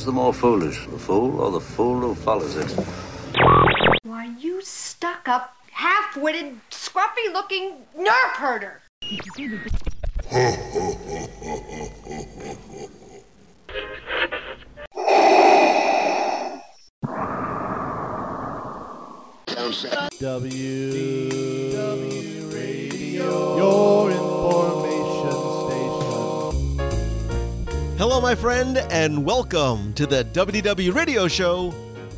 Who's the more foolish, the fool or the fool who follows it? Why, you stuck up, half witted, scruffy looking nerf herder. W W Radio, your Hello, my friend, and welcome to the WDW Radio Show,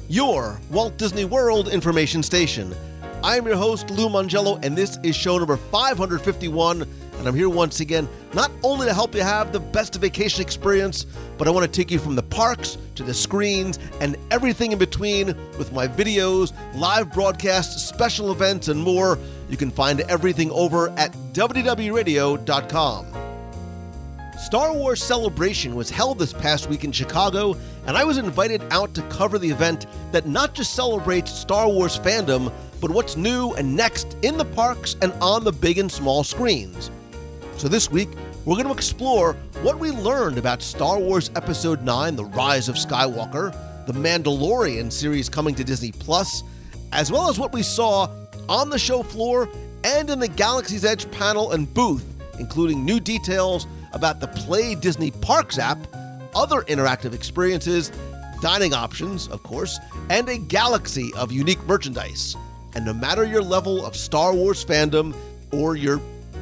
your Walt Disney World information station. I'm your host, Lou Mongello, and this is show number 551. And I'm here once again, not only to help you have the best vacation experience, but I want to take you from the parks to the screens and everything in between with my videos, live broadcasts, special events, and more. You can find everything over at WDWRadio.com. Star Wars Celebration was held this past week in Chicago, and I was invited out to cover the event that not just celebrates Star Wars fandom, but what's new and next in the parks and on the big and small screens. So this week, we're going to explore what we learned about Star Wars Episode 9 The Rise of Skywalker, the Mandalorian series coming to Disney Plus, as well as what we saw on the show floor and in the Galaxy's Edge panel and booth, including new details about the Play Disney Parks app, other interactive experiences, dining options, of course, and a galaxy of unique merchandise. And no matter your level of Star Wars fandom or your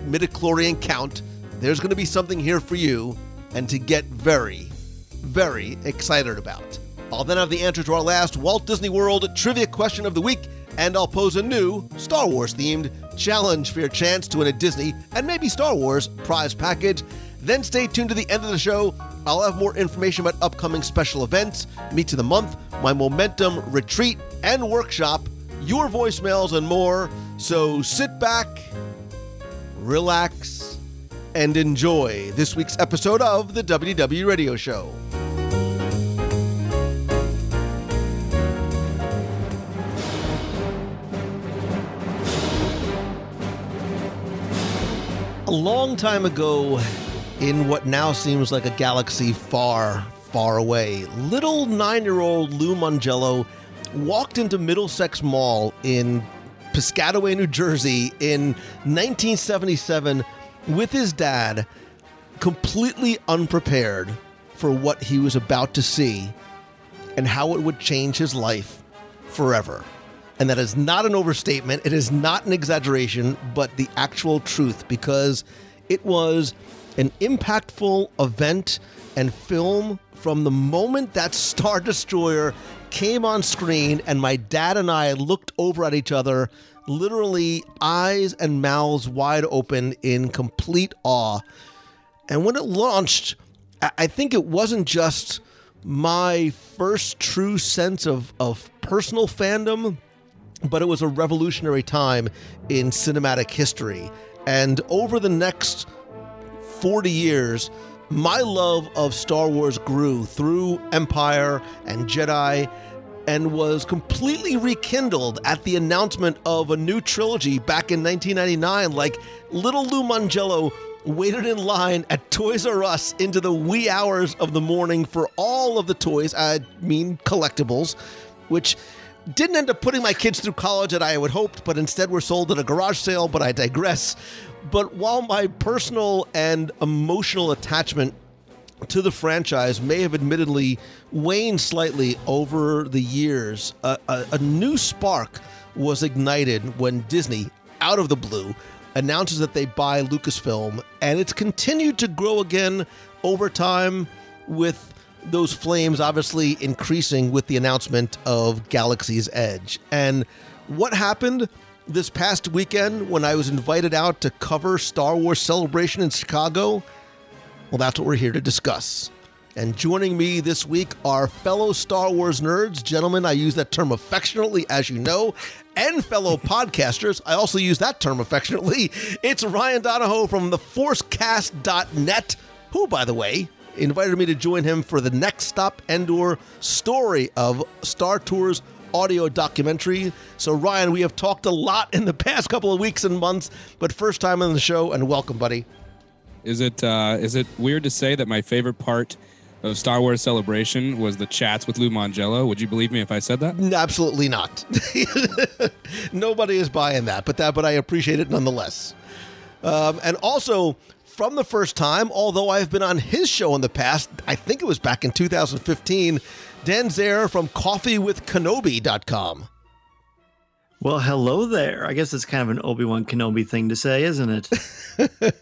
midichlorian count, there's going to be something here for you and to get very, very excited about. I'll then have the answer to our last Walt Disney World trivia question of the week, and I'll pose a new Star Wars themed challenge for your chance to win a Disney and maybe Star Wars prize package. Then stay tuned to the end of the show. I'll have more information about upcoming special events, Meet of the Month, my Momentum retreat and workshop, your voicemails, and more. So sit back, relax, and enjoy this week's episode of the WW Radio Show. A long time ago, in what now seems like a galaxy far, far away, little nine year old Lou Mongello walked into Middlesex Mall in Piscataway, New Jersey in 1977 with his dad, completely unprepared for what he was about to see and how it would change his life forever. And that is not an overstatement, it is not an exaggeration, but the actual truth because it was an impactful event and film from the moment that Star Destroyer came on screen and my dad and I looked over at each other, literally eyes and mouths wide open in complete awe. And when it launched, I think it wasn't just my first true sense of, of personal fandom, but it was a revolutionary time in cinematic history. And over the next 40 years, my love of Star Wars grew through Empire and Jedi and was completely rekindled at the announcement of a new trilogy back in 1999. Like little Lou Mongello waited in line at Toys R Us into the wee hours of the morning for all of the toys, I mean collectibles, which didn't end up putting my kids through college that I had hoped, but instead were sold at a garage sale, but I digress. But while my personal and emotional attachment to the franchise may have admittedly waned slightly over the years, a, a, a, new spark was ignited when Disney, out of the blue, announces that they buy Lucasfilm, and it's continued to grow again over time with those flames obviously increasing with the announcement of Galaxy's Edge. And what happened this past weekend when I was invited out to cover Star Wars Celebration in Chicago? Well, that's what we're here to discuss. And joining me this week are fellow Star Wars nerds, gentlemen, I use that term affectionately, as you know, and fellow podcasters. I also use that term affectionately. It's Ryan Donahoe from theforcecast.net, who, by the way, invited me to join him for the next stop Endor story of Star Tours audio documentary. So, Ryan, we have talked a lot in the past couple of weeks and months, but first time on the show, and welcome, buddy. Is it uh, is it weird to say that my favorite part of Star Wars Celebration was the chats with Lou Mongello. Would you believe me if I said that? Absolutely not. Nobody is buying that, but that, but I appreciate it nonetheless. Um, and also, from the first time, although I've been on his show in the past, I think it was back in 2015, Dan Zehr from coffeewithkenobi.com. Well, hello there. I guess it's kind of an Obi Wan Kenobi thing to say, isn't it?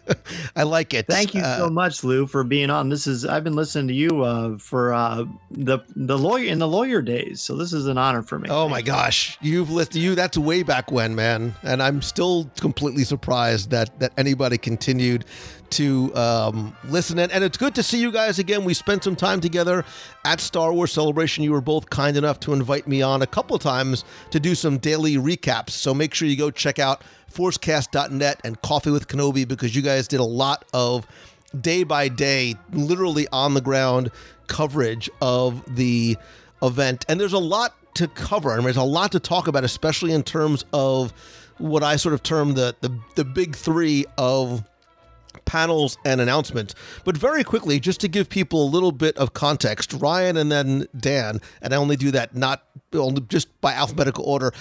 I like it. Thank you so Uh, much, Lou, for being on. This is I've been listening to you uh, for uh, the the lawyer in the lawyer days, so this is an honor for me. Oh my gosh, you've listed you. That's way back when, man, and I'm still completely surprised that that anybody continued to um, listen. And, and it's good to see you guys again. We spent some time together at Star Wars Celebration. You were both kind enough to invite me on a couple times to do some daily recaps. So make sure you go check out forcecast.net and Coffee with Kenobi because you guys did a lot of day by day, literally on the ground coverage of the event. And there's a lot to cover. I mean, there's a lot to talk about, especially in terms of what I sort of term the the, the big three of panels and announcements. But very quickly, just to give people a little bit of context, Ryan and then Dan, and I only do that not only just by alphabetical order.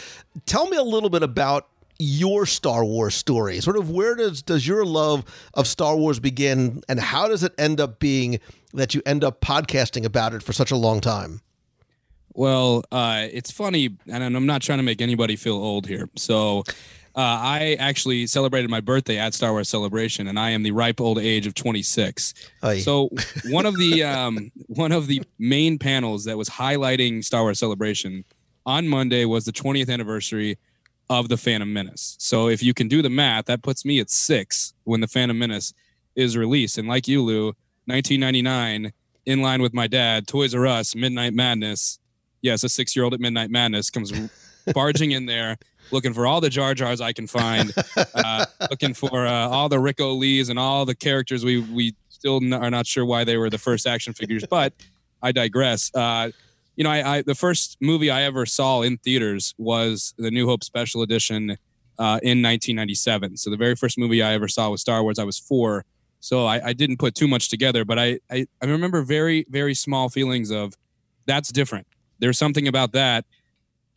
Tell me a little bit about your Star Wars story. Sort of where does does your love of Star Wars begin, and how does it end up being that you end up podcasting about it for such a long time? Well, uh, it's funny, and I'm not trying to make anybody feel old here. So, uh, I actually celebrated my birthday at Star Wars Celebration, and I am the ripe old age of 26. Aye. So, one of the um, one of the main panels that was highlighting Star Wars Celebration on Monday was the 20th anniversary of the Phantom Menace. So, if you can do the math, that puts me at six when the Phantom Menace is released. And like you, Lou, 1999, in line with my dad, Toys R Us, Midnight Madness. Yes, a six year old at Midnight Madness comes barging in there looking for all the Jar Jars I can find, uh, looking for uh, all the Ric Oliés and all the characters we we still n- are not sure why they were the first action figures. But I digress. Uh, you know, I, I the first movie I ever saw in theaters was the New Hope Special Edition uh, in 1997. So the very first movie I ever saw was Star Wars. I was four, so I, I didn't put too much together. But I, I I remember very very small feelings of that's different. There's something about that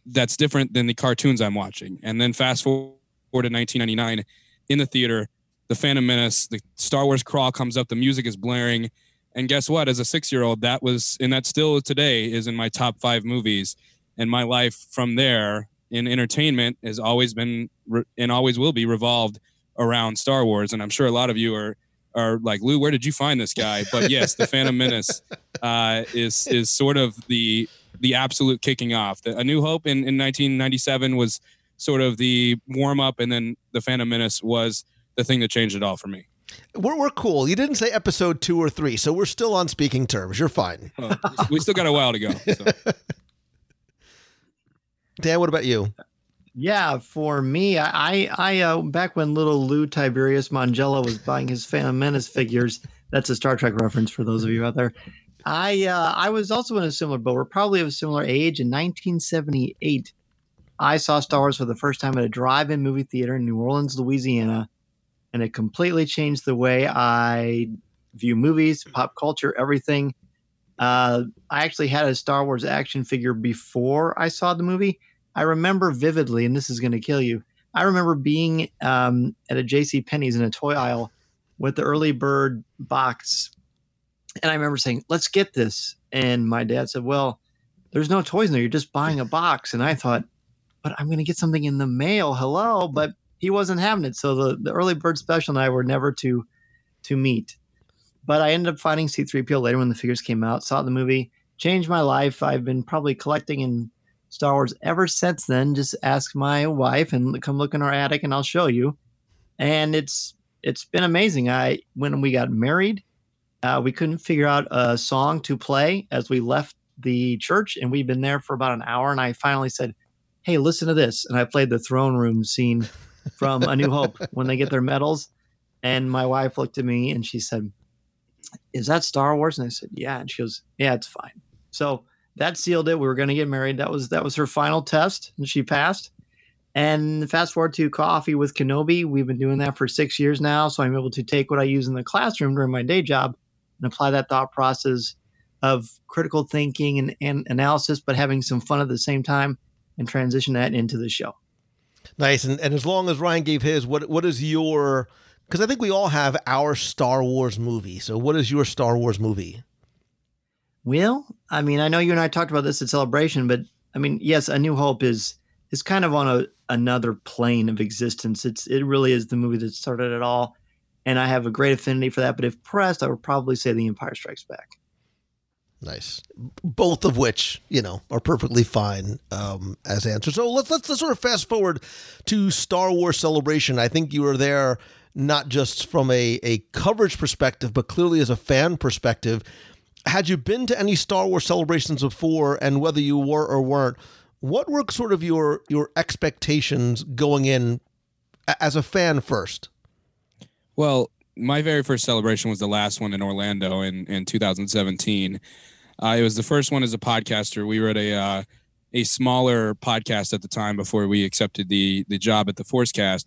that's different than the cartoons I'm watching. And then fast forward to 1999 in the theater, the Phantom Menace, the Star Wars crawl comes up, the music is blaring. And guess what? As a six year old, that was, and that still today is in my top five movies. And my life from there in entertainment has always been and always will be revolved around Star Wars. And I'm sure a lot of you are are like, Lou, where did you find this guy? But yes, the Phantom Menace uh, is is sort of the the absolute kicking off. The, A New Hope in, in 1997 was sort of the warm up, and then the Phantom Menace was the thing that changed it all for me. We're, we're cool. You didn't say episode two or three, so we're still on speaking terms. You're fine. Uh, we still got a while to go. So. Dan, what about you? Yeah, for me, I, I, uh, back when little Lou Tiberius Mongello was buying his Phantom Menace figures, that's a Star Trek reference for those of you out there. I, uh, I was also in a similar boat. We're probably of a similar age. In 1978, I saw Star Wars for the first time at a drive-in movie theater in New Orleans, Louisiana, and it completely changed the way I view movies, pop culture, everything. Uh, I actually had a Star Wars action figure before I saw the movie. I remember vividly, and this is going to kill you. I remember being um, at a J.C. Penney's in a toy aisle with the early bird box, and I remember saying, "Let's get this." And my dad said, "Well, there's no toys in there. You're just buying a box." And I thought, "But I'm going to get something in the mail." Hello, but he wasn't having it. So the, the early bird special and I were never to to meet. But I ended up finding C3PO later when the figures came out. Saw the movie, changed my life. I've been probably collecting in Star Wars ever since then. Just ask my wife and come look in our attic and I'll show you. And it's it's been amazing. I when we got married, uh, we couldn't figure out a song to play as we left the church, and we've been there for about an hour. And I finally said, "Hey, listen to this," and I played the throne room scene from A New Hope when they get their medals. And my wife looked at me and she said, "Is that Star Wars?" And I said, "Yeah." And she goes, "Yeah, it's fine." So that sealed it. We were going to get married. That was that was her final test, and she passed. And fast forward to coffee with Kenobi. We've been doing that for six years now. So I'm able to take what I use in the classroom during my day job and apply that thought process of critical thinking and, and analysis, but having some fun at the same time and transition that into the show. Nice. And, and as long as Ryan gave his, what what is your? Because I think we all have our Star Wars movie. So what is your Star Wars movie? Well, I mean, I know you and I talked about this at Celebration, but I mean, yes, A New Hope is is kind of on a another plane of existence. It's it really is the movie that started it all, and I have a great affinity for that. But if pressed, I would probably say The Empire Strikes Back. Nice. Both of which, you know, are perfectly fine um, as answers. So let's, let's let's sort of fast forward to Star Wars Celebration. I think you were there not just from a, a coverage perspective, but clearly as a fan perspective. Had you been to any Star Wars celebrations before, and whether you were or weren't, what were sort of your your expectations going in as a fan first? Well, my very first celebration was the last one in Orlando in in 2017. Uh, it was the first one as a podcaster. We were at a uh, a smaller podcast at the time before we accepted the the job at the Forcecast,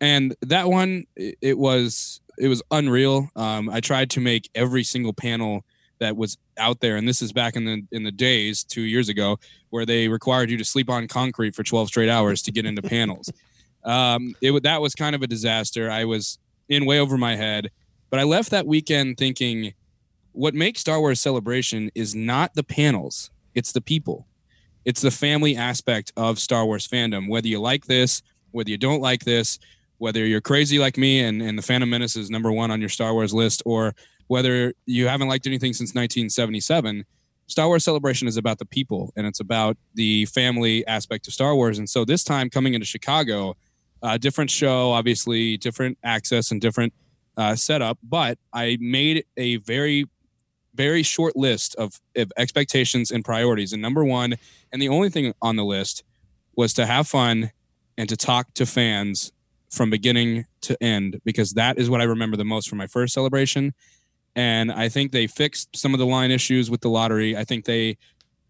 and that one it, was it was unreal. Um, I tried to make every single panel that was out there, and this is back in the in the days two years ago where they required you to sleep on concrete for 12 straight hours to get into panels. Um, it that was kind of a disaster. I was in way over my head, but I left that weekend thinking what makes Star Wars Celebration is not the panels, it's the people. It's the family aspect of Star Wars fandom. Whether you like this, whether you don't like this, whether you're crazy like me and, and the Phantom Menace is number one on your Star Wars list, or whether you haven't liked anything since 1977, Star Wars Celebration is about the people and it's about the family aspect of Star Wars. And so this time coming into Chicago, uh, different show, obviously, different access and different uh, setup, but I made a very very short list of, of expectations and priorities. And number one, and the only thing on the list was to have fun and to talk to fans from beginning to end because that is what I remember the most from my first celebration. And I think they fixed some of the line issues with the lottery. I think they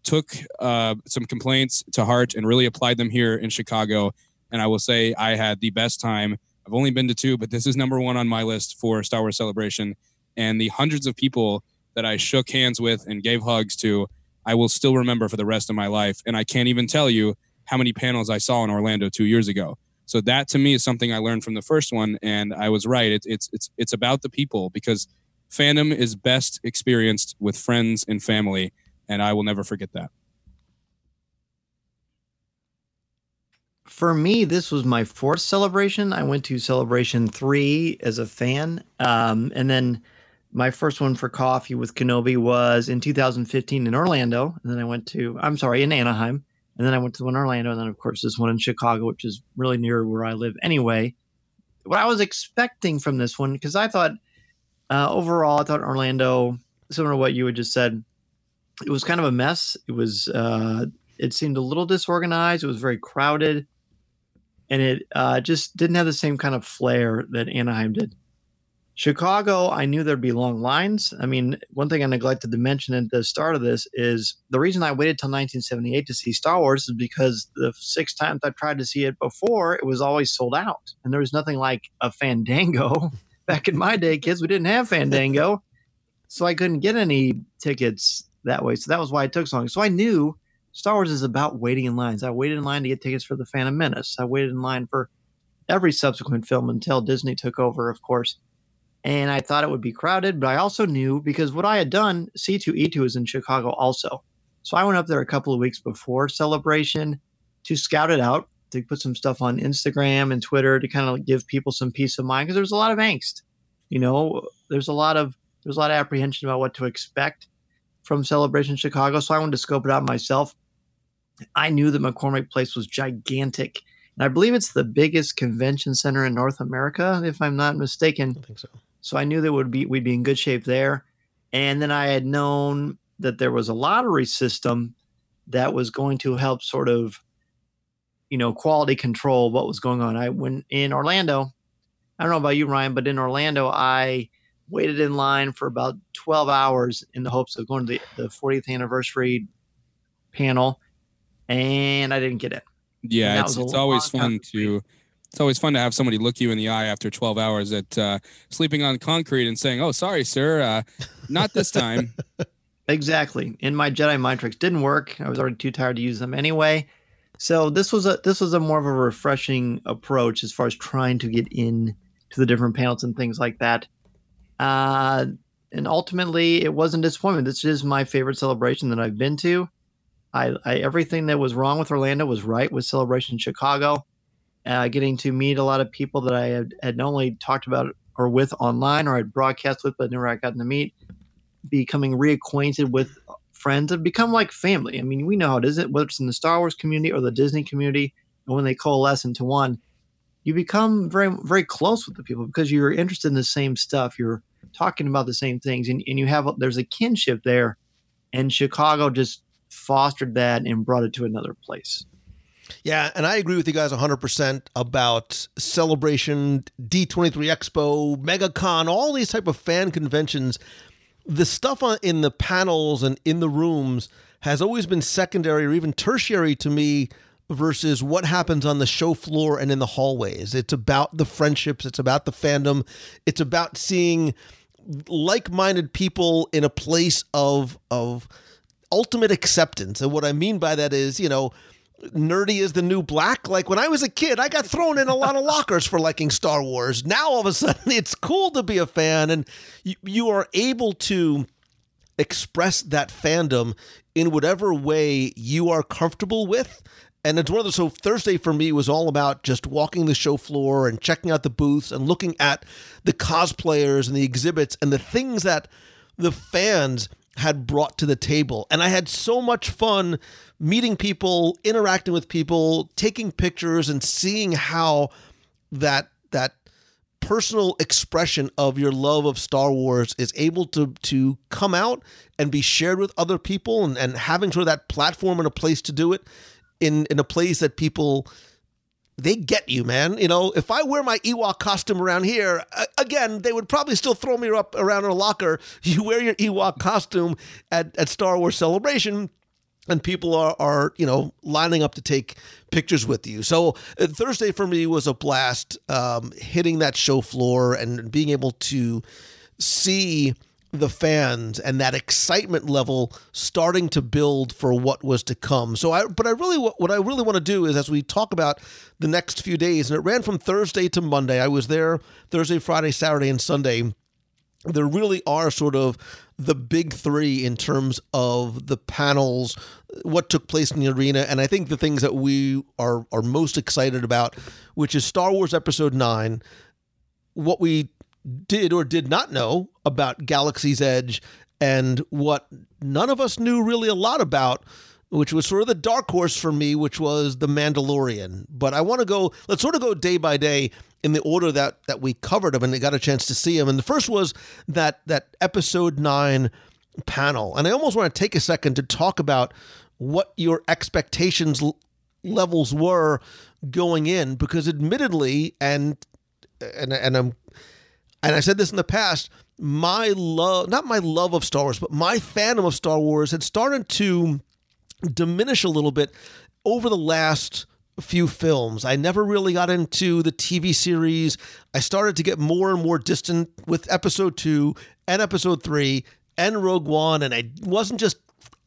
took uh, some complaints to heart and really applied them here in Chicago. And I will say I had the best time. I've only been to two, but this is number one on my list for Star Wars Celebration. And the hundreds of people that I shook hands with and gave hugs to, I will still remember for the rest of my life. And I can't even tell you how many panels I saw in Orlando two years ago. So that to me is something I learned from the first one, and I was right. It's it's it's it's about the people because fandom is best experienced with friends and family, and I will never forget that. For me, this was my fourth celebration. I went to celebration three as a fan, um, and then my first one for coffee with Kenobi was in 2015 in Orlando, and then I went to I'm sorry in Anaheim, and then I went to one in Orlando, and then of course this one in Chicago, which is really near where I live anyway. What I was expecting from this one, because I thought uh, overall, I thought Orlando, similar to what you had just said, it was kind of a mess. It was uh, it seemed a little disorganized. It was very crowded, and it uh, just didn't have the same kind of flair that Anaheim did. Chicago, I knew there'd be long lines. I mean, one thing I neglected to mention at the start of this is the reason I waited till 1978 to see Star Wars is because the six times I tried to see it before, it was always sold out. And there was nothing like a Fandango. Back in my day, kids, we didn't have Fandango. so I couldn't get any tickets that way. So that was why it took so long. So I knew Star Wars is about waiting in lines. I waited in line to get tickets for The Phantom Menace. I waited in line for every subsequent film until Disney took over, of course and I thought it would be crowded, but I also knew because what I had done, C2E2 is in Chicago also. So I went up there a couple of weeks before celebration to scout it out, to put some stuff on Instagram and Twitter to kind of give people some peace of mind because there's a lot of angst. You know, there's a lot of there's a lot of apprehension about what to expect from Celebration Chicago. So I wanted to scope it out myself. I knew that McCormick Place was gigantic. And I believe it's the biggest convention center in North America, if I'm not mistaken. I think so. So I knew that would be we'd be in good shape there. And then I had known that there was a lottery system that was going to help sort of, you know, quality control what was going on. I went in Orlando. I don't know about you, Ryan, but in Orlando, I waited in line for about 12 hours in the hopes of going to the, the 40th anniversary panel, and I didn't get it. Yeah, it's, it's always fun to it's always fun to have somebody look you in the eye after 12 hours at uh, sleeping on concrete and saying, "Oh, sorry, sir, uh, not this time." Exactly. And my Jedi mind tricks didn't work. I was already too tired to use them anyway. So this was a this was a more of a refreshing approach as far as trying to get in to the different panels and things like that. Uh, and ultimately, it wasn't disappointment. This is my favorite celebration that I've been to. I, I everything that was wrong with Orlando was right with Celebration Chicago. Uh, getting to meet a lot of people that I had, had not only talked about or with online or I'd broadcast with, but never I gotten to meet. Becoming reacquainted with friends have become like family. I mean, we know how it is, whether it's in the Star Wars community or the Disney community, and when they coalesce into one, you become very, very close with the people because you're interested in the same stuff. You're talking about the same things, and, and you have there's a kinship there. And Chicago just fostered that and brought it to another place. Yeah, and I agree with you guys 100% about Celebration, D23 Expo, MegaCon, all these type of fan conventions. The stuff in the panels and in the rooms has always been secondary or even tertiary to me versus what happens on the show floor and in the hallways. It's about the friendships, it's about the fandom, it's about seeing like-minded people in a place of of ultimate acceptance. And what I mean by that is, you know, nerdy is the new black. Like when I was a kid, I got thrown in a lot of lockers for liking Star Wars. Now all of a sudden it's cool to be a fan and you, you are able to express that fandom in whatever way you are comfortable with. And it's one of the so Thursday for me was all about just walking the show floor and checking out the booths and looking at the cosplayers and the exhibits and the things that the fans had brought to the table. And I had so much fun meeting people, interacting with people, taking pictures and seeing how that that personal expression of your love of Star Wars is able to to come out and be shared with other people and, and having sort of that platform and a place to do it in in a place that people they get you, man. You know, if I wear my Ewok costume around here, again, they would probably still throw me up around in a locker. You wear your Ewok costume at, at Star Wars Celebration, and people are, are, you know, lining up to take pictures with you. So uh, Thursday for me was a blast, um, hitting that show floor and being able to see the fans and that excitement level starting to build for what was to come. So I but I really what I really want to do is as we talk about the next few days and it ran from Thursday to Monday. I was there Thursday, Friday, Saturday and Sunday. There really are sort of the big 3 in terms of the panels what took place in the arena and I think the things that we are are most excited about which is Star Wars episode 9 what we did or did not know about Galaxy's Edge and what none of us knew really a lot about, which was sort of the dark horse for me, which was The Mandalorian. But I want to go, let's sort of go day by day in the order that that we covered them and they got a chance to see them. And the first was that that episode nine panel. And I almost want to take a second to talk about what your expectations l- levels were going in, because admittedly, and and and I'm and I said this in the past, my love, not my love of Star Wars, but my fandom of Star Wars had started to diminish a little bit over the last few films. I never really got into the TV series. I started to get more and more distant with episode two and episode three and Rogue One, and I wasn't just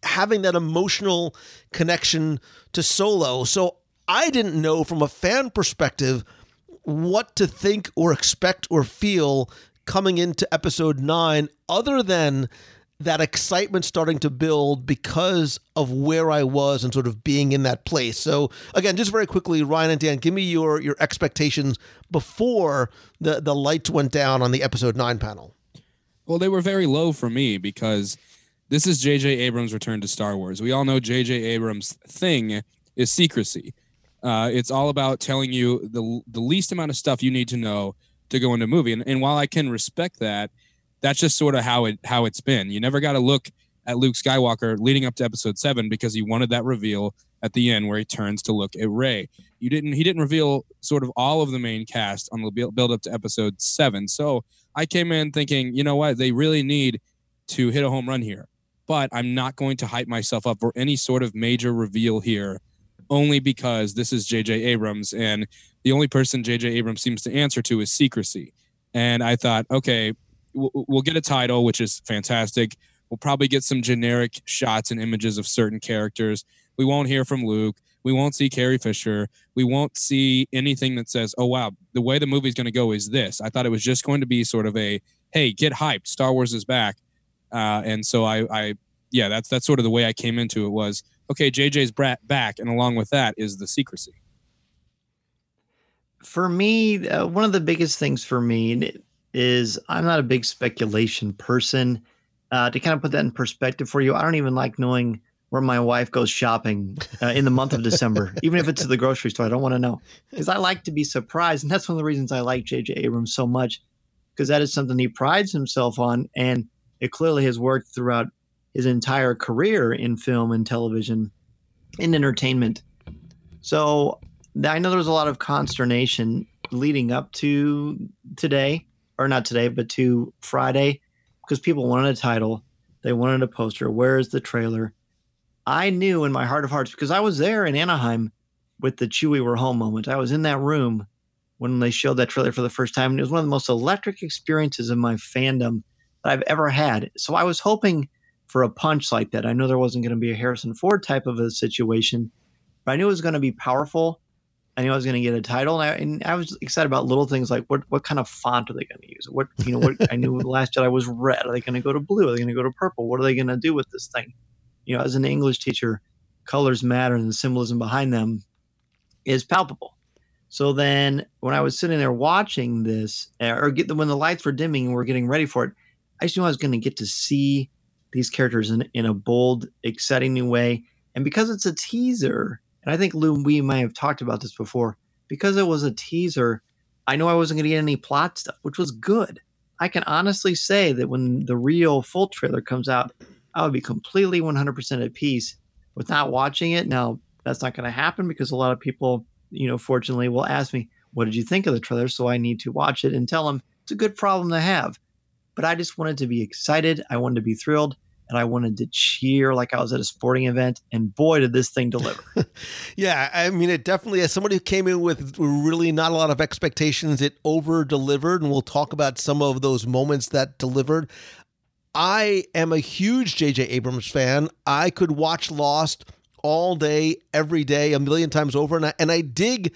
having that emotional connection to Solo. So I didn't know from a fan perspective what to think or expect or feel coming into episode nine, other than that excitement starting to build because of where I was and sort of being in that place. So again, just very quickly, Ryan and Dan, give me your your expectations before the the lights went down on the episode nine panel. Well, they were very low for me because this is J.J. Abrams' return to Star Wars. We all know J.J. Abrams' thing is secrecy. Uh, it's all about telling you the the least amount of stuff you need to know to go into a movie. And, and while I can respect that, that's just sort of how it how it's been. You never got to look at Luke Skywalker leading up to Episode Seven because he wanted that reveal at the end where he turns to look at Rey. You didn't. He didn't reveal sort of all of the main cast on the build up to Episode Seven. So I came in thinking, you know what, they really need to hit a home run here. But I'm not going to hype myself up for any sort of major reveal here only because this is J.J. Abrams, and the only person J.J. Abrams seems to answer to is secrecy. And I thought, okay, we'll, get a title, which is fantastic. We'll probably get some generic shots and images of certain characters. We won't hear from Luke. We won't see Carrie Fisher. We won't see anything that says, "Oh wow, the way the movie's going to go is this." I thought it was just going to be sort of a, "Hey, get hyped! Star Wars is back," uh, and so I, I, yeah, that's that's sort of the way I came into it. Was okay, JJ's back, and along with that is the secrecy. For me, uh, one of the biggest things for me is I'm not a big speculation person. Uh, to kind of put that in perspective for you, I don't even like knowing where my wife goes shopping uh, in the month of December, even if it's to the grocery store. I don't want to know because I like to be surprised, and that's one of the reasons I like J.J. Abrams so much because that is something he prides himself on, and it clearly has worked throughout his entire career in film and television, in entertainment. So I know there was a lot of consternation leading up to today, or not today, but to Friday, because people wanted a title, they wanted a poster. Where is the trailer? I knew in my heart of hearts because I was there in Anaheim with the Chewie We're Home moment. I was in that room when they showed that trailer for the first time, and it was one of the most electric experiences of my fandom that I've ever had. So I was hoping for a punch like that. I know there wasn't going to be a Harrison Ford type of a situation, but I knew it was going to be powerful. I knew I was going to get a title, and I, and I, was excited about little things like what what kind of font are they going to use? What you know, what I knew Last Jedi was red. Are they going to go to blue? Are they going to go to purple? What are they going to do with this thing? You know, as an English teacher, colors matter, and the symbolism behind them is palpable. So then, when I was sitting there watching this, uh, or get the, when the lights were dimming and we we're getting ready for it, I just knew I was going to get to see these characters in, in a bold, exciting new way. And because it's a teaser, and I think Lou, we might have talked about this before, because it was a teaser, I know I wasn't going to get any plot stuff, which was good. I can honestly say that when the real full trailer comes out, I would be completely 100% at peace with not watching it. Now, that's not going to happen because a lot of people, you know, fortunately will ask me, what did you think of the trailer? So I need to watch it and tell them it's a good problem to have. But I just wanted to be excited. I wanted to be thrilled and I wanted to cheer like I was at a sporting event. And boy, did this thing deliver. yeah, I mean, it definitely, as somebody who came in with really not a lot of expectations, it over delivered. And we'll talk about some of those moments that delivered. I am a huge J.J. Abrams fan. I could watch Lost all day, every day, a million times over. And I, and I dig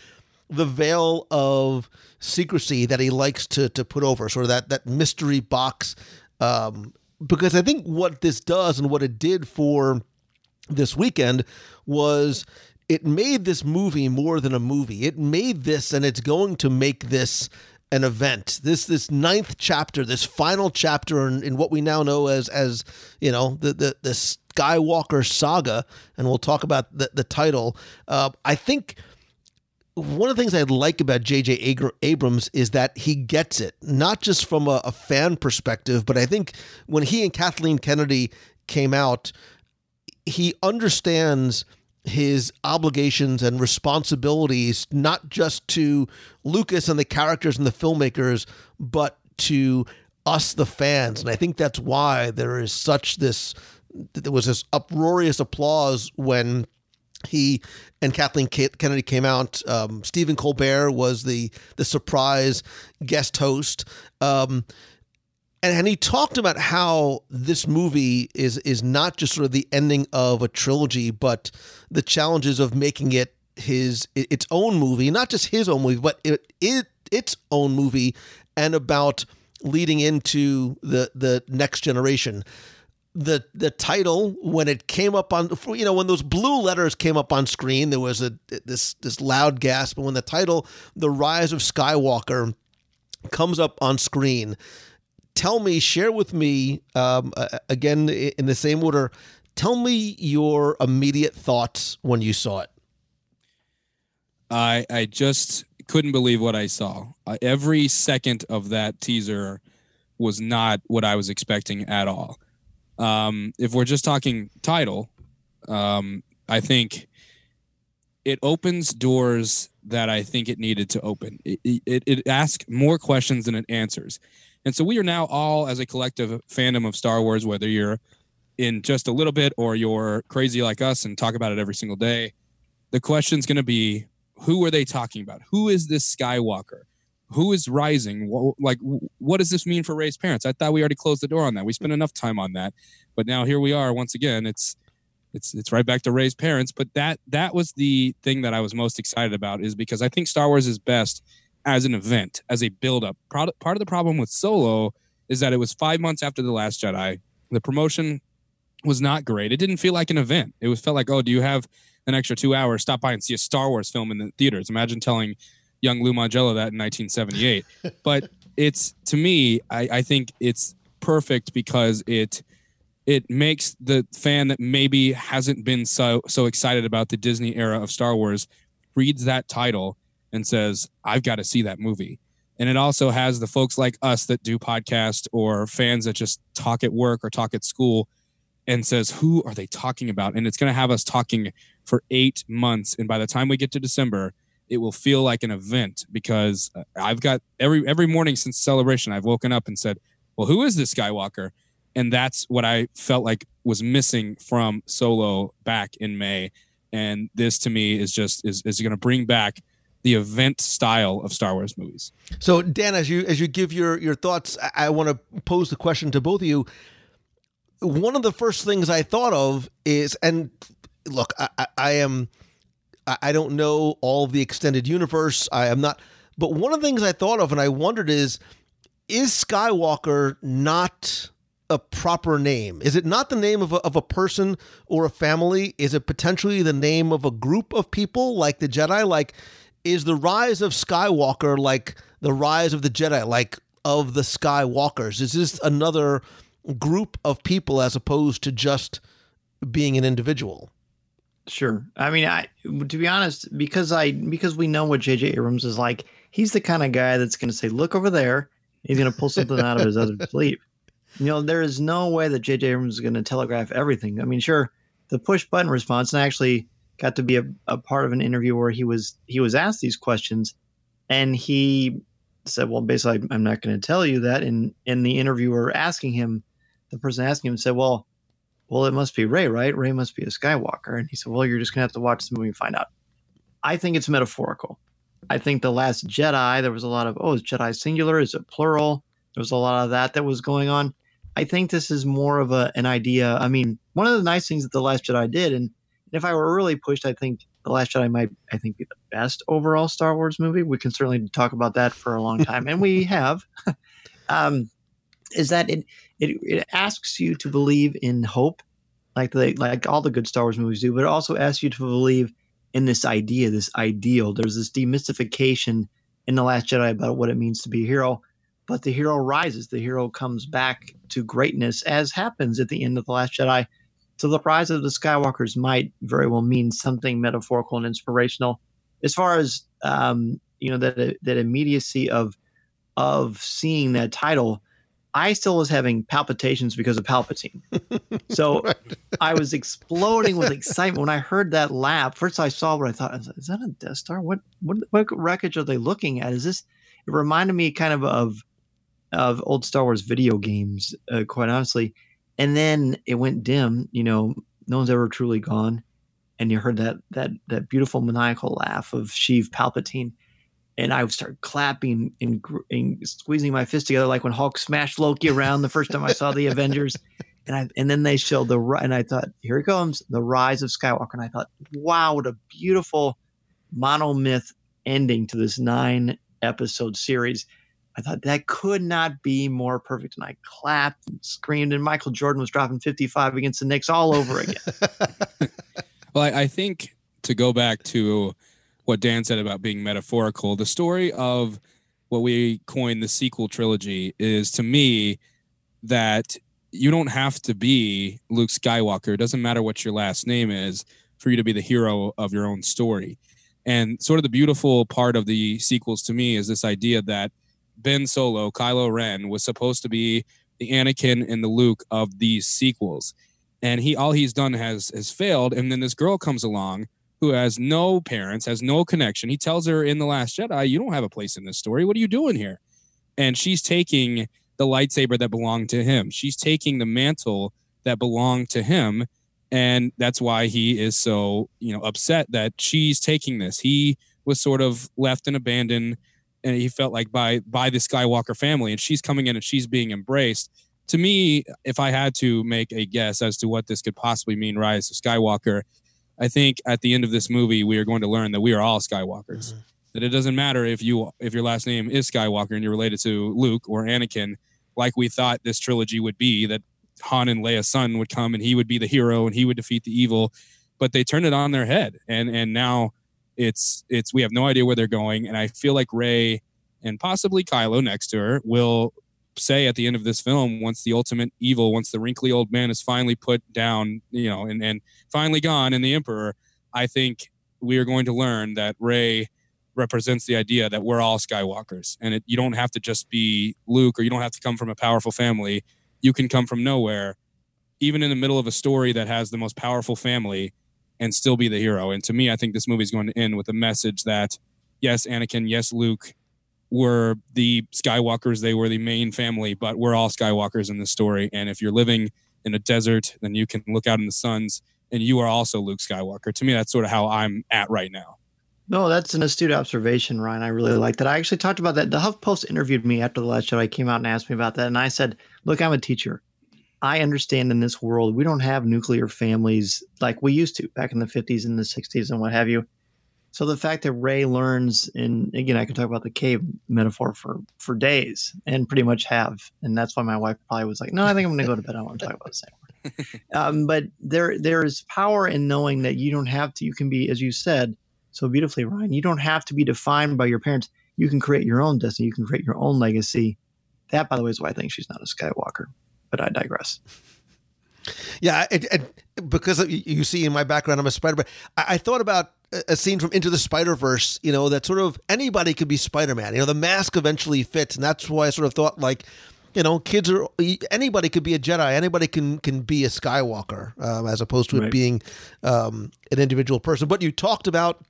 the veil of secrecy that he likes to to put over, sort of that that mystery box um, because I think what this does and what it did for this weekend was it made this movie more than a movie. It made this, and it's going to make this an event. This this ninth chapter, this final chapter in, in what we now know as as you know the the, the Skywalker saga, and we'll talk about the the title. Uh, I think one of the things I like about J.J. Abrams is that he gets it, not just from a, a, fan perspective, but I think when he and Kathleen Kennedy came out, he understands his obligations and responsibilities, not just to Lucas and the characters and the filmmakers, but to us, the fans. And I think that's why there is such this, there was this uproarious applause when he and Kathleen Kennedy came out. Um, Stephen Colbert was the the surprise guest host, um, and, and he talked about how this movie is is not just sort of the ending of a trilogy, but the challenges of making it his its own movie, not just his own movie, but it, it its own movie, and about leading into the the next generation the the title when it came up on you know when those blue letters came up on screen there was a this this loud gasp. But when the title the rise of skywalker comes up on screen tell me share with me um, again in the same order tell me your immediate thoughts when you saw it. I i just couldn't believe what i saw. Uh, every second of that teaser was not what i was expecting at all um, if we're just talking title, um, I think it opens doors that I think it needed to open. It, it, it asks more questions than it answers. And so we are now all, as a collective fandom of Star Wars, whether you're in just a little bit or you're crazy like us and talk about it every single day, the question's going to be who are they talking about? Who is this Skywalker? Who is rising? Wh- Like, what does this mean for Rey's parents? I thought we already closed the door on that. We spent enough time on that, but now here we are once again. It's it's it's right back to Rey's parents. But that that was the thing that I was most excited about is because I think Star Wars is best as an event, as a build up. Part part of the problem with Solo is that it was five months after the Last Jedi. The promotion was not great. It didn't feel like an event. It was felt like, oh, do you have an extra two hours? Stop by and see a Star Wars film in the theaters. Imagine telling young Lou Mongello that in 1978. but it's to me, I, I think it's perfect because it it makes the fan that maybe hasn't been so so excited about the Disney era of Star Wars reads that title and says, I've got to see that movie. And it also has the folks like us that do podcast or fans that just talk at work or talk at school and says, who are they talking about? And it's going to have us talking for eight months. And by the time we get to December, it will feel like an event because uh, I've got every every morning since celebration, I've woken up and said, well, who is this Skywalker? And that's what I felt like was missing from Solo back in May. And this to me is just is, is going to bring back the event style of Star Wars movies. So, Dan, as you as you give your your thoughts, I, want to pose the question to both of you. One of the first things I thought of is, and look, I, I, I am, I, don't know all the extended universe. I am not, but one of the things I thought of, and I wondered is, is Skywalker not a proper name? Is it not the name of a, of a person or a family? Is it potentially the name of a group of people like the Jedi? Like, is the rise of Skywalker like the rise of the Jedi, like of the Skywalkers? Is this another group of people as opposed to just being an individual? Sure. I mean, I to be honest, because I because we know what J.J. Abrams is like, he's the kind of guy that's going to say, "Look over there." He's going to pull something out of his other sleeve. You know, there is no way that J.J. Abrams is going to telegraph everything. I mean, sure, the push button response, and I actually got to be a, a part of an interview where he was he was asked these questions, and he said, "Well, basically, I'm not going to tell you that." And and the interviewer asking him, the person asking him said, "Well." Well, it must be Rey, right? Rey must be a Skywalker. And he said, well, you're just going to have to watch the movie and find out. I think it's metaphorical. I think The Last Jedi, there was a lot of, oh, is Jedi singular? Is it plural? There was a lot of that that was going on. I think this is more of a, an idea. I mean, one of the nice things that The Last Jedi did, and if I were really pushed, I think The Last Jedi might, I think, be the best overall Star Wars movie. We can certainly talk about that for a long time, and we have. um, is that it, it it asks you to believe in hope, like they like all the good Star Wars movies do, but it also asks you to believe in this idea, this ideal. There's this demystification in the Last Jedi about what it means to be a hero, but the hero rises. The hero comes back to greatness, as happens at the end of the Last Jedi. So the rise of the Skywalkers might very well mean something metaphorical and inspirational. As far as um, you know, that that immediacy of of seeing that title, I still was having palpitations because of Palpatine. So I was exploding with excitement when I heard that laugh. First, I saw what I thought is that a Death Star? What what what wreckage are they looking at? Is this? It reminded me kind of of of old Star Wars video games, uh, quite honestly. And then it went dim. You know, no one's ever truly gone. And you heard that that that beautiful maniacal laugh of Sheev Palpatine and I would start clapping and, and squeezing my fist together like when Hulk smashed Loki around the first time I saw the Avengers. And I and then they showed the ri- and I thought, here it comes, the rise of Skywalker. And I thought, wow, what a beautiful monomyth ending to this nine episode series. I thought that could not be more perfect. And I clapped and screamed, and Michael Jordan was dropping 55 against the Knicks all over again. Well, I, I think to go back to what Dan said about being metaphorical, the story of what we coined the sequel trilogy is to me that you don't have to be Luke Skywalker. It doesn't matter what your last name is for you to be the hero of your own story. And sort of the beautiful part of the sequels to me is this idea that Ben Solo, Kylo Ren, was supposed to be the Anakin and the Luke of these sequels. And he all he's done has has failed. And then this girl comes along who has no parents, has no connection. He tells her in The Last Jedi, You don't have a place in this story. What are you doing here? And she's taking the lightsaber that belonged to him. She's taking the mantle that belonged to him. And that's why he is so, you know, upset that she's taking this. He was sort of left and abandoned and he felt like by by the Skywalker family, and she's coming in and she's being embraced. To me, if I had to make a guess as to what this could possibly mean, Rise of Skywalker, I think at the end of this movie we are going to learn that we are all Skywalkers. Mm-hmm. That it doesn't matter if you if your last name is Skywalker and you're related to Luke or Anakin, like we thought this trilogy would be. That Han and Leia's son would come and he would be the hero and he would defeat the evil, but they turned it on their head and and now it's it's we have no idea where they're going and I feel like Rey and possibly Kylo next to her will say at the end of this film once the ultimate evil once the wrinkly old man is finally put down you know and and finally gone and the emperor I think we are going to learn that Rey represents the idea that we're all Skywalkers and it, you don't have to just be Luke or you don't have to come from a powerful family you can come from nowhere, even in the middle of a story that has the most powerful family, and still be the hero. And to me, I think this movie is going to end with a message that yes, Anakin, yes, Luke were the Skywalkers, they were the main family, but we're all Skywalkers in this story. And if you're living in a desert, then you can look out in the suns and you are also Luke Skywalker. To me, that's sort of how I'm at right now. No, that's an astute observation, Ryan. I really like that. I actually talked about that. The HuffPost interviewed me after the last show. I came out and asked me about that, and I said, "Look, I'm a teacher. I understand in this world we don't have nuclear families like we used to back in the 50s and the 60s and what have you. So the fact that Rey learns, and again, I can talk about the cave metaphor for for days, and pretty much have, and that's why my wife probably was like, "No, I think I'm going to go to bed. I want to talk about this anymore." um, but there there is power in knowing that you don't have to. You can be, as you said so beautifully, Ryan. You don't have to be defined by your parents. You can create your own destiny. You can create your own legacy. That, by the way, is why I think she's not a Skywalker. But I digress. Yeah, it, it, because you see in my background, I'm a Spider. But I, I thought about a scene from Into the Spider Verse. You know that sort of anybody could be Spider Man. You know the mask eventually fits, and that's why I sort of thought like you know, kids are anybody could be a Jedi, anybody can can be a Skywalker, um, as opposed to right. it being um, an individual person. But you talked about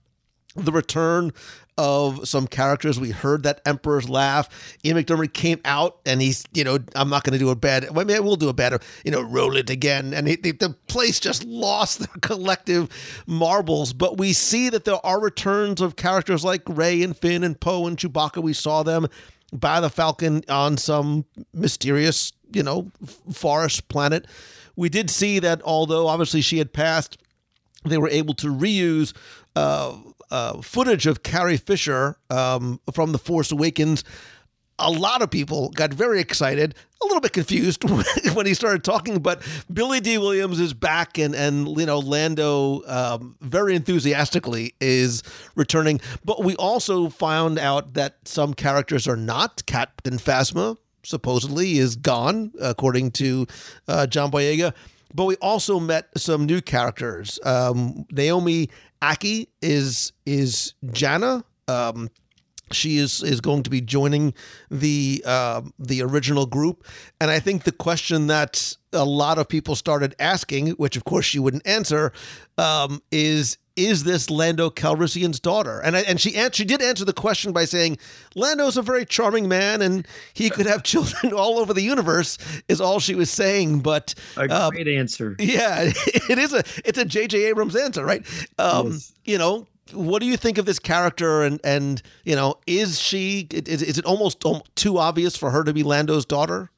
the return of some characters. We heard that Emperor's laugh. Ian McDiarmid came out and he's, you know, I'm not going to do a bad. I mean, we'll do a better, you know, roll it again. And he, the, place just lost their collective marbles. But we see that there are returns of characters like Rey and Finn and Poe and Chewbacca. We saw them by the Falcon on some mysterious, you know, forest planet. We did see that although obviously she had passed, they were able to reuse uh, uh, footage of Carrie Fisher um, from The Force Awakens. A lot of people got very excited, a little bit confused when he started talking, but Billy Dee Williams is back, and and you know Lando um, very enthusiastically is returning. But we also found out that some characters are not. Captain Phasma supposedly is gone, according to uh, John Boyega. But we also met some new characters. Um, Naomi Ackie is is Jannah. Um, she is is going to be joining the uh, the original group, and I think the question that a lot of people started asking, which of course she wouldn't answer, um, is is this Lando Calrissian's daughter? And I, and she she did answer the question by saying Lando's a very charming man and he could have children all over the universe. Is all she was saying. But a uh, great answer. Yeah, it is a it's a J.J. Abrams answer, right? Um, yes. You know, what do you think of this character and and you know is she is, is it almost too obvious for her to be lando's daughter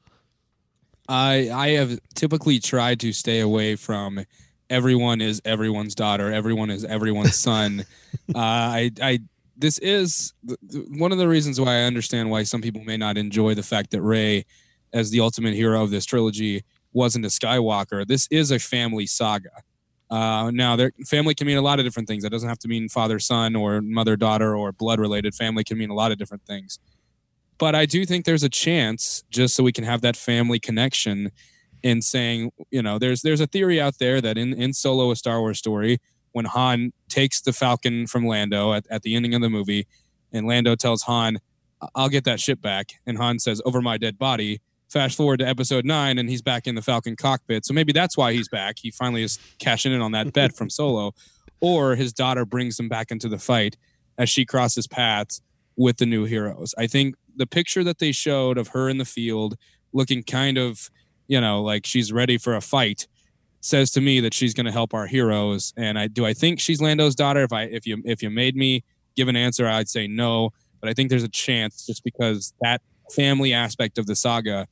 i i have typically tried to stay away from everyone is everyone's daughter, everyone is everyone's son. uh, I, I, this is one of the reasons why I understand why some people may not enjoy the fact that Rey, as the ultimate hero of this trilogy, wasn't a Skywalker. This is a family saga. Uh, now, their family can mean a lot of different things. That doesn't have to mean father son or mother daughter or blood related. Family can mean a lot of different things. But I do think there's a chance, just so we can have that family connection, in saying, you know, there's there's a theory out there that in in Solo, a Star Wars story, when Han takes the Falcon from Lando at, at the ending of the movie, and Lando tells Han, "I'll get that ship back," and Han says, "Over my dead body." Fast forward to Episode Nine, and he's back in the Falcon cockpit. So maybe that's why he's back. He finally is cashing in on that bet from Solo, or his daughter brings him back into the fight as she crosses paths with the new heroes. I think the picture that they showed of her in the field looking kind of you know, like she's ready for a fight, says to me that she's going to help our heroes. And I do I think she's Lando's daughter. If I if you if you made me give an answer, I'd say no. but I think there's a chance just because that family aspect of the saga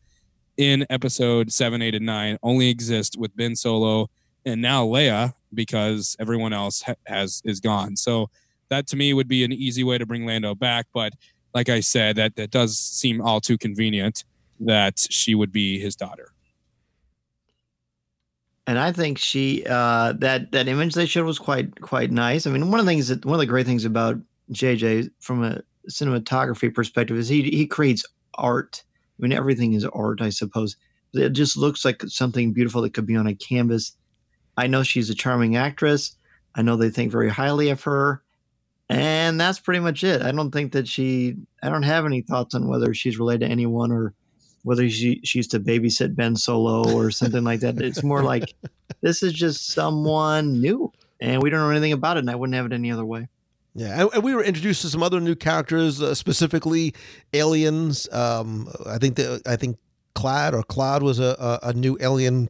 in episode seven, eight, and nine only exists with Ben Solo and now Leia because everyone else ha- has is gone. So that to me would be an easy way to bring Lando back. But like I said, that that does seem all too convenient that she would be his daughter. And I think she uh, that that image they showed was quite quite nice. I mean, one of the things that one of the great things about JJ from a cinematography perspective is he he creates art. I mean, everything is art, I suppose. It just looks like something beautiful that could be on a canvas. I know she's a charming actress. I know they think very highly of her. And that's pretty much it. I don't think that she, I don't have any thoughts on whether she's related to anyone or whether she, she used to babysit Ben Solo or something like that. It's more like this is just someone new and we don't know anything about it. And I wouldn't have it any other way. Yeah, and, and we were introduced to some other new characters, uh, specifically aliens. Um, I think that I think Clad or Cloud was a, a, a new alien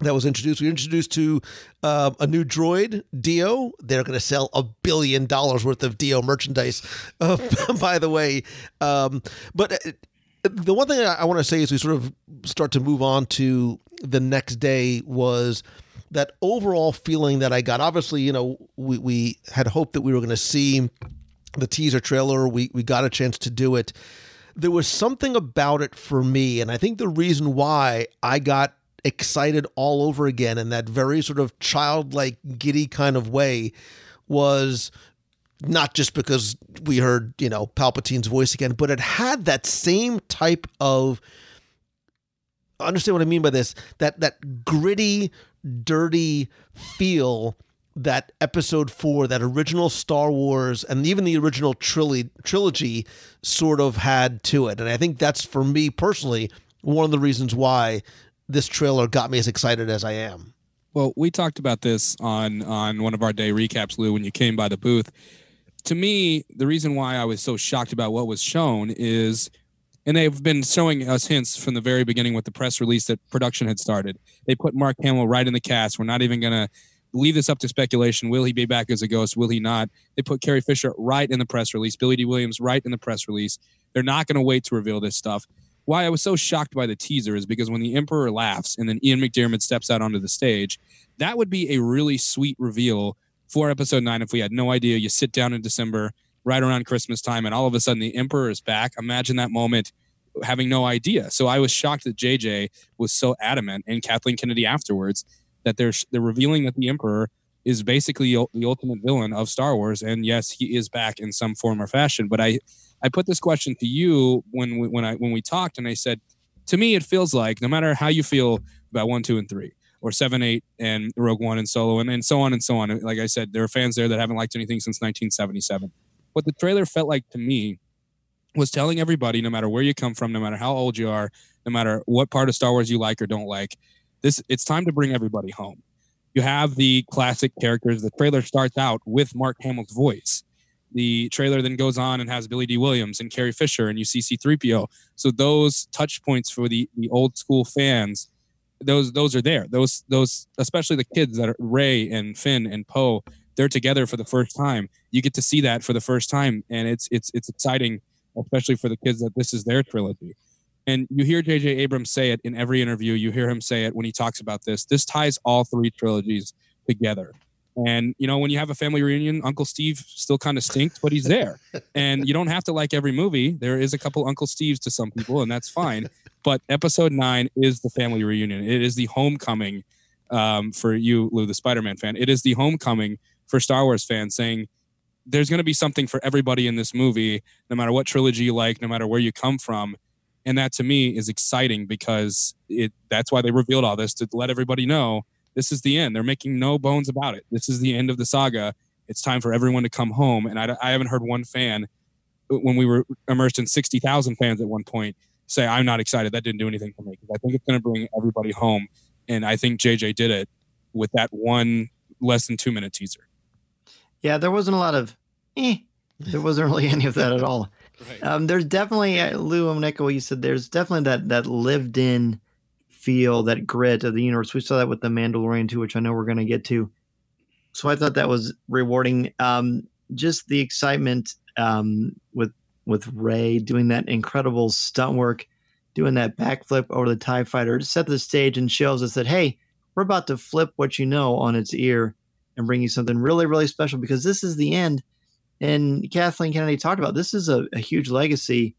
that was introduced. We were introduced to uh, a new droid, D-O. They're going to sell a billion dollars worth of D-O merchandise, uh, by the way. Um, but uh, the one thing I want to say as we sort of start to move on to the next day was that overall feeling that I got. Obviously, you know, we, we had hoped that we were going to see the teaser trailer. We, we got a chance to do it. There was something about it for me. And I think the reason why I got excited all over again in that very sort of childlike, giddy kind of way was not just because we heard, you know, Palpatine's voice again, but it had that same type of understand what I mean by this that that gritty, dirty feel that episode 4 that original Star Wars and even the original trilogy trilogy sort of had to it and I think that's for me personally one of the reasons why this trailer got me as excited as I am. Well, we talked about this on on one of our day recaps, Lou, when you came by the booth. To me, the reason why I was so shocked about what was shown is, and they've been showing us hints from the very beginning with the press release that production had started. They put Mark Hamill right in the cast. We're not even going to leave this up to speculation. Will he be back as a ghost? Will he not? They put Carrie Fisher right in the press release. Billy Dee Williams right in the press release. They're not going to wait to reveal this stuff why I was so shocked by the teaser is because when the Emperor laughs and then Ian McDiarmid steps out onto the stage, that would be a really sweet reveal for episode nine if we had no idea. You sit down in December, right around Christmas time, and all of a sudden the Emperor is back. Imagine that moment having no idea. So I was shocked that JJ was so adamant and Kathleen Kennedy afterwards that they're they're revealing that the Emperor is basically the ultimate villain of Star Wars. And yes, he is back in some form or fashion. But I I put this question to you when we, when I when we talked, and I said, to me, it feels like no matter how you feel about one, two, and three, or seven, eight, and Rogue One and Solo, and, and so on and so on. Like I said, there are fans there that haven't liked anything since 1977. What the trailer felt like to me was telling everybody, no matter where you come from, no matter how old you are, no matter what part of Star Wars you like or don't like, this it's time to bring everybody home. You have the classic characters. The trailer starts out with Mark Hamill's voice the trailer then goes on and has Billy Dee Williams and Carrie Fisher and you see C3PO. So those touch points for the the old school fans, those those are there. Those those especially the kids that are Rey and Finn and Poe, they're together for the first time. You get to see that for the first time, and it's it's it's exciting, especially for the kids that this is their trilogy. And you hear J.J. Abrams say it in every interview. You hear him say it when he talks about this. This ties all three trilogies together. And you know, when you have a family reunion, Uncle Steve still kind of stinks, but he's there. and you don't have to like every movie. There is a couple Uncle Steves to some people, and that's fine. But episode nine is the family reunion. It is the homecoming um, for you, Lou, the Spider-Man fan. It is the homecoming for Star Wars fans, saying there's going to be something for everybody in this movie, no matter what trilogy you like, no matter where you come from. And that to me is exciting because it that's why they revealed all this to let everybody know this is the end. They're making no bones about it. This is the end of the saga. It's time for everyone to come home. And I, I haven't heard one fan when we were immersed in 60,000 fans at one point say, I'm not excited. That didn't do anything for me. because I think it's going to bring everybody home. And I think JJ did it with that one less than two minute teaser. Yeah, there wasn't a lot of, eh. There wasn't really any of that at all. Right. Um, there's definitely, uh, Lou, I'm what you said, there's definitely that, that lived in feel, that grit of the universe. We saw that with the Mandalorian too, which I know we're going to get to. So I thought that was rewarding. Um, just the excitement um, with Rey doing that incredible stunt work, doing that backflip over the TIE fighter set the stage and shows us that, hey, we're about to flip what you know on its ear and bring you something really, really special because this is the end. And Kathleen Kennedy talked about this is a, a huge legacy,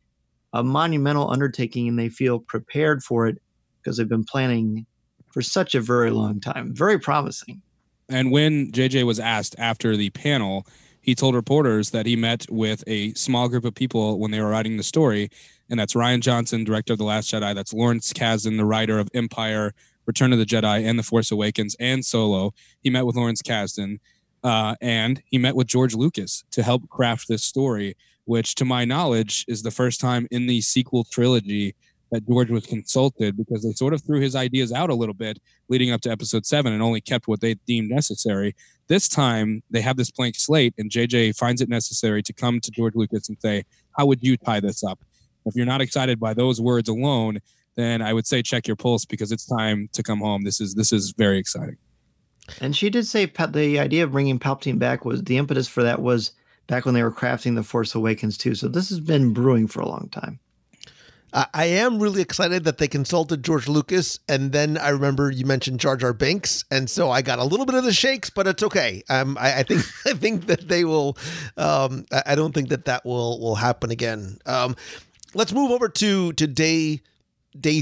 a monumental undertaking, and they feel prepared for it because they've been planning for such a very long time. Very promising. And when JJ was asked after the panel, he told reporters that he met with a small group of people when they were writing the story. And that's Rian Johnson, director of The Last Jedi. That's Lawrence Kasdan, the writer of Empire, Return of the Jedi, and The Force Awakens, and Solo. He met with Lawrence Kasdan. Uh, and he met with George Lucas to help craft this story, which, to my knowledge, is the first time in the sequel trilogy that George was consulted because they sort of threw his ideas out a little bit leading up to episode seven and only kept what they deemed necessary. This time they have this blank slate, and JJ finds it necessary to come to George Lucas and say, How would you tie this up? If you're not excited by those words alone, then I would say check your pulse because it's time to come home. This is this is very exciting. And she did say the idea of bringing Palpatine back was the impetus for that was back when they were crafting the Force Awakens too. So this has been brewing for a long time. I am really excited that they consulted George Lucas, and then I remember you mentioned Jar Jar Binks, and so I got a little bit of the shakes, but it's okay. Um, I, I think I think that they will. Um, I I don't think that that will will happen again. Um, let's move over to to day day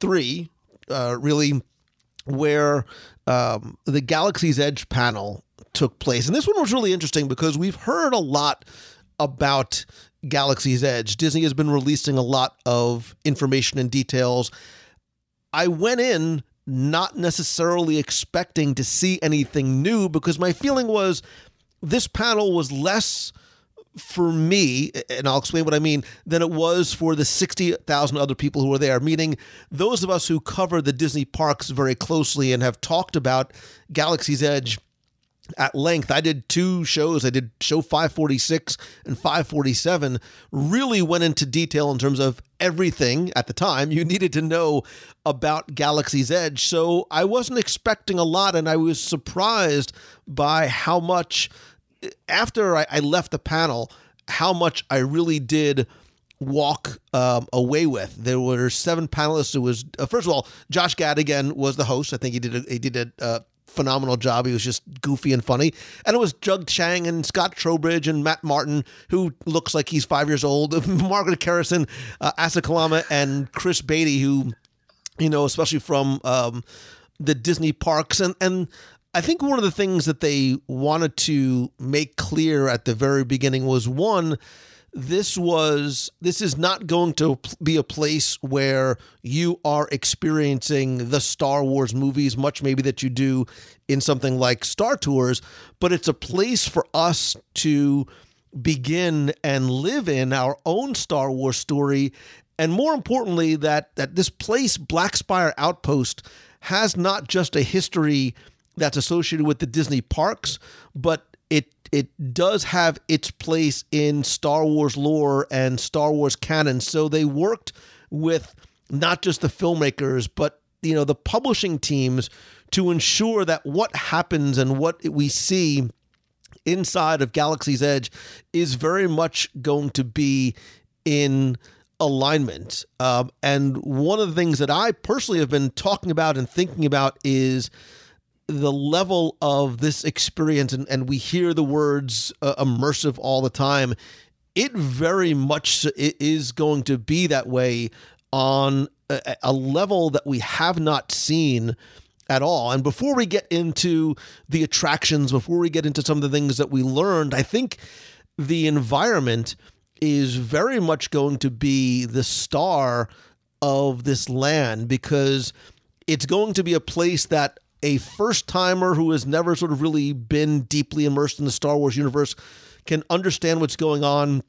three. Uh, really, where um, the Galaxy's Edge panel took place, and this one was really interesting because we've heard a lot about Galaxy's Edge. Disney has been releasing a lot of information and details. I went in not necessarily expecting to see anything new because my feeling was this panel was less for me, and I'll explain what I mean, than it was for the 60,000 other people who were there, meaning those of us who cover the Disney parks very closely and have talked about Galaxy's Edge at length. I did two shows. I did show 546 and 547. Really went into detail in terms of everything at the time you needed to know about Galaxy's Edge. So I wasn't expecting a lot, and I was surprised by how much, after I, left the panel, how much I really did walk um, away with. There were seven panelists. It was uh, first of all, Josh Gad again was the host. I think he did a, he did a uh, phenomenal job. He was just goofy and funny. And it was Doug Chiang and Scott Trowbridge and Matt Martin, who looks like he's five years old. Margaret Kerrison, uh, Asa Kalama, and Chris Beatty, who you know, especially from um, the Disney parks and and. I think one of the things that they wanted to make clear at the very beginning was one, this was this is not going to be a place where you are experiencing the Star Wars movies much maybe that you do in something like Star Tours, but it's a place for us to begin and live in our own Star Wars story. And more importantly that that this place Black Spire Outpost has not just a history that's associated with the Disney parks, but it does have its place in Star Wars lore and Star Wars canon. So they worked with not just the filmmakers, but you know the publishing teams to ensure that what happens and what we see inside of Galaxy's Edge is very much going to be in alignment. Um, and one of the things that I personally have been talking about and thinking about is the level of this experience, and, and we hear the words uh, immersive all the time. It very much is going to be that way on a, a level that we have not seen at all. And before we get into the attractions, before we get into some of the things that we learned, I think the environment is very much going to be the star of this land because it's going to be a place that a first timer who has never sort of really been deeply immersed in the Star Wars universe can understand what's going on.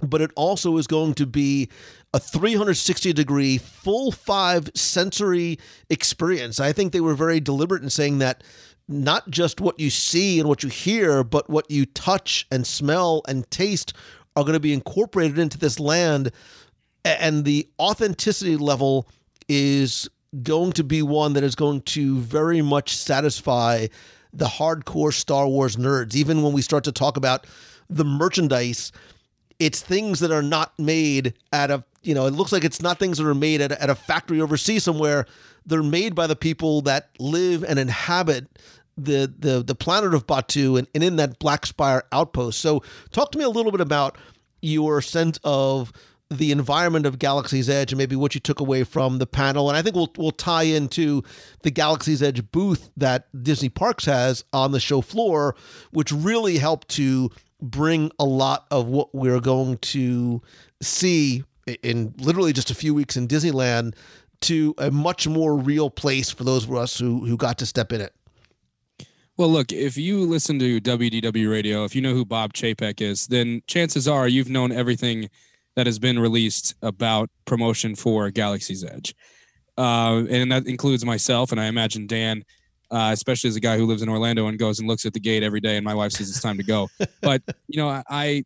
But it also is going to be a 360 degree, full five sensory experience. I think they were very deliberate in saying that not just what you see and what you hear, but what you touch and smell and taste are going to be incorporated into this land. And the authenticity level is going to be one that is going to very much satisfy the hardcore Star Wars nerds. Even when we start to talk about the merchandise, it's things that are not made at a you know it looks like it's not things that are made at a, at a factory overseas somewhere. They're made by the people that live and inhabit the the the planet of Batuu and, and in that Black Spire outpost. So talk to me a little bit about your sense of the environment of Galaxy's Edge and maybe what you took away from the panel. And I think we'll we'll tie into the Galaxy's Edge booth that Disney Parks has on the show floor, which really helped to bring a lot of what we're going to see in literally just a few weeks in Disneyland to a much more real place for those of us who who got to step in it. Well, look, if you listen to WDW radio, if you know who Bob Chapek is, then chances are you've known everything that has been released about promotion for Galaxy's Edge. Uh, and that includes myself, and I imagine Dan, uh, especially as a guy who lives in Orlando and goes and looks at the gate every day, and my wife says it's time to go. but, you know, I,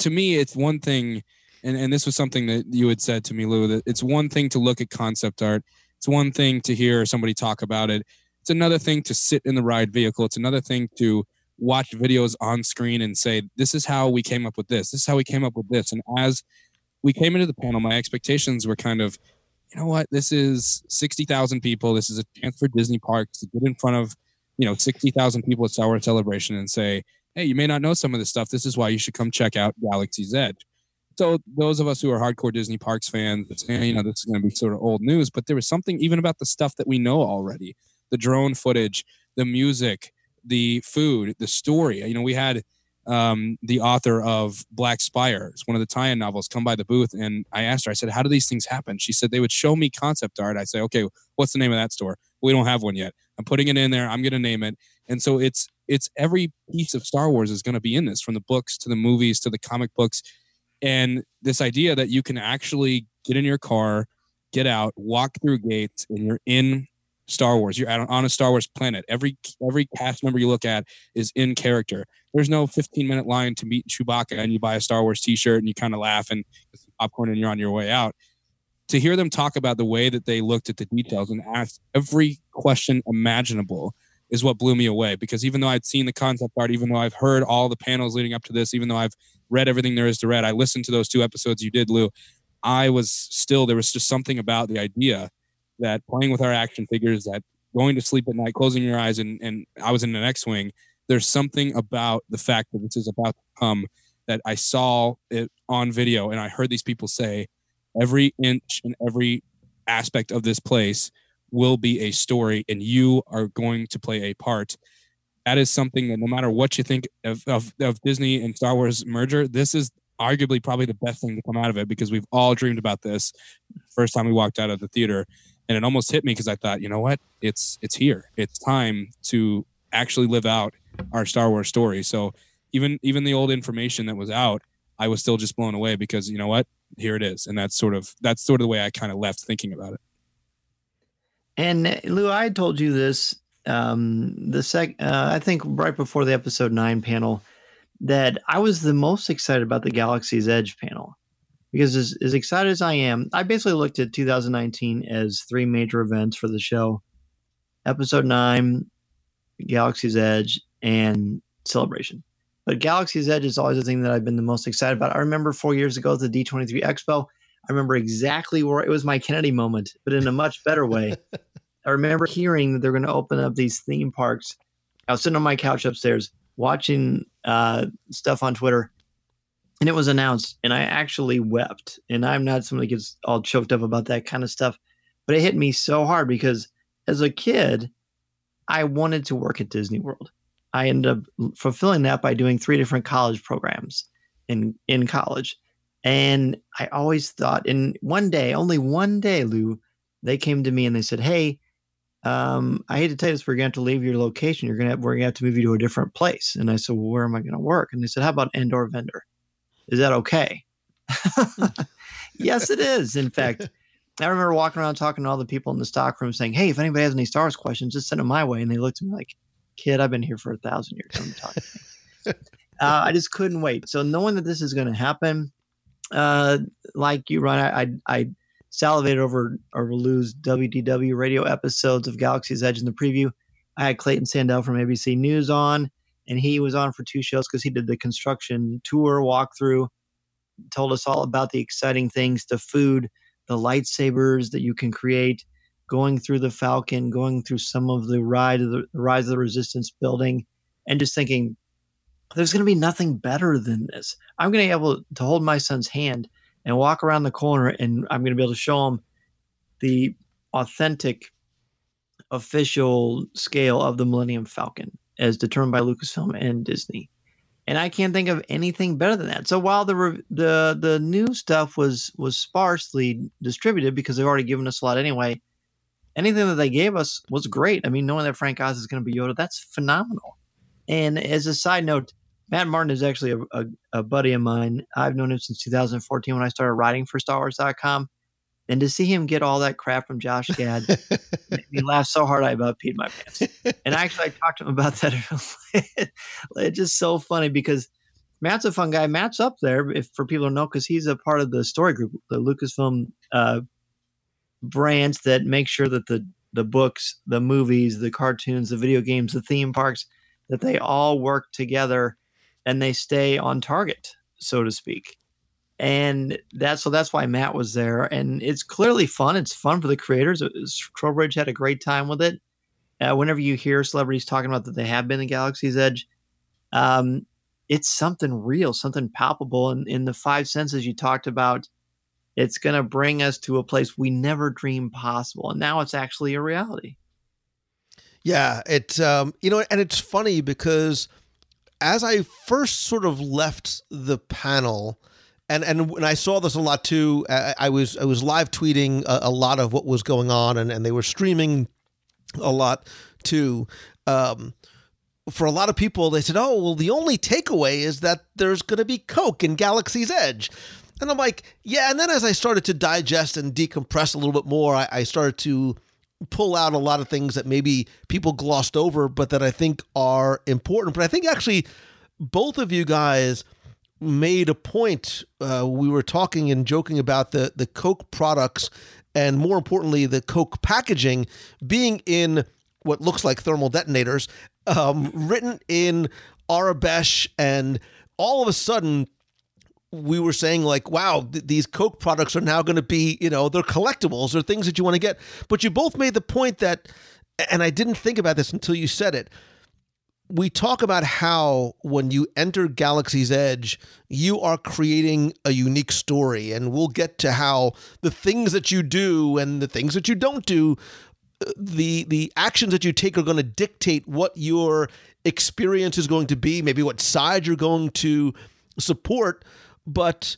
to me, it's one thing, and, and this was something that you had said to me, Lou, that it's one thing to look at concept art, it's one thing to hear somebody talk about it it's another thing to sit in the ride vehicle. It's another thing to watch videos on screen and say, this is how we came up with this. This is how we came up with this. And as we came into the panel, my expectations were kind of, you know what, this is 60,000 people. This is a chance for Disney parks to get in front of, you know, 60,000 people at Star Celebration and say, hey, you may not know some of this stuff. This is why you should come check out Galaxy's Edge. So those of us who are hardcore Disney parks fans, you know, this is going to be sort of old news, but there was something even about the stuff that we know already the drone footage, the music, the food, the story. You know, we had um, the author of Black Spire, it's one of the tie-in novels, come by the booth, and I asked her. I said, "How do these things happen?" She said they would show me concept art. I say, "Okay, what's the name of that store?" We don't have one yet. I'm putting it in there. I'm going to name it. And so it's it's every piece of Star Wars is going to be in this, from the books to the movies to the comic books, and this idea that you can actually get in your car, get out, walk through gates, and you're in Star Wars. You're on a Star Wars planet. Every every cast member you look at is in character. There's no 15 minute line to meet Chewbacca and you buy a Star Wars T-shirt and you kind of laugh and popcorn and you're on your way out. To hear them talk about the way that they looked at the details and asked every question imaginable is what blew me away. Because even though I'd seen the concept art, even though I've heard all the panels leading up to this, even though I've read everything there is to read, I listened to those two episodes you did, Lou. I was still there was just something about the idea that playing with our action figures, that going to sleep at night, closing your eyes, and, and I was in an X Wing, there's something about the fact that this is about to come that I saw it on video and I heard these people say every inch and every aspect of this place will be a story and you are going to play a part. That is something that no matter what you think of, of, of Disney and Star Wars merger, this is arguably probably the best thing to come out of it because we've all dreamed about this first time we walked out of the theater and it almost hit me because I thought, you know what, it's it's here. It's time to actually live out our Star Wars story. So even even the old information that was out, I was still just blown away because you know what, here it is, and that's sort of that's sort of the way I kind of left thinking about it. And Lou, I told you this um the sec uh, I think right before the episode nine panel that I was the most excited about the Galaxy's Edge panel because as, as excited as I am, I basically looked at 2019 as three major events for the show episode nine, Galaxy's Edge, and Celebration. But Galaxy's Edge is always the thing that I've been the most excited about. I remember four years ago at the D23 Expo, I remember exactly where it was my Kennedy moment, but in a much better way. I remember hearing that they're going to open up these theme parks. I was sitting on my couch upstairs watching uh, stuff on Twitter and it was announced and i actually wept and i'm not somebody that gets all choked up about that kind of stuff but it hit me so hard because as a kid i wanted to work at disney world i ended up fulfilling that by doing three different college programs in in college and i always thought and one day only one day lou they came to me and they said hey um, I hate to tell you this, we're going to, have to leave your location. You're going to have, we're going to have to move you to a different place. And I said, well, where am I going to work? And they said, how about Endor vendor? Is that okay? yes, it is. In fact, I remember walking around talking to all the people in the stock room saying, Hey, if anybody has any Star Wars questions, just send them my way. And they looked at me like, Kid, I've been here for a thousand years. Come talk to me. uh, I just couldn't wait. So, knowing that this is going to happen, uh, like you, Ron, I, I, I salivated over, over Lou's WDW radio episodes of Galaxy's Edge in the preview. I had Clayton Sandell from ABC News on and he was on for two shows because he did the construction tour walkthrough. told us all about the exciting things, the food, the lightsabers that you can create, going through the Falcon, going through some of the ride of the, the Rise of the Resistance building, and just thinking, there's going to be nothing better than this. I'm going to be able to hold my son's hand and walk around the corner, and I'm going to be able to show him the authentic, official scale of the Millennium Falcon as determined by Lucasfilm and Disney. And I can't think of anything better than that. So while the the the new stuff was was sparsely distributed because they've already given us a lot anyway, anything that they gave us was great. I mean, knowing that Frank Oz is going to be Yoda, that's phenomenal. And as a side note, Matt Martin is actually a, a, a buddy of mine. I've known him since 2014 when I started writing for StarWars.com. And to see him get all that crap from Josh Gad made me laugh so hard I about peed my pants. And actually, I talked to him about that. it's just so funny because Matt's a fun guy. Matt's up there, if for people to know, because he's a part of the story group, the Lucasfilm uh, branch that makes sure that the the books, the movies, the cartoons, the video games, the theme parks, that they all work together and they stay on target, so to speak. And that's so that's why Matt was there, and it's clearly fun. It's fun for the creators. Trowbridge had a great time with it. Uh, whenever you hear celebrities talking about that they have been in Galaxy's Edge, um, it's something real, something palpable. And in the five senses you talked about, it's going to bring us to a place we never dreamed possible, and now it's actually a reality. Yeah, it's um, you know, and it's funny because as I first sort of left the panel, and and I saw this a lot too, I, I was I was live tweeting a, a, lot of what was going on, and and they were streaming a lot too. Um, for a lot of people, they said, "Oh, well, the only takeaway is that there's going to be Coke in Galaxy's Edge." And I'm like, yeah. And then as I started to digest and decompress a little bit more, I, I started to pull out a lot of things that maybe people glossed over, but that I think are important. But I think actually both of you guys made a point. Uh, we were talking and joking about the the Coke products, and more importantly, the Coke packaging being in what looks like thermal detonators, um, written in Aurebesh, and all of a sudden we were saying like wow th- these coke products are now going to be you know they're collectibles or things that you want to get but you both made the point that and i didn't think about this until you said it we talk about how when you enter galaxy's edge you are creating a unique story and we'll get to how the things that you do and the things that you don't do the the actions that you take are going to dictate what your experience is going to be maybe what side you're going to support but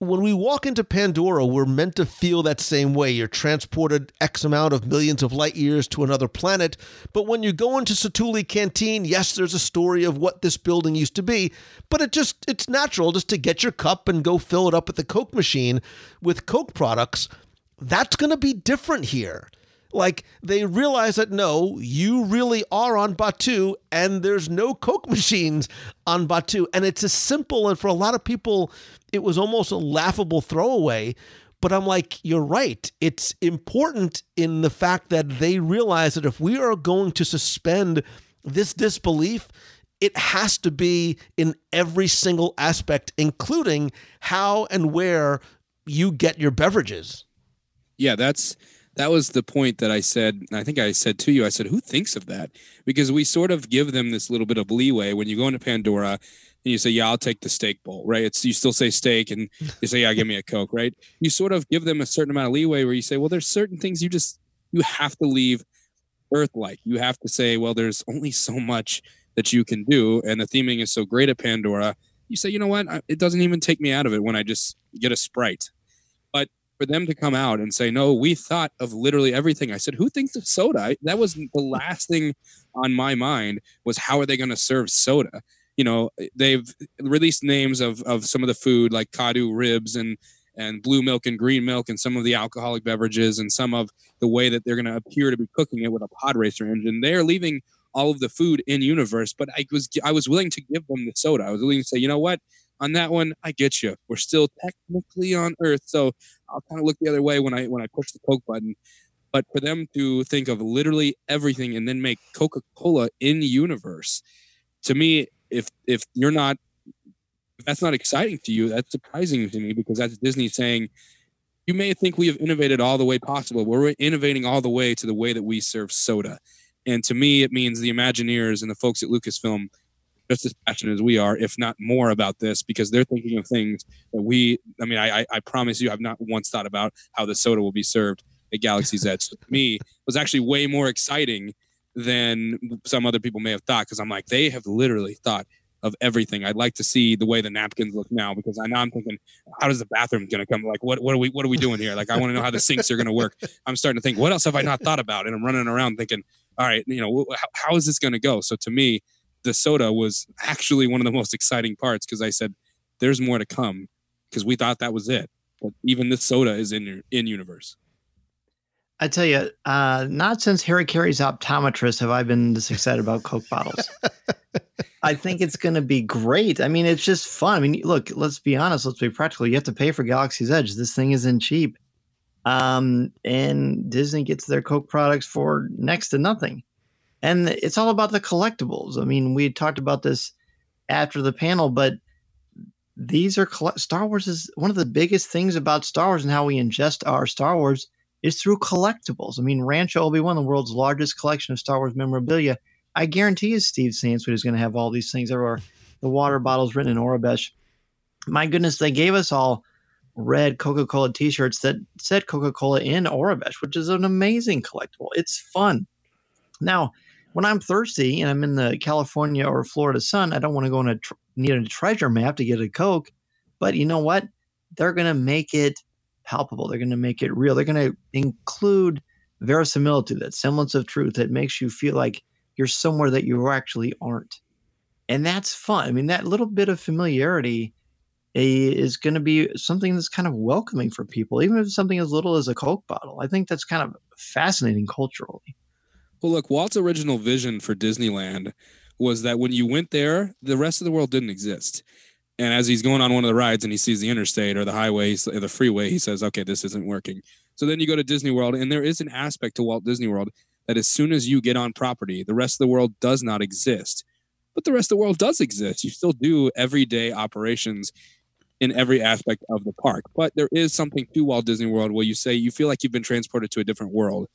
when we walk into Pandora, we're meant to feel that same way. You're transported X amount of millions of light years to another planet. But when you go into Satu'li Canteen, yes, there's a story of what this building used to be, but it just it's natural just to get your cup and go fill it up at the Coke machine with Coke products. That's going to be different here. Like they realize that no, you really are on Batuu and there's no Coke machines on Batuu. And it's as simple, and for a lot of people, it was almost a laughable throwaway. But I'm like, you're right. It's important in the fact that they realize that if we are going to suspend this disbelief, it has to be in every single aspect, including how and where you get your beverages. Yeah, that's that was the point that I said. I think I said to you, I said, who thinks of that? Because we sort of give them this little bit of leeway when you go into Pandora and you say, yeah, I'll take the steak bowl, right? It's you still say steak and you say, yeah, give me a Coke, right? You sort of give them a certain amount of leeway where you say, well, there's certain things you just you have to leave Earth like. You have to say, well, there's only so much that you can do, and the theming is so great at Pandora. You say, you know what? It doesn't even take me out of it when I just get a sprite But for them to come out and say, no, we thought of literally everything. I said, who thinks of soda? That was the last thing on my mind was how are they going to serve soda? You know, they've released names of, of some of the food like Kaadu ribs and, and blue milk and green milk and some of the alcoholic beverages and some of the way that they're going to appear to be cooking it with a pod racer engine. They're leaving all of the food in universe, but I was, I was willing to give them the soda. I was willing to say, you know what? on that one, I get you. We're still technically on Earth, so I'll kind of look the other way when I when I push the Coke button. But for them to think of literally everything and then make Coca Cola in universe, to me, if if you're not If that's not exciting to you, that's surprising to me because that's Disney saying, you may think we have innovated all the way possible. We're innovating all the way to the way that we serve soda. And to me, it means the Imagineers and the folks at Lucasfilm just as passionate as we are, if not more, about this because they're thinking of things that we. I mean, I, I, I promise you, I've not once thought about how the soda will be served at Galaxy's Edge. To me, was actually way more exciting than some other people may have thought because I'm like, they have literally thought of everything. I'd like to see the way the napkins look now because I know I'm thinking, how does the bathroom to come? Like, what what are we what are we doing here? Like, I want to know how the sinks are to work. I'm starting to think, what else have I not thought about? And I'm running around thinking, all right, you know, how, is this to go? So to me, the soda was actually one of the most exciting parts because I said, there's more to come because we thought that was it. But even this soda is in in universe. I tell you, uh, not since Harry Caray's optometrist have I been this excited about Coke bottles. I think it's going to be great. I mean, it's just fun. I mean, look, let's be honest. Let's be practical. You have to pay for Galaxy's Edge. This thing isn't cheap. Um, and Disney gets their Coke products for next to nothing. And it's all about the collectibles. I mean, we talked about this after the panel, but these are Star Wars is one of the biggest things about Star Wars and how we ingest our Star Wars is through collectibles. I mean, Rancho Obi Wan, the world's largest collection of Star Wars memorabilia. I guarantee you, Steve Sansweet is going to have all these things everywhere. The water bottles written in Aurebesh. My goodness, they gave us all red Coca Cola t shirts that said Coca Cola in Aurebesh, which is an amazing collectible. It's fun. Now, when I'm thirsty and I'm in the California or Florida sun, I don't want to go on a tr- need a treasure map to get a Coke. But you know what? They're going to make it palpable. They're going to make it real. They're going to include verisimilitude, that semblance of truth that makes you feel like you're somewhere that you actually aren't. And that's fun. I mean, that little bit of familiarity eh, is going to be something that's kind of welcoming for people, even if something as little as a Coke bottle. I think that's kind of fascinating culturally. Well, look, Walt's original vision for Disneyland was that when you went there, the rest of the world didn't exist. And as he's going on one of the rides and he sees the interstate or the highway or the freeway, he says, okay, this isn't working. So then you go to Disney World, and there is an aspect to Walt Disney World that as soon as you get on property, the rest of the world does not exist. But the rest of the world does exist. You still do everyday operations in every aspect of the park. But there is something to Walt Disney World where you say you feel like you've been transported to a different world.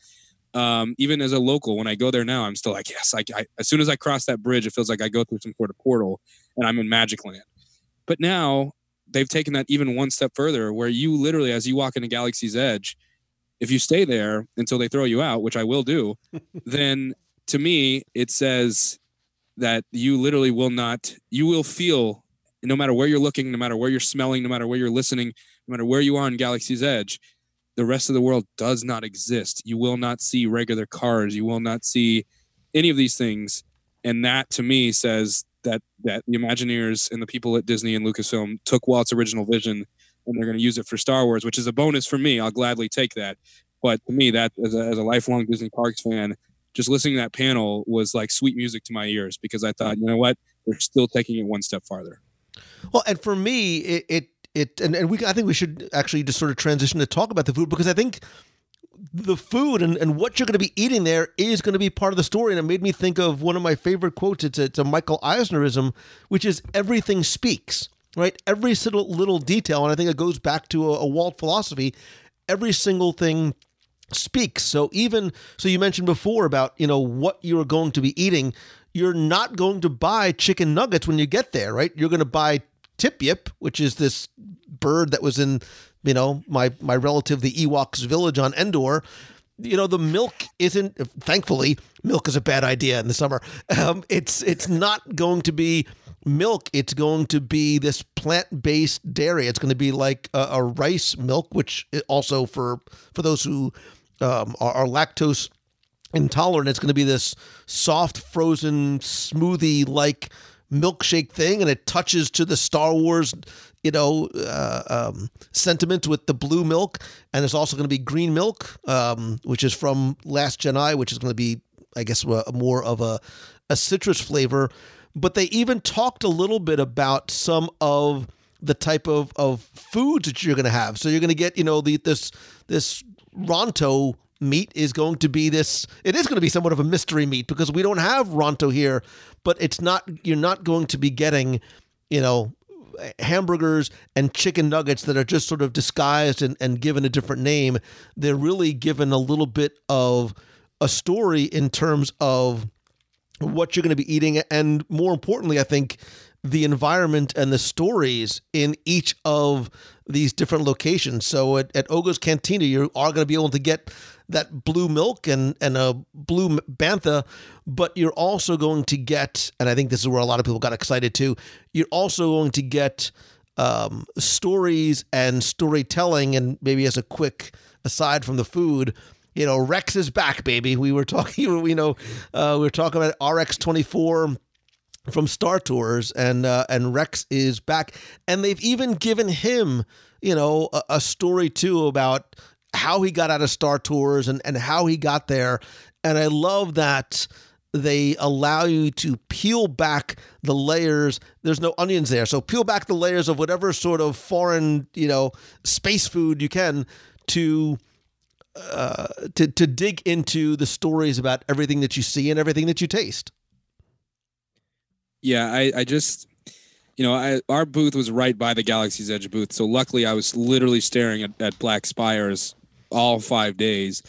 Um, even as a local, when I go there now, I'm still like, yes, I, I, as soon as I cross that bridge, it feels like I go through some sort of portal and I'm in Magic Land. But now they've taken that even one step further where you literally, as you walk into Galaxy's Edge, if you stay there until they throw you out, which I will do, then to me, it says that you literally will not, you will feel no matter where you're looking, no matter where you're smelling, no matter where you're listening, no matter where you are in Galaxy's Edge, the rest of the world does not exist. You will not see regular cars. You will not see any of these things. And that to me says that that the Imagineers and the people at Disney and Lucasfilm took Walt's original vision and they're going to use it for Star Wars, which is a bonus for me. I'll gladly take that. But to me, that as a, as a lifelong Disney Parks fan, just listening to that panel was like sweet music to my ears because I thought, you know what, they're still taking it one step farther. Well, and for me, it it, it and, and we I think we should actually just sort of transition to talk about the food because I think the food and, and what you're going to be eating there is going to be part of the story. And it made me think of one of my favorite quotes. It's a, it's a Michael Eisnerism, which is everything speaks, right? Every little, little detail. And I think it goes back to a, a Walt philosophy. Every single thing speaks. So even, so you mentioned before about, you know, what you're going to be eating. You're not going to buy chicken nuggets when you get there, right? You're going to buy tip yip, which is this bird that was in you know, my my relative, the Ewoks village on Endor. You know, the milk isn't. Thankfully, milk is a bad idea in the summer. Um, it's it's not going to be milk. It's going to be this plant based dairy. It's going to be like a, a, rice milk, which also for for those who um, are, are lactose intolerant, it's going to be this soft frozen smoothie like milkshake thing and it touches to the Star Wars you know, uh, um, sentiment with the blue milk, and there's also going to be green milk, um, which is from Last Jedi, which is going to be, I guess, more of a a citrus flavor. But they even talked a little bit about some of the type of, of foods that you're going to have. So you're going to get, you know, the this this Ronto meat is going to be this. It is going to be somewhat of a mystery meat because we don't have Ronto here, but it's not. You're not going to be getting, you know, hamburgers and chicken nuggets that are just sort of disguised and, and given a different name. They're really given a little bit of a story in terms of what you're going to be eating, and more importantly, I think the environment and the stories in each of these different locations. So at, at Oga's Cantina, you are going to be able to get that blue milk and, and a blue bantha, but you're also going to get, and I think this is where a lot of people got excited too, you're also going to get um, stories and storytelling. And maybe as a quick aside from the food, you know, Rex is back, baby. We were talking, you know, uh, we were talking about RX 24 from Star Tours, and uh, and Rex is back, and they've even given him, you know, a, a, story too about how he got out of Star Tours and and how he got there, and I love that they allow you to peel back the layers. There's no onions there, so peel back the layers of whatever sort of foreign, you know, space food you can to. Uh, to to dig into the stories about everything that you see and everything that you taste yeah, I, I just, you know, I, our booth was right by the Galaxy's Edge booth. So luckily, I was literally staring at, at Black Spires all five days.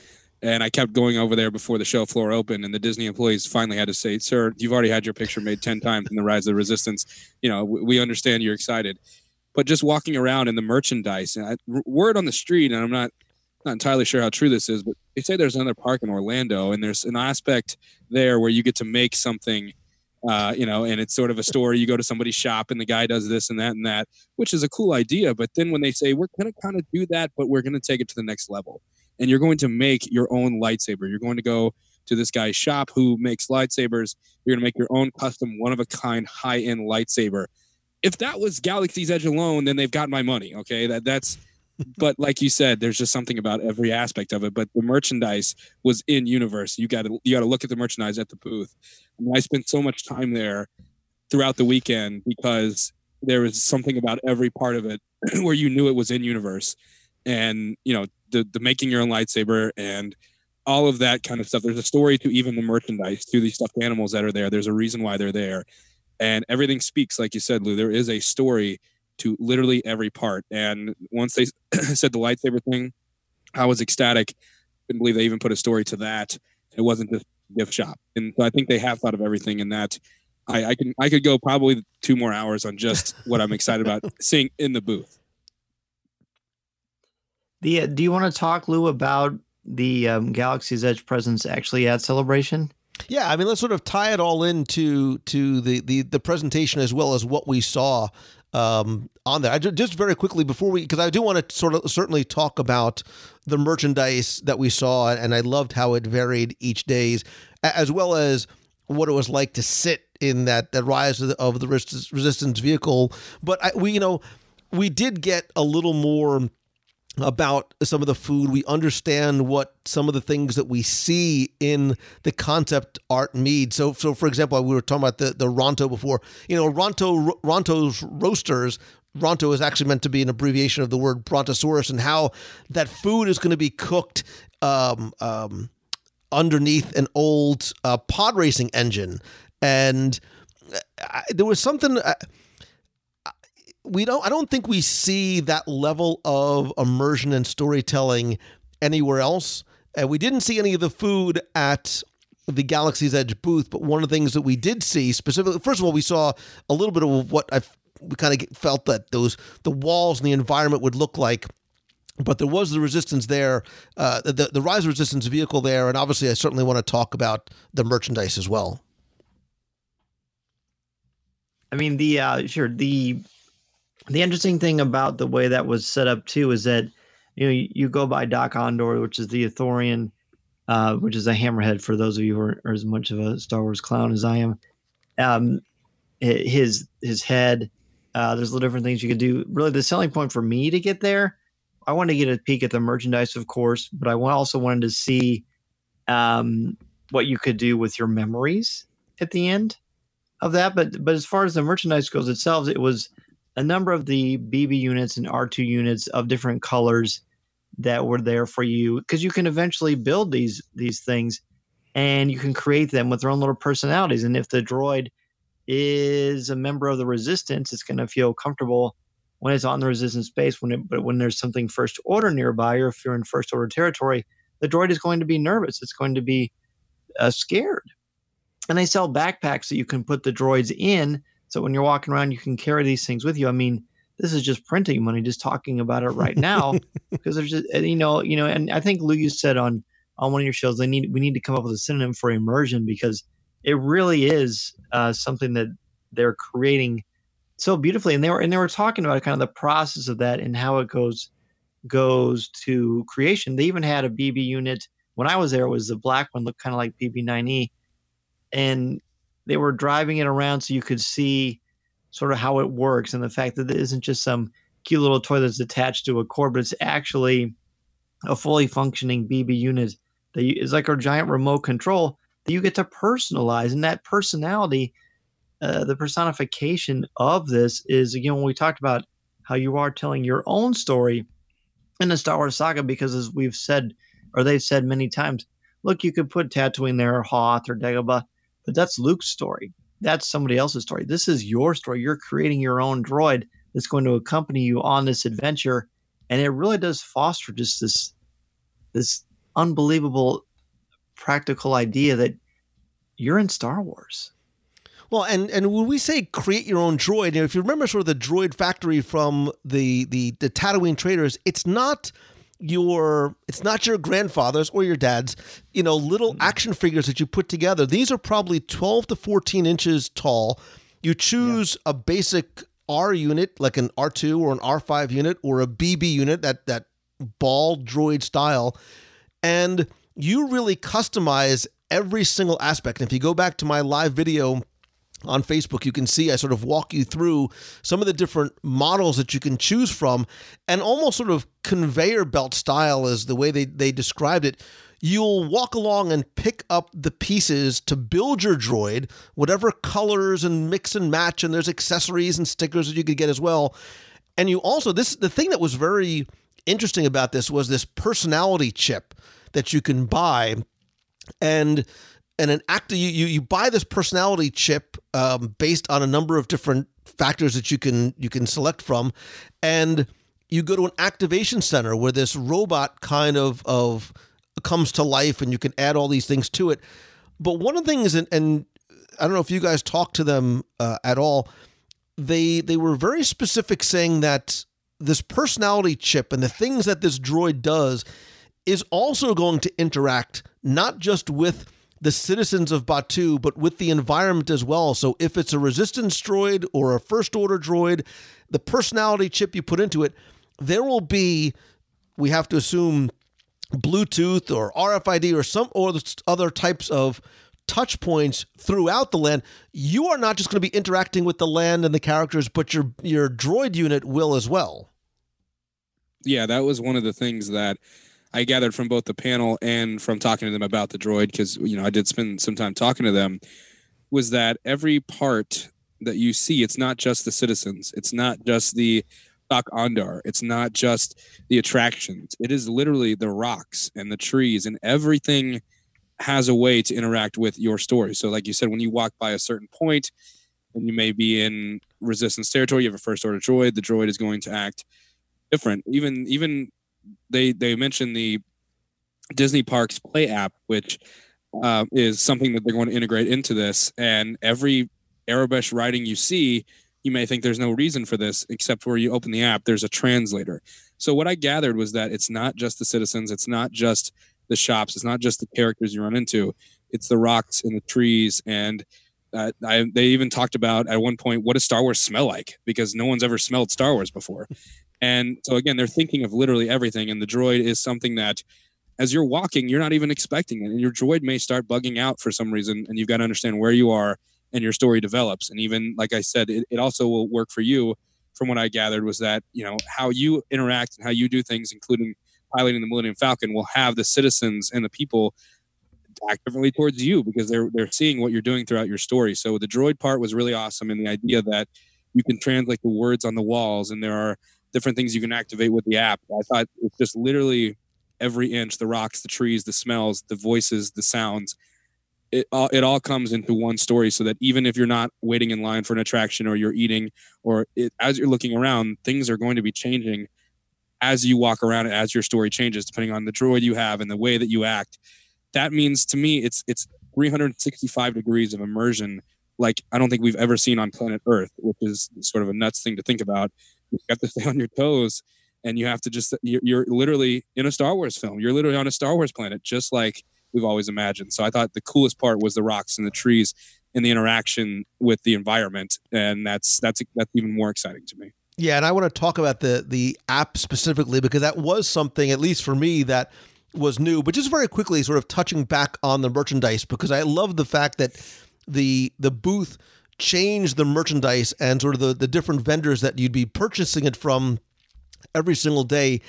And I kept going over there before the show floor opened, and the Disney employees finally had to say, "Sir, you've already had your picture made ten times in the Rise of the Resistance. You know, we understand you're excited." But just walking around in the merchandise, and I, word on the street, and I'm not not entirely sure how true this is, but they say there's another park in Orlando, and there's an aspect there where you get to make something uh, you know, and it's sort of a story. You go to somebody's shop and the guy does this and that and that, which is a cool idea. But then when they say we're going to kind of do that, but we're going to take it to the next level, and you're going to make your own lightsaber. You're going to go to this guy's shop who makes lightsabers. You're going to make your own custom, one of a kind, high end lightsaber. If that was Galaxy's Edge alone, then they've got my money. Okay, that that's but like you said, there's just something about every aspect of it. But the merchandise was in universe. You got to you got to look at the merchandise at the booth. I spent so much time there throughout the weekend because there was something about every part of it where you knew it was in universe, and you know the the making your own lightsaber and all of that kind of stuff. There's a story to even the merchandise, to these stuffed animals that are there. There's a reason why they're there, and everything speaks, like you said, Lou. There is a story to literally every part. And once they said the lightsaber thing, I was ecstatic. Couldn't believe they even put a story to that. It wasn't just gift shop. And so I think they have thought of everything in that. I, I can I could go probably two more hours on just what I'm excited about seeing in the booth. The uh, do you want to talk, Lou, about the um, Galaxy's Edge presence actually at Celebration? Yeah, I mean, let's sort of tie it all into to the the the presentation as well as what we saw um, on there. I just very quickly before we, because I do want to sort of certainly talk about the merchandise that we saw, and I loved how it varied each days, as well as what it was like to sit in that that rise of the, of the resistance vehicle. But I, we, you know, we did get a little more about some of the food. We understand what some of the things that we see in the concept art mead. So, so for example, we were talking about the the Ronto before. You know, Ronto Ronto's roasters. Ronto is actually meant to be an abbreviation of the word Brontosaurus, and how that food is going to be cooked um, um, underneath an old uh, pod racing engine. And uh, I, there was something. Uh, we don't I don't think we see that level of immersion and storytelling anywhere else. And we didn't see any of the food at the Galaxy's Edge booth, but one of the things that we did see specifically, first of all, we saw a little bit of what I we kind of felt that those the walls and the environment would look like. But there was the resistance there, uh, the the rise of resistance vehicle there, and obviously, I certainly want to talk about the merchandise as well. I mean, the uh, sure the the interesting thing about the way that was set up too is that you know you, you go by Dok-Ondar, which is the Ithorian, uh, which is a hammerhead for those of you who are, are, as much of a Star Wars clown as I am. Um, his his head. Uh, there's different things you could do. Really, the selling point for me to get there, I wanted to get a peek at the merchandise, of course, but I also wanted to see um, what you could do with your memories at the end of that. But but as far as the merchandise goes itself, it was a number of the BB units and R2 units of different colors that were there for you because you can eventually build these these things and you can create them with their own little personalities. And if the droid is a member of the resistance, it's going to feel comfortable when it's on the resistance base. When it, but when there's something first order nearby, or if you're in first order territory, the droid is going to be nervous. It's going to be uh, scared. And they sell backpacks that you can put the droids in, so when you're walking around, you can carry these things with you. I mean, this is just printing money, just talking about it right now, because there's just you know, you know, and I think Lou, you said on on one of your shows, they need we need to come up with a synonym for immersion because it really is uh, something that they're creating so beautifully. And they were and they were talking about kind of the process of that and how it goes goes to creation. They even had a BB unit when I was there. It was the black one, looked kind of like BB9E, and they were driving it around so you could see sort of how it works and the fact that it isn't just some cute little toy that's attached to a cord, but it's actually a fully functioning BB unit that is like a giant remote control that you get to personalize. And that personality, uh, the personification of this is, again, when we talked about how you are telling your own story in the Star Wars saga, because as we've said, or they've said many times, look, you could put Tatooine there, or Hoth, or Dagobah, but that's Luke's story. That's somebody else's story. This is your story. You're creating your own droid that's going to accompany you on this adventure, and it really does foster just this this unbelievable practical idea that you're in Star Wars. Well, and and when we say create your own droid, you know, if you remember sort of the droid factory from the the the Tatooine traders, it's not your it's not your grandfather's or your dad's you know little mm-hmm. action figures that you put together these are probably 12 to 14 inches tall you choose yeah. a basic r unit like an r2 or an r5 unit or a bb unit that that ball droid style and you really customize every single aspect. And if you go back to my live video on Facebook, you can see I sort of walk you through some of the different models that you can choose from, and almost sort of conveyor belt style is the way they, they described it. You'll walk along and pick up the pieces to build your droid, whatever colors and mix and match, and there's accessories and stickers that you could get as well. And you also, this the thing that was very interesting about this was this personality chip that you can buy and and an actor you, you you buy this personality chip um, based on a number of different factors that you can you can select from and you go to an activation center where this robot kind of of comes to life and you can add all these things to it. But one of the things and, and i don't know if you guys talked to them uh, at all they they were very specific saying that this personality chip and the things that this droid does is also going to interact not just with the citizens of Batuu, but with the environment as well. So if it's a resistance droid or a first order droid, the personality chip you put into it, there will be, we have to assume, Bluetooth or RFID or some or other types of touch points throughout the land. You are not just going to be interacting with the land and the characters, but your your droid unit will as well. Yeah, that was one of the things that I gathered from both the panel and from talking to them about the droid, because you know I did spend some time talking to them, was that every part that you see, it's not just the citizens, it's not just the Dok-Ondar, it's not just the attractions. It is literally the rocks and the trees and everything has a way to interact with your story. So, like you said, when you walk by a certain point and you may be in resistance territory, you have a first order droid, the droid is going to act different. Even even they they mentioned the Disney Parks Play app, which uh, is something that they're going to integrate into this. And every Aurebesh writing you see, you may think there's no reason for this, except where you open the app, there's a translator. So what I gathered was that it's not just the citizens, it's not just the shops, it's not just the characters you run into, it's the rocks and the trees and. Uh, I, they even talked about at one point what does Star Wars smell like because no one's ever smelled Star Wars before, and so again, they're thinking of literally everything. And the droid is something that as you're walking, you're not even expecting it. And your droid may start bugging out for some reason. And you've got to understand where you are and your story develops. And even like I said, it, it also will work for you from what I gathered was that, you know, how you interact and how you do things, including piloting the Millennium Falcon, will have the citizens and the people act differently towards you because they're they're seeing what you're doing throughout your story. So the droid part was really awesome, and the idea that you can translate the words on the walls, and there are different things you can activate with the app. I thought it's just literally every inch the rocks, the trees, the smells, the voices, the sounds. it all, it all comes into one story so that even if you're not waiting in line for an attraction or you're eating or it, as you're looking around things are going to be changing as you walk around and as your story changes depending on the droid you have and the way that you act that means to me it's it's 365 degrees of immersion like i don't think we've ever seen on planet earth which is sort of a nuts thing to think about you have to stay on your toes and you have to just you're, you're literally in a star wars film you're literally on a star wars planet just like we've always imagined. So I thought the coolest part was the rocks and the trees and the interaction with the environment, and that's that's that's even more exciting to me. Yeah, and I want to talk about the the app specifically because that was something, at least for me, that was new. But just very quickly, sort of touching back on the merchandise because I love the fact that the the booth changed the merchandise and sort of the, the different vendors that you'd be purchasing it from every single day.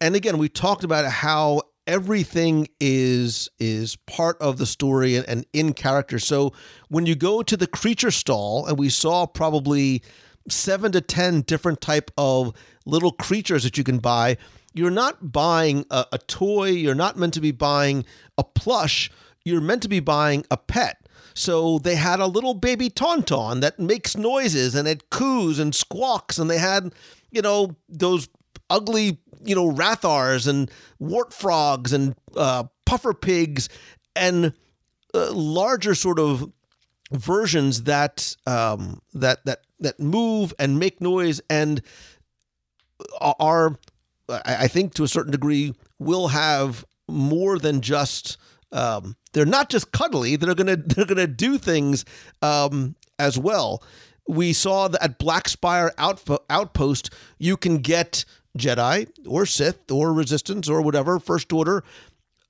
And again, we talked about how everything is is part of the story and, and in character. So when you go to the creature stall, and we saw probably seven to ten different type of little creatures that you can buy. You're not buying a, a toy. You're not meant to be buying a plush. You're meant to be buying a pet. So they had a little baby tauntaun that makes noises and it coos and squawks, and they had, you know, those ugly, you know, rathars and wart frogs and uh, puffer pigs and uh, larger sort of versions that um, that that that move and make noise and are, I think, to a certain degree, will have more than just. Um, they're not just cuddly; they're gonna they're gonna do things um, as well. We saw that at Black Spire Outpost, you can get Jedi or Sith or Resistance or whatever, First Order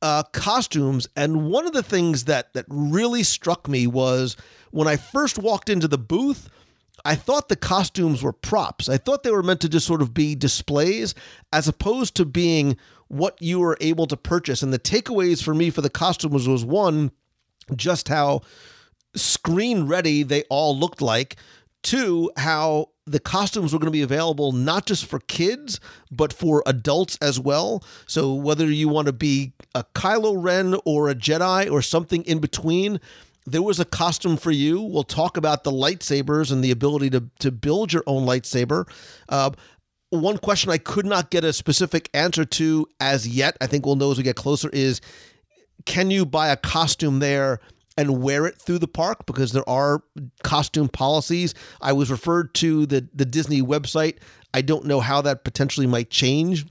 uh, costumes. And one of the things that that really struck me was when I first walked into the booth. I thought the costumes were props. I thought they were meant to just sort of be displays as opposed to being what you were able to purchase. And the takeaways for me for the costumes was one, just how screen ready they all looked like. Two, how the costumes were going to be available not just for kids, but for adults as well. So whether you want to be a Kylo Ren or a Jedi or something in between, there was a costume for you. We'll talk about the lightsabers and the ability to, to build your own lightsaber. Uh, one question I could not get a specific answer to as yet, I think we'll know as we get closer, is can you buy a costume there and wear it through the park because there are costume policies. I was referred to the the Disney website. I don't know how that potentially might change,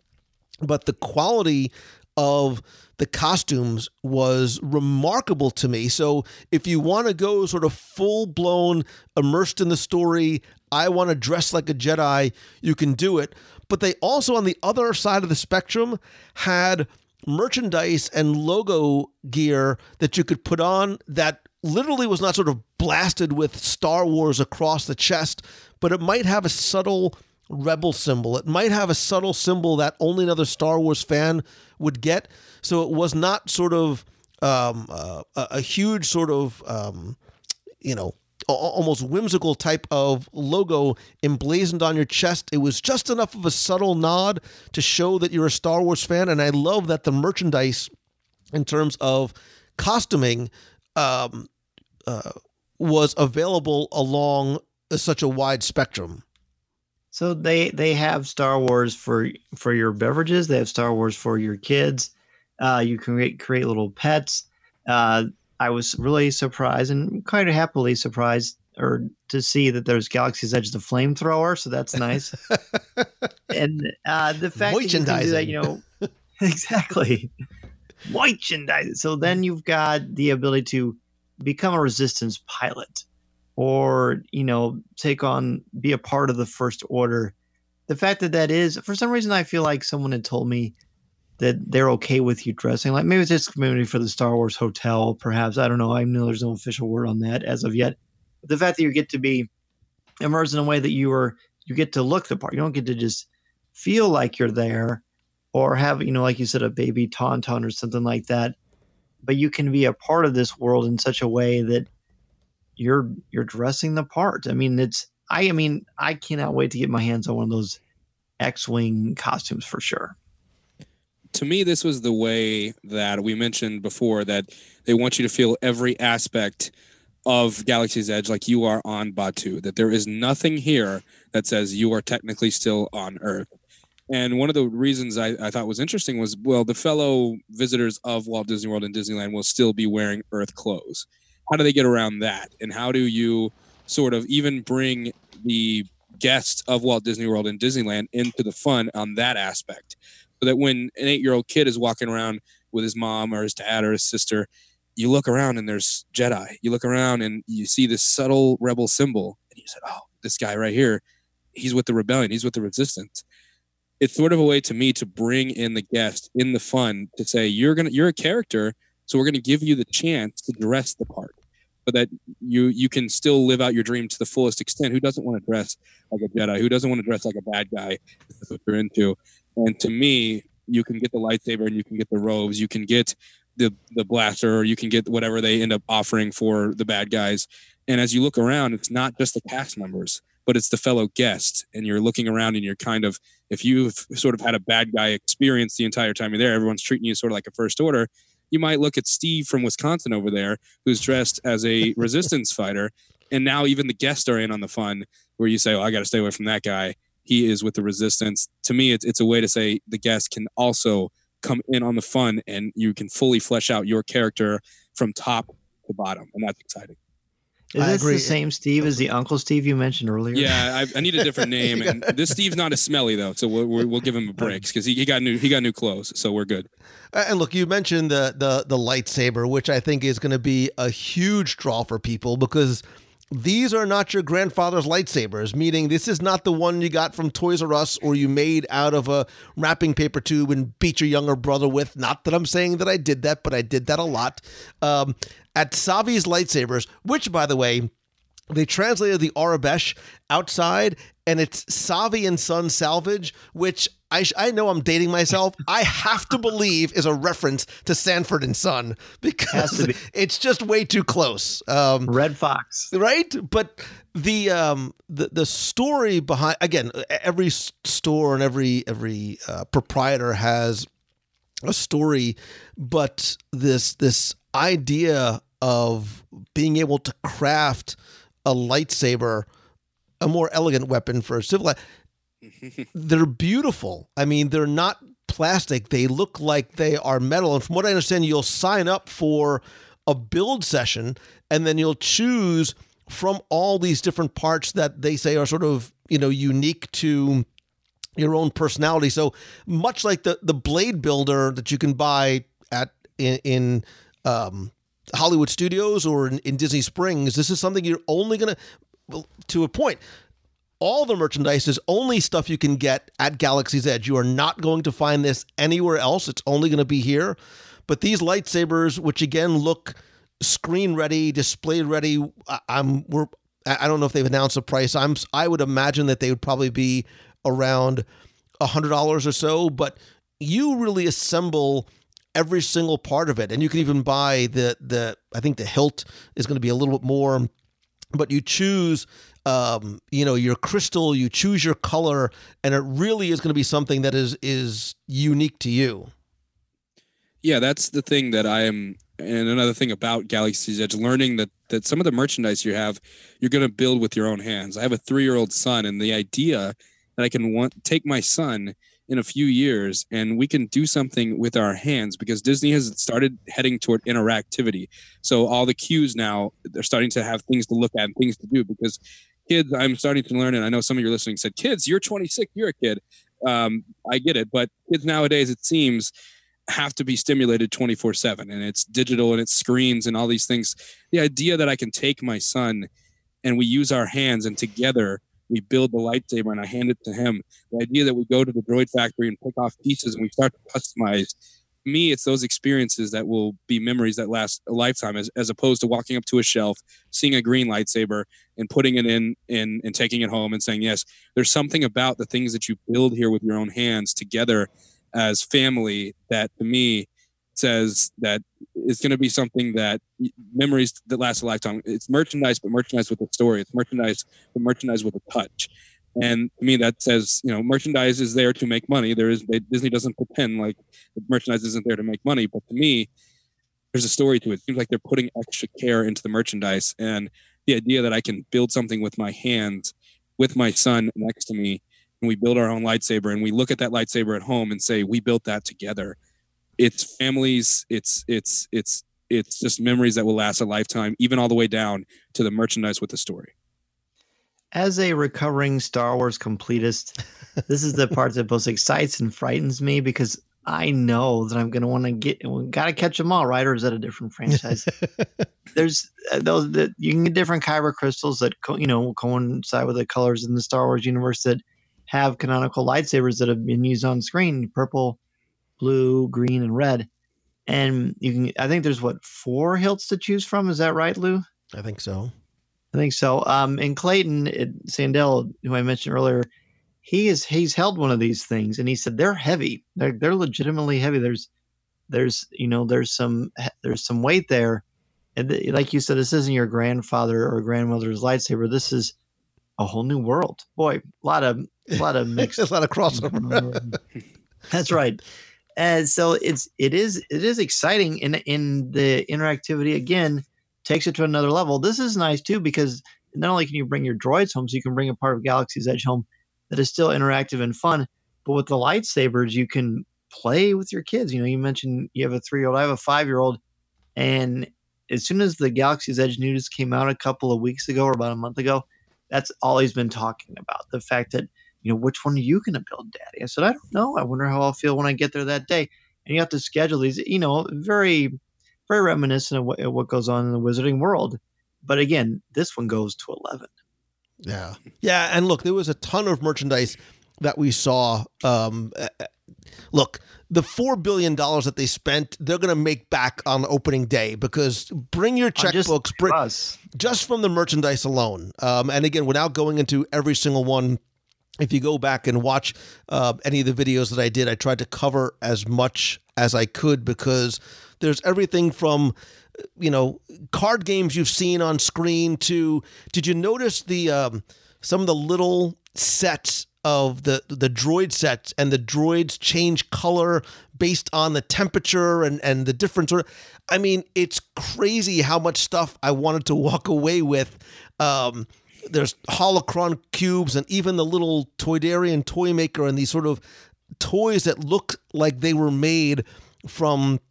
but the quality of the costumes was remarkable to me. So if you want to go sort of full blown immersed in the story, I want to dress like a Jedi, you can do it. But they also on the other side of the spectrum had merchandise and logo gear that you could put on that literally was not sort of blasted with Star Wars across the chest, but it might have a subtle rebel symbol. It might have a subtle symbol that only another Star Wars fan would get. So it was not sort of um, uh, a, huge sort of um, you know almost whimsical type of logo emblazoned on your chest. It was just enough of a subtle nod to show that you're a Star Wars fan. And I love that the merchandise, in terms of costuming, um, uh, was available along such a wide spectrum. So they they have Star Wars for for your beverages. They have Star Wars for your kids. Uh, you can create create little pets. Uh, I was really surprised and kind of happily surprised or to see that there's Galaxy's Edge the flamethrower, so that's nice. and uh, the fact that you that, you know, exactly, merchandise. So then you've got the ability to become a resistance pilot, or you know, take on, be a part of the First Order. The fact that that is, for some reason, I feel like someone had told me that they're okay with you dressing like maybe it's just community for the Star Wars hotel, perhaps. I don't know. I know there's no official word on that as of yet. But the fact that you get to be immersed in a way that you are you get to look the part. You don't get to just feel like you're there or have, you know, like you said, a baby tauntaun or something like that. But you can be a part of this world in such a way that you're you're dressing the part. I mean, it's I I mean, I cannot wait to get my hands on one of those X-wing costumes for sure. To me, this was the way that we mentioned before that they want you to feel every aspect of Galaxy's Edge like you are on Batuu, that there is nothing here that says you are technically still on Earth. And one of the reasons I, I thought was interesting was well, the fellow visitors of Walt Disney World and Disneyland will still be wearing Earth clothes. How do they get around that? And how do you sort of even bring the guests of Walt Disney World and Disneyland into the fun on that aspect? So that when an eight year old kid is walking around with his mom or his dad or his sister, you look around and there's Jedi. You look around and you see this subtle rebel symbol, and you said, "Oh, this guy right here, he's with the rebellion. He's with the resistance." It's sort of a way to me to bring in the guest in the fun to say you're gonna you're a character, so we're gonna give you the chance to dress the part, so that you you can still live out your dream to the fullest extent. Who doesn't want to dress like a Jedi? Who doesn't want to dress like a bad guy? That's what you're into. And to me, you can get the lightsaber and you can get the robes. You can get the the blaster or you can get whatever they end up offering for the bad guys and as you look around it's not just the cast members but it's the fellow guests. and you're looking around and you're kind of if you've sort of had a bad guy experience the entire time you're there everyone's treating you sort of like a first order you might look at steve from wisconsin over there who's dressed as a resistance fighter and now even the guests are in on the fun where you say oh i got to stay away from that guy he is with the resistance to me it's, it's a way to say the guest can also come in on the fun and you can fully flesh out your character from top to bottom and that's exciting Is I this agree. the same Steve as the Uncle Steve you mentioned earlier? yeah I, I need a different name and this steve's not as smelly though so we'll, we'll we'll give him a break because he, he got new he got new clothes so we're good And look, you mentioned the the the lightsaber, which I think is going to be a huge draw for people because these are not your grandfather's lightsabers. Meaning, this is not the one you got from Toys R Us or you made out of a wrapping paper tube and beat your younger brother with. Not that I'm saying that I did that, but I did that a lot. Um, at Savi's lightsabers, which, by the way, they translated the Aurebesh outside, and it's Savi and Son Salvage, which I, sh- I know I'm dating myself. I have to believe is a reference to Sanford and Son because be. it's just way too close. Um, Redd Foxx. right but the um the the story behind again every store and every every uh, proprietor has a story but this this idea of being able to craft a lightsaber a more elegant weapon for a civil they're beautiful. I mean they're not plastic. They look like they are metal. And from what i understand you'll sign up for a build session and then you'll choose from all these different parts that they say are sort of you know unique to your own personality. So much like the the blade builder that you can buy at in, in um hollywood studios or in, in disney springs this is something you're only gonna well, to a point all the merchandise is only stuff you can get at Galaxy's Edge. You are not going to find this anywhere else. It's only going to be here. But these lightsabers, which again look screen ready, display ready, I- I'm we're I don't know if they've announced a price. I'm I would imagine that they would probably be around hundred dollars or so. But you really assemble every single part of it, and you can even buy the the I think the hilt is going to be a little bit more but you choose um, you know your crystal you choose your color and it really is going to be something that is is unique to you. Yeah that's the thing that i am and another thing about galaxy's edge learning that that some of the merchandise you have you're going to build with your own hands. I have a three-year-old son and the idea that i can want take my son in a few years and we can do something with our hands because disney has started heading toward interactivity. So all the cues now they're starting to have things to look at and things to do because kids i'm starting to learn and i know some of your listening said kids you're 26 you're a kid. Um, i get it but kids nowadays it seems have to be stimulated 24 7 and it's digital and it's screens and all these things. The idea that i can take my son and we use our hands and together we build the lightsaber and i hand it to him. The idea that we go to the droid factory and pick off pieces and we start to customize me it's those experiences that will be memories that last a lifetime as, as opposed to walking up to a shelf seeing a green lightsaber and putting it in and, and taking it home and saying yes there's something about the things that you build here with your own hands together as family that to me says that it's going to be something that memories that last a lifetime. It's merchandise but merchandise with a story. It's merchandise but merchandise with a touch And to me, that says you know merchandise is there to make money. There is Disney doesn't pretend like merchandise isn't there to make money, but to me, there's a story to it. It seems like they're putting extra care into the merchandise, and the idea that I can build something with my hands, with my son next to me, and we build our own lightsaber, and we look at that lightsaber at home and say we built that together. It's families. It's it's it's it's just memories that will last a lifetime, even all the way down to the merchandise with the story as a recovering Star Wars completist, this is the part that both excites and frightens me because I know that I'm going to want to get, got to catch them all, right? Or is that a different franchise? There's uh, those that you can get different kyber crystals that co- you know coincide with the colors in the Star Wars universe that have canonical lightsabers that have been used on screen: purple, blue, green, and red. And you can, I think there's what four hilts to choose from. Is that right, Lou? I think so. I think so. Um, and Clayton Sandell, who I mentioned earlier, he is he's held one of these things, and he said they're heavy. They're they're legitimately heavy. There's there's you know there's some there's some weight there, and th- like you said, this isn't your grandfather or grandmother's lightsaber. This is a whole new world. Boy, a lot of a lot of mixed, a lot of crossover. That's right. And so it's it is it is exciting in in the interactivity again takes it to another level. This is nice too because not only can you bring your droids home, so you can bring a part of Galaxy's Edge home that is still interactive and fun, but with the lightsabers, you can play with your kids. You know, you mentioned you have a three year old, I have a five year old, and as soon as the Galaxy's Edge news came out a couple of weeks ago or about a month ago, that's all he's been talking about. The fact that, you know, which one are you going to build, Daddy? I said, I don't know. I wonder how I'll feel when I get there that day. And you have to schedule these, you know, very very reminiscent of what, of what goes on in the wizarding world. But again, this one goes to 11. Yeah. Yeah. And look, there was a ton of merchandise that we saw. Um, look, the $4 billion that they spent, they're going to make back on opening day because bring your checkbooks, just, bring, just from the merchandise alone. Um, and again, without going into every single one, if you go back and watch uh, any of the videos that I did, I tried to cover as much as I could because there's everything from you know card games you've seen on screen to did you notice the um, some of the little sets of the the droid sets and the droids change color based on the temperature and and the difference I mean it's crazy how much stuff I wanted to walk away with. Um, there's holocron cubes and even the little Toydarian toy maker and these sort of toys that look like they were made from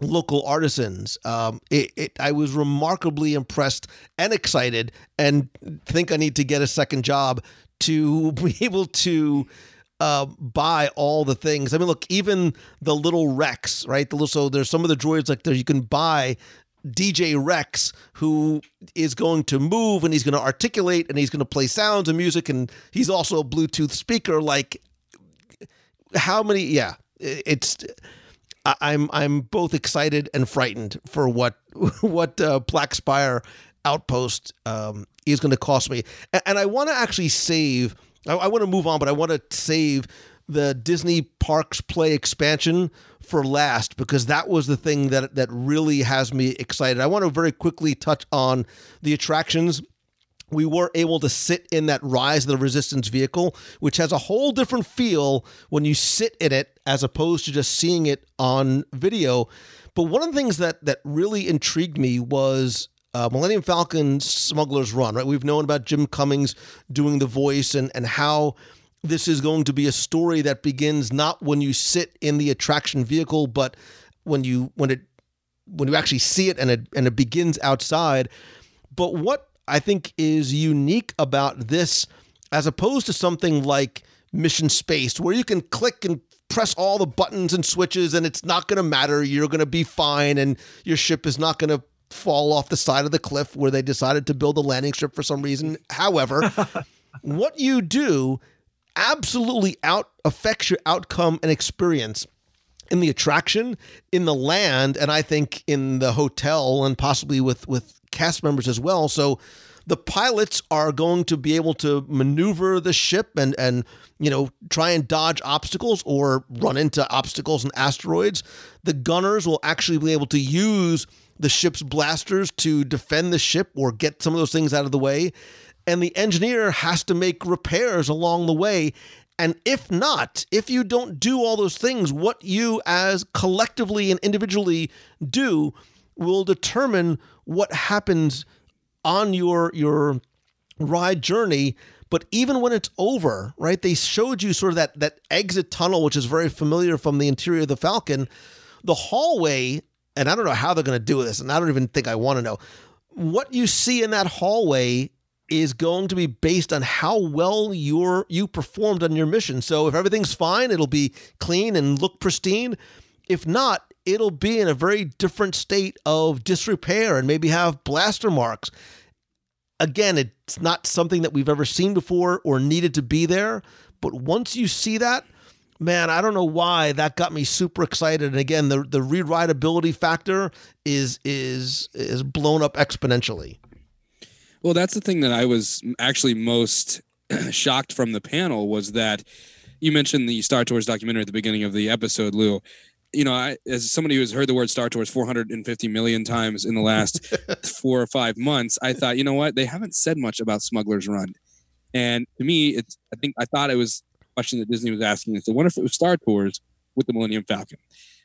local artisans. Um, it, it, I was remarkably impressed and excited, and think I need to get a second job to be able to uh, buy all the things. I mean, look, even the little Rex, right? The little, so there's some of the droids like there you can buy. DJ Rex, who is going to move and he's going to articulate and he's going to play sounds and music, and he's also a Bluetooth speaker. Like, how many? Yeah, it's I'm I'm both excited and frightened for what what uh, Black Spire Outpost um, is going to cost me, and, and I want to actually save. I, I want to move on, but I want to save the Disney Parks Play expansion for last because that was the thing that that really has me excited. I want to very quickly touch on the attractions we were able to sit in that Rise of the Resistance vehicle, which has a whole different feel when you sit in it as opposed to just seeing it on video. But one of the things that that really intrigued me was uh, Millennium Falcon Smuggler's Run. Right, we've known about Jim Cummings doing the voice and and how this is going to be a story that begins not when you sit in the attraction vehicle, but when you when it when you actually see it and it and it begins outside. But what I think is unique about this as opposed to something like Mission Space, where you can click and press all the buttons and switches and it's not going to matter. You're going to be fine and your ship is not going to fall off the side of the cliff where they decided to build a landing strip for some reason. However, what you do absolutely out affects your outcome and experience in the attraction, in the land, and I think in the hotel and possibly with with cast members as well. So the pilots are going to be able to maneuver the ship and and you know try and dodge obstacles or run into obstacles and asteroids. The gunners will actually be able to use the ship's blasters to defend the ship or get some of those things out of the way. and the engineer has to make repairs along the way. And if not, if you don't do all those things, what you as collectively and individually do will determine what happens on your your ride journey but even when it's over right they showed you sort of that that exit tunnel which is very familiar from the interior of the falcon. The hallway and i don't know how they're going to do this and i don't even think i want to know. What you see in that hallway is going to be based on how well your you performed on your mission. So if everything's fine it'll be clean and look pristine. If not it'll be in a very different state of disrepair and maybe have blaster marks. Again, it's not something that we've ever seen before or needed to be there. But once you see that, man, I don't know why that got me super excited. And again, the the rewritability factor is is is blown up exponentially. Well, that's the thing that I was actually most shocked from the panel was that you mentioned the Star Tours documentary at the beginning of the episode, Lou you know, I, as somebody who's heard the word Star Tours 450 million times in the last four or five months, I thought, you know what, they haven't said much about Smuggler's Run, and to me, it's. I think I thought it was a question that Disney was asking. It's, I wonder if it was Star Tours with the Millennium Falcon,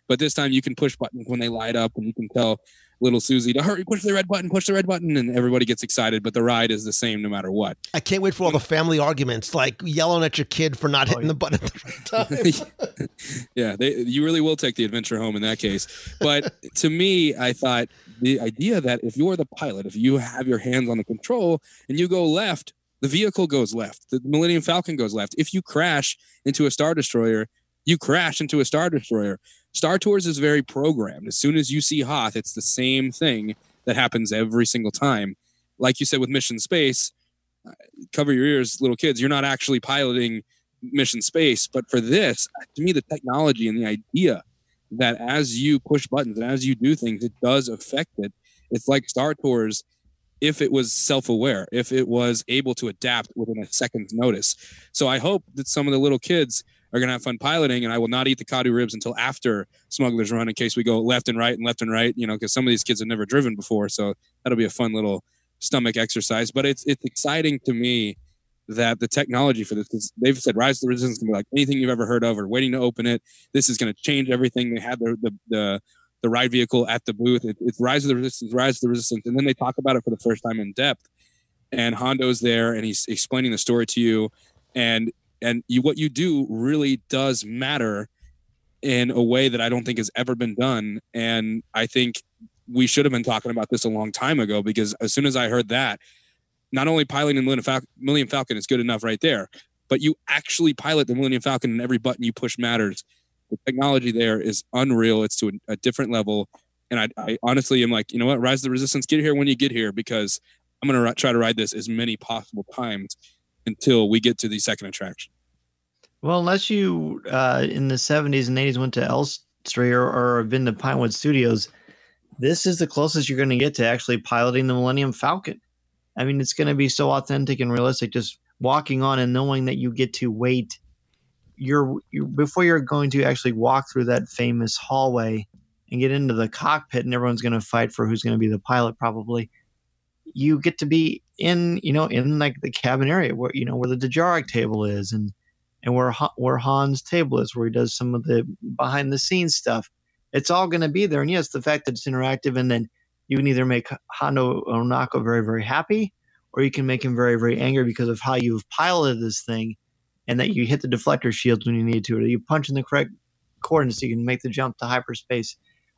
but this time you can push buttons when they light up, and you can tell little Susie to hurry, push the red button, push the red button, and everybody gets excited. But the ride is the same no matter what. I can't wait for all the family arguments, like yelling at your kid for not oh, hitting the button at the right time. yeah, they, you really will take the adventure home in that case. But to me, I thought the idea that if you're the pilot, if you have your hands on the control and you go left, the vehicle goes left. The Millennium Falcon goes left. If you crash into a Star Destroyer, you crash into a Star Destroyer. Star Tours is very programmed. As soon as you see Hoth, it's the same thing that happens every single time. Like you said with Mission Space, uh, cover your ears, little kids. You're not actually piloting Mission Space, but for this, to me, the technology and the idea that as you push buttons and as you do things, it does affect it. It's like Star Tours if it was self-aware, if it was able to adapt within a second's notice. So I hope that some of the little kids are going to have fun piloting and I will not eat the Kaadu ribs until after Smuggler's Run in case we go left and right and left and right, you know, because some of these kids have never driven before. So that'll be a fun little stomach exercise. But it's it's exciting to me that the technology for this, because they've said Rise of the Resistance can be like anything you've ever heard of or waiting to open it. This is going to change everything. They have the, the, the, the ride vehicle at the booth. It, it's Rise of the Resistance, Rise of the Resistance. And then they talk about it for the first time in depth. And Hondo's there and he's explaining the story to you. And and you, what you do really does matter in a way that I don't think has ever been done. And I think we should have been talking about this a long time ago because as soon as I heard that, not only piloting the Millennium Falcon is good enough right there, but you actually pilot the Millennium Falcon and every button you push matters. The technology there is unreal. It's to a, a different level. And I, I, honestly am like, you know what, Rise of the Resistance, get here when you get here because I'm going to try to ride this as many possible times until we get to the second attraction. Well, unless you uh, in the 70s and 80s went to Elstree or, or been to Pinewood Studios, this is the closest you're going to get to actually piloting the Millennium Falcon. I mean, it's going to be so authentic and realistic just walking on and knowing that you get to wait you're, you before you're going to actually walk through that famous hallway and get into the cockpit and everyone's going to fight for who's going to be the pilot probably you get to be in you know in like the cabin area where you know where the Dejarik table is and and where where Han's table is where he does some of the behind the scenes stuff. It's all going to be there. And yes the fact that it's interactive and then you can either make Hondo Ohnaka very very happy or you can make him very very angry because of how you've piloted this thing and that you hit the deflector shields when you need to or you punch in the correct coordinates so you can make the jump to hyperspace.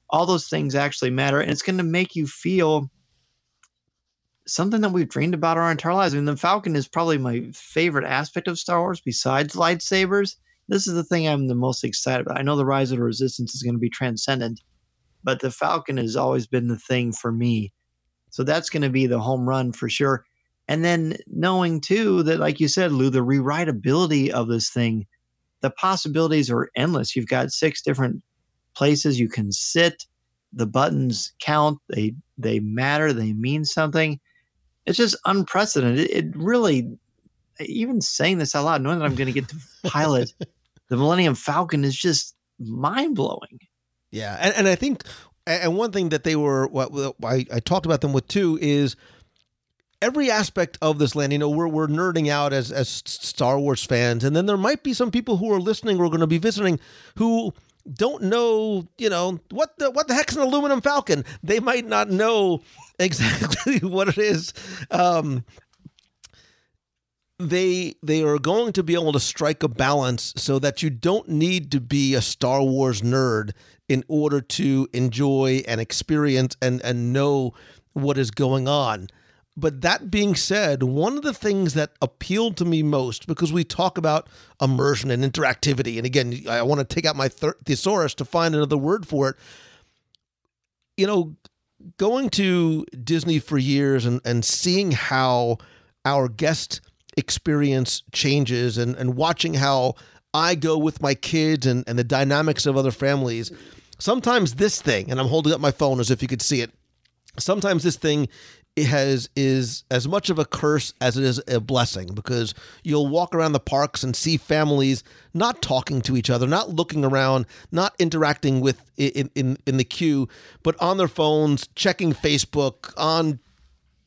All those things actually matter and it's going to make you feel something that we've dreamed about our entire lives. I mean, the Falcon is probably my favorite aspect of Star Wars besides lightsabers. This is the thing I'm the most excited about. I know the Rise of the Resistance is going to be transcendent, but the Falcon has always been the thing for me. So that's going to be the home run for sure. And then knowing too that, like you said, Lou, the rewritability of this thing, the possibilities are endless. You've got six different places you can sit. The buttons count. They they matter. They mean something it's just unprecedented. It, it really, even saying this out loud, knowing that I'm going to get to pilot the Millennium Falcon is just mind blowing. Yeah, and, and I think, and one thing that they were, what I, I talked about them with too is, every aspect of this land. You know, we're we're nerding out as as Star Wars fans, and then there might be some people who are listening or going to be visiting who don't know, you know, what the what the heck's an aluminum falcon? They might not know exactly what it is. Um, they they are going to be able to strike a balance so that you don't need to be a Star Wars nerd in order to enjoy and experience and and know what is going on. But that being said, one of the things that appealed to me most, because we talk about immersion and interactivity, and again, I want to take out my thesaurus to find another word for it. You know, going to Disney for years and, and seeing how our guest experience changes and, and watching how I go with my kids and, and the dynamics of other families. Sometimes this thing, and I'm holding up my phone as if you could see it, sometimes this thing it has is as much of a curse as it is a blessing because you'll walk around the parks and see families not talking to each other, not looking around, not interacting with in in, in the queue, but on their phones, checking Facebook, on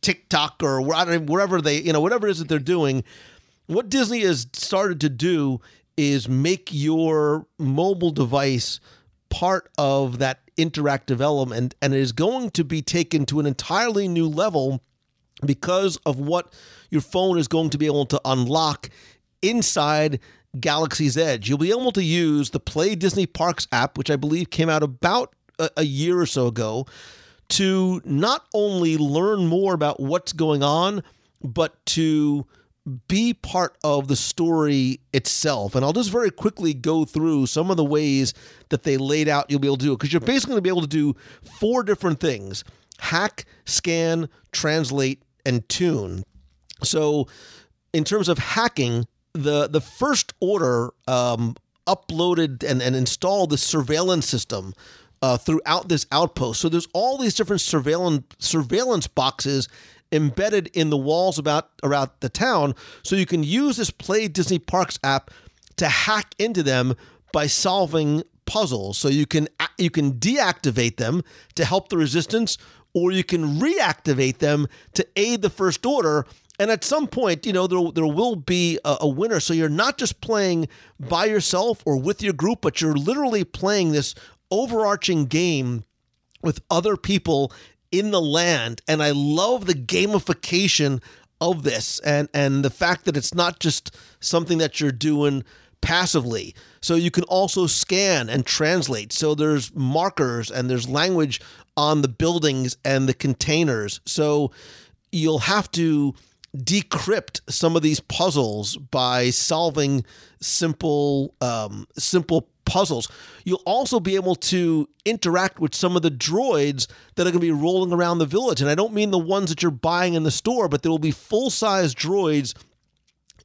TikTok or wherever they, you know, whatever it is that they're doing. What Disney has started to do is make your mobile device part of that interactive element and it is going to be taken to an entirely new level because of what your phone is going to be able to unlock inside Galaxy's Edge. You'll be able to use the Play Disney Parks app, which I believe came out about a, a year or so ago, to not only learn more about what's going on, but to be part of the story itself. And I'll just very quickly go through some of the ways that they laid out you'll be able to do it because you're basically going to be able to do four different things hack, scan, translate, and tune. So, in terms of hacking, the, the first order um, uploaded and, and installed the surveillance system uh, throughout this outpost. So there's all these different surveillance surveillance boxes embedded in the walls about around the town so you can use this play disney parks app to hack into them by solving puzzles. So you can you can deactivate them to help the resistance or you can reactivate them to aid the first order. And at some point you know there, there will be a, a winner. So you're not just playing by yourself or with your group but you're literally playing this overarching game with other people in the land and I love the gamification of this and and the fact that it's not just something that you're doing passively. So you can also scan and translate. So there's markers and there's language on the buildings and the containers. So you'll have to decrypt some of these puzzles by solving simple um, simple puzzles. You'll also be able to interact with some of the droids that are going to be rolling around the village. And I don't mean the ones that you're buying in the store, but there will be full size droids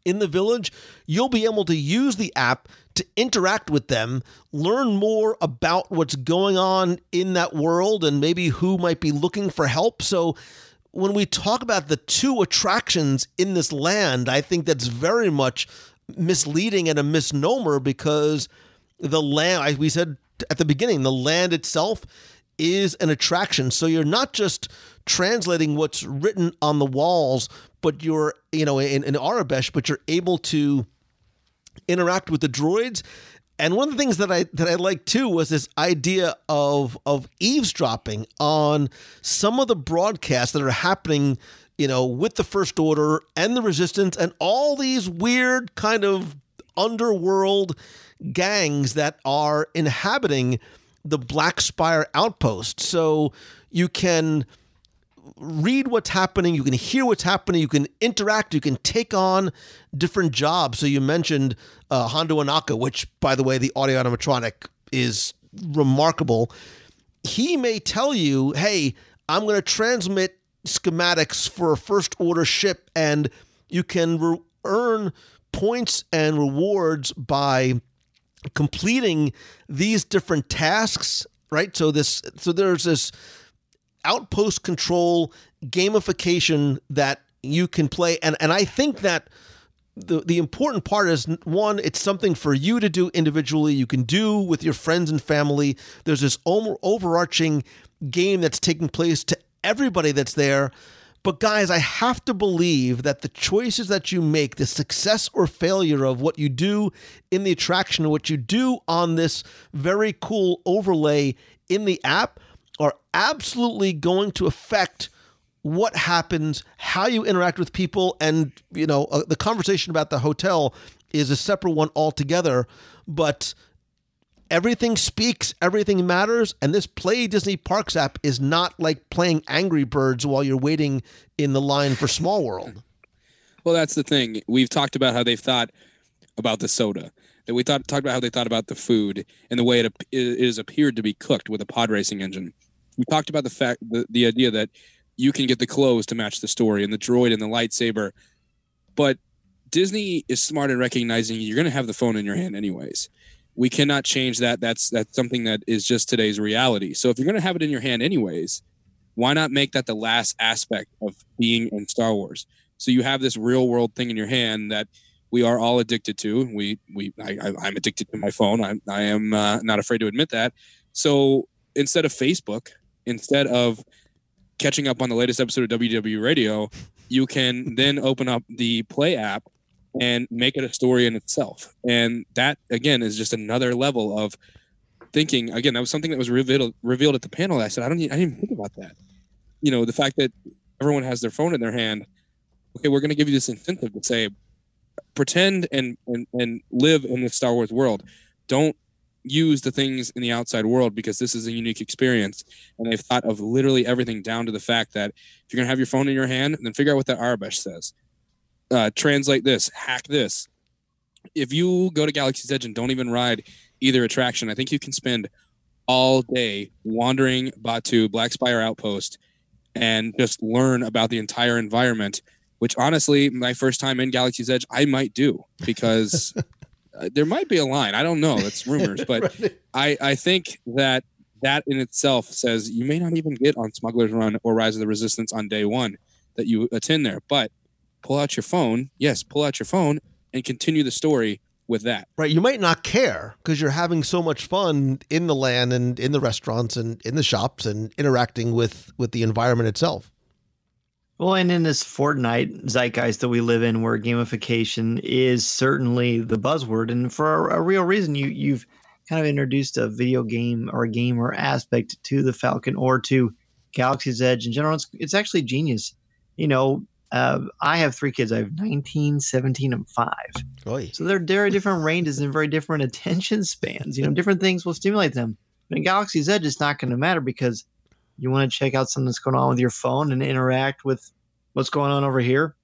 in the village. You'll be able to use the app to interact with them, learn more about what's going on in that world, and maybe who might be looking for help. So, when we talk about the two attractions in this land, I think that's very much misleading and a misnomer because the land, we said at the beginning, the land itself is an attraction. So you're not just translating what's written on the walls, but you're, you know, in, in Aurebesh, but you're able to interact with the droids. And one of the things that I that I like too was this idea of of eavesdropping on some of the broadcasts that are happening, you know, with the First Order and the Resistance and all these weird kind of underworld gangs that are inhabiting the Black Spire outpost. So you can read what's happening, you can hear what's happening, you can interact, you can take on different jobs. So you mentioned uh, Hondo Ohnaka, which, by the way, the audio animatronic is remarkable. He may tell you, hey, I'm going to transmit schematics for a first order ship, and you can re- earn points and rewards by completing these different tasks, right? So this so there's this outpost control gamification that you can play. And and I think that the the important part is one it's something for you to do individually. You can do with your friends and family. There's this over, overarching game that's taking place to everybody that's there But guys, I have to believe that the choices that you make, the success or failure of what you do in the attraction, what you do on this very cool overlay in the app, are absolutely going to affect what happens, how you interact with people, and you know uh, the conversation about the hotel is a separate one altogether. But everything speaks, everything matters, and this Play Disney Parks app is not like playing Angry Birds while you're waiting in the line for Small World. Well, that's the thing. We've talked about how they've thought about the soda. That we thought talked about how they thought about the food and the way it, appeared to be cooked with a pod racing engine. We talked about the fact the, the idea that you can get the clothes to match the story and the droid and the lightsaber, but Disney is smart in recognizing you're going to have the phone in your hand anyways. We cannot change that. That's that's something that is just today's reality. So if you're going to have it in your hand anyways, why not make that the last aspect of being in Star Wars? So you have this real world thing in your hand that we are all addicted to. We we I, I'm addicted to my phone. I I am uh, not afraid to admit that. So instead of Facebook, instead of catching up on the latest episode of WDW Radio, you can then open up the Play app and make it a story in itself. And that again is just another level of thinking. Again, that was something that was revealed revealed at the panel. I said, I don't, I didn't even think about that. You know, the fact that everyone has their phone in their hand. Okay, we're going to give you this incentive to say, pretend and and and live in the Star Wars world. Don't use the things in the outside world because this is a unique experience. And they've thought of literally everything down to the fact that if you're going to have your phone in your hand, then figure out what that Aurebesh says. Uh, translate this, hack this. If you go to Galaxy's Edge and don't even ride either attraction, I think you can spend all day wandering Batuu, Black Spire Outpost, and just learn about the entire environment. Which honestly, my first time in Galaxy's Edge, I might do because uh, there might be a line. I don't know. That's rumors, but I I think that that in itself says you may not even get on Smuggler's Run or Rise of the Resistance on day one that you attend there, but pull out your phone. Yes, pull out your phone and continue the story with that. Right. You might not care because you're having so much fun in the land and in the restaurants and in the shops and interacting with with the environment itself. Well, and in this Fortnite zeitgeist that we live in, where gamification is certainly the buzzword, and for a, a real reason, you you've kind of introduced a video game or a gamer aspect to the Falcon or to Galaxy's Edge in general. It's, it's actually genius. You know, uh, I have three kids. I have 19, 17, and five. Oy. So they're very different ranges and very different attention spans. You know, different things will stimulate them. But in Galaxy's Edge, it's not going to matter because you want to check out something that's going on with your phone and interact with what's going on over here.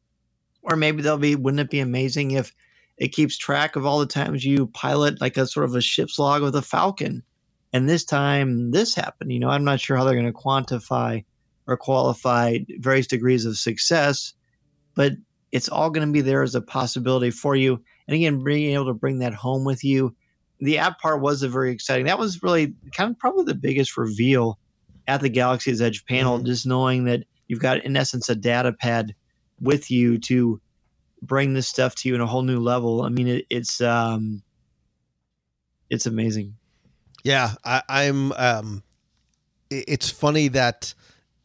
Or maybe they'll be, wouldn't it be amazing if it keeps track of all the times you pilot like a sort of a ship's log with a Falcon? And this time this happened. You know, I'm not sure how they're going to quantify or qualified, various degrees of success, but it's all going to be there as a possibility for you. And again, being able to bring that home with you. The app part was a very exciting. That was really kind of probably the biggest reveal at the Galaxy's Edge panel, just knowing that you've got in essence a data pad with you to bring this stuff to you in a whole new level. I mean, it, it's um, it's amazing. Yeah, I, I'm. Um, it's funny that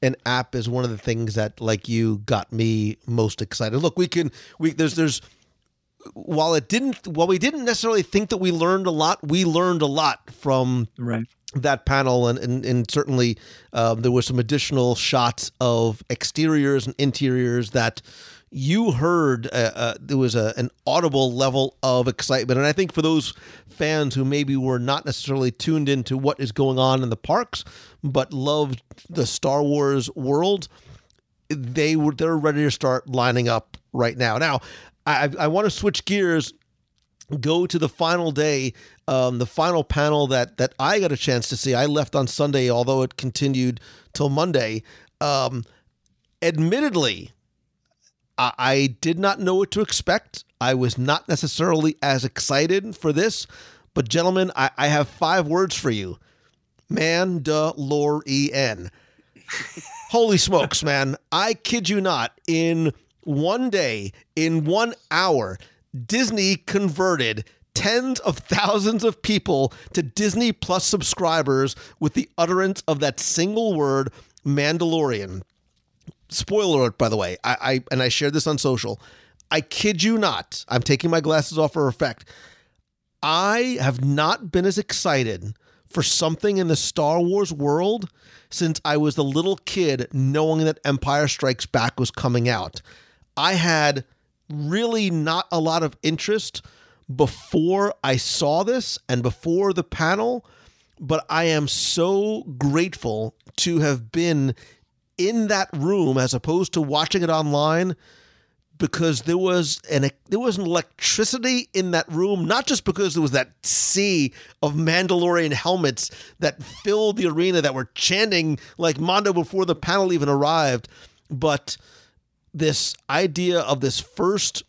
an app is one of the things that, like you, got me most excited. Look, we can. We there's there's. While it didn't, while we didn't necessarily think that we learned a lot, we learned a lot from Right. that panel and and, and certainly um, there were some additional shots of exteriors and interiors that you heard uh, uh, there was a, an audible level of excitement and i think for those fans who maybe were not necessarily tuned into what is going on in the parks but loved the star wars world they were they're ready to start lining up right now now i i want to switch gears go to the final day, um, the final panel that that I got a chance to see. I left on Sunday, although it continued till Monday. Um, admittedly, I, did not know what to expect. I was not necessarily as excited for this, but gentlemen, I, I have five words for you: Mandalorian. Holy smokes, man! I kid you not. In one day, in one hour, Disney converted tens of thousands of people to Disney Plus subscribers with the utterance of that single word, Mandalorian. Spoiler alert, by the way. I, I and I shared this on social. I kid you not. I'm taking my glasses off for effect. I have not been as excited for something in the Star Wars world since I was a little kid knowing that Empire Strikes Back was coming out. I had really not a lot of interest before I saw this and before the panel, but I am so grateful to have been in that room as opposed to watching it online because there was an there was an electricity in that room, not just because there was that sea of Mandalorian helmets that filled the arena that were chanting like Mondo before the panel even arrived, but this idea of this first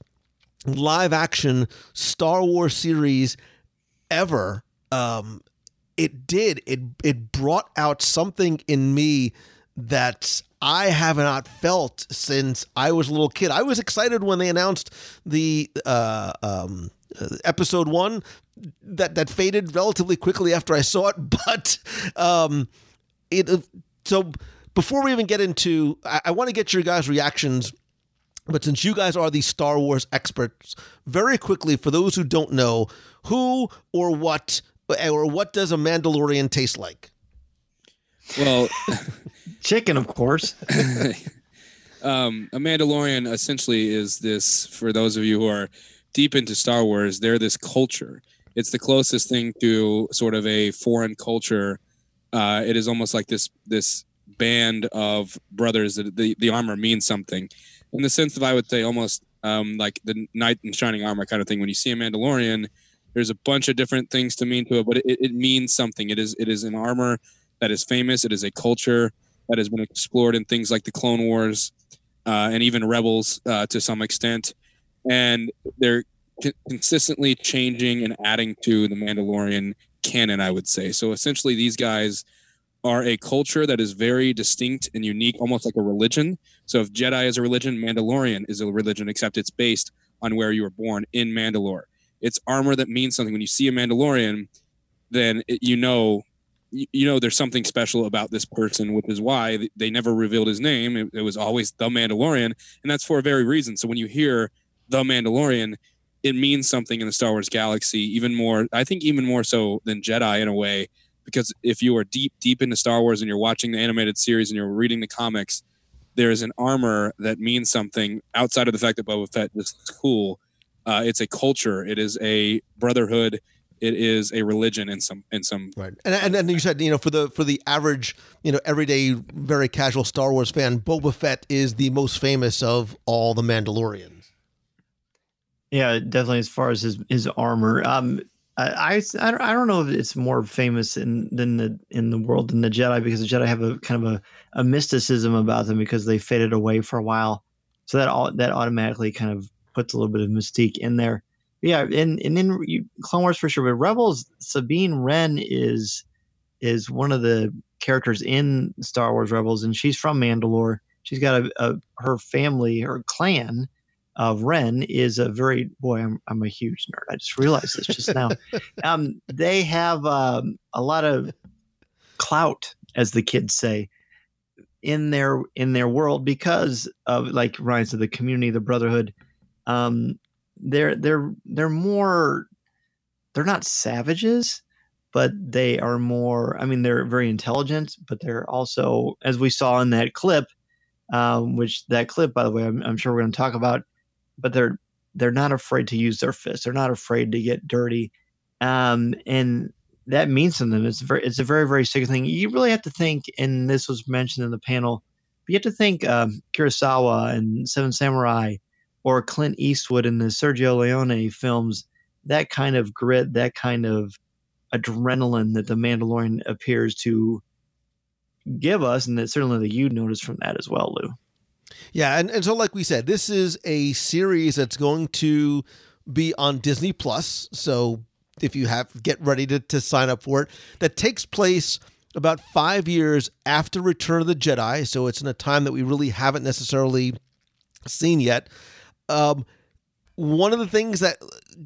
live action Star Wars series ever. Um, it did it it brought out something in me that I have not felt since I was a little kid. I was excited when they announced the uh, um, uh, episode one that that faded relatively quickly after I saw it, but um, it so before we even get into, I, I want to get your guys' reactions. But since you guys are the Star Wars experts, very quickly, for those who don't know, who or what or what does a Mandalorian taste like? Well, Chicken, of course. um, a Mandalorian essentially is this. For those of you who are deep into Star Wars, they're this culture. It's the closest thing to sort of a foreign culture. Uh, it is almost like this this band of brothers that the, the armor means something in the sense that I would say almost um, like the knight in shining armor kind of thing. When you see a Mandalorian, there's a bunch of different things to mean to it, but it, it means something. It is it is an armor that is famous. It is a culture that has been explored in things like the Clone Wars uh, and even Rebels uh, to some extent, and they're c- consistently changing and adding to the Mandalorian canon. I would say so. Essentially, these guys are a culture that is very distinct and unique, almost like a religion. So if Jedi is a religion, Mandalorian is a religion, except it's based on where you were born in Mandalore. It's armor that means something. When you see a Mandalorian, then it, you know you know there's something special about this person, which is why they never revealed his name. It, it was always the Mandalorian, and that's for a very reason. So when you hear the Mandalorian, it means something in the Star Wars galaxy, even more. I think even more so than Jedi in a way, because if you are deep, deep into Star Wars and you're watching the animated series and you're reading the comics, there is an armor that means something outside of the fact that Boba Fett is cool. Uh, it's a culture. It is a brotherhood it is a religion in some in some right. And, and and you said you know for the for the average you know everyday very casual star wars fan boba fett is the most famous of all the mandalorians. Yeah definitely as far as his his armor. Um I, I, I don't know if it's more famous in than the in the world than the Jedi because the Jedi have a kind of a, a mysticism about them because they faded away for a while, so that all that automatically kind of puts a little bit of mystique in there yeah, and and then you, Clone Wars for sure, but Rebels, Sabine Wren is is one of the characters in Star Wars Rebels, and she's from Mandalore. She's got a, a her family, her clan of Wren is a very boy. I'm I'm a huge nerd. I just realized this just now. um, they have um, a lot of clout, as the kids say, in their in their world because of like Ryan said, the community, the brotherhood. Um, they're they're they're more they're not savages but they are more i mean they're very intelligent but they're also as we saw in that clip um, which that clip by the way i'm, I'm sure we're going to talk about but they're they're not afraid to use their fists. They're not afraid to get dirty. Um, and that means them it's very it's a very very sick thing. You really have to think and this was mentioned in the panel but you have to think um, kurosawa and seven samurai or Clint Eastwood in the Sergio Leone films, that kind of grit, that kind of adrenaline that the Mandalorian appears to give us, and that certainly that you notice from that as well, Lou. Yeah, and, and so like we said, this is a series that's going to be on Disney Plus. So if you have get ready to, to sign up for it, that takes place about five years after Return of the Jedi. So it's in a time that we really haven't necessarily seen yet. Um, one of the things that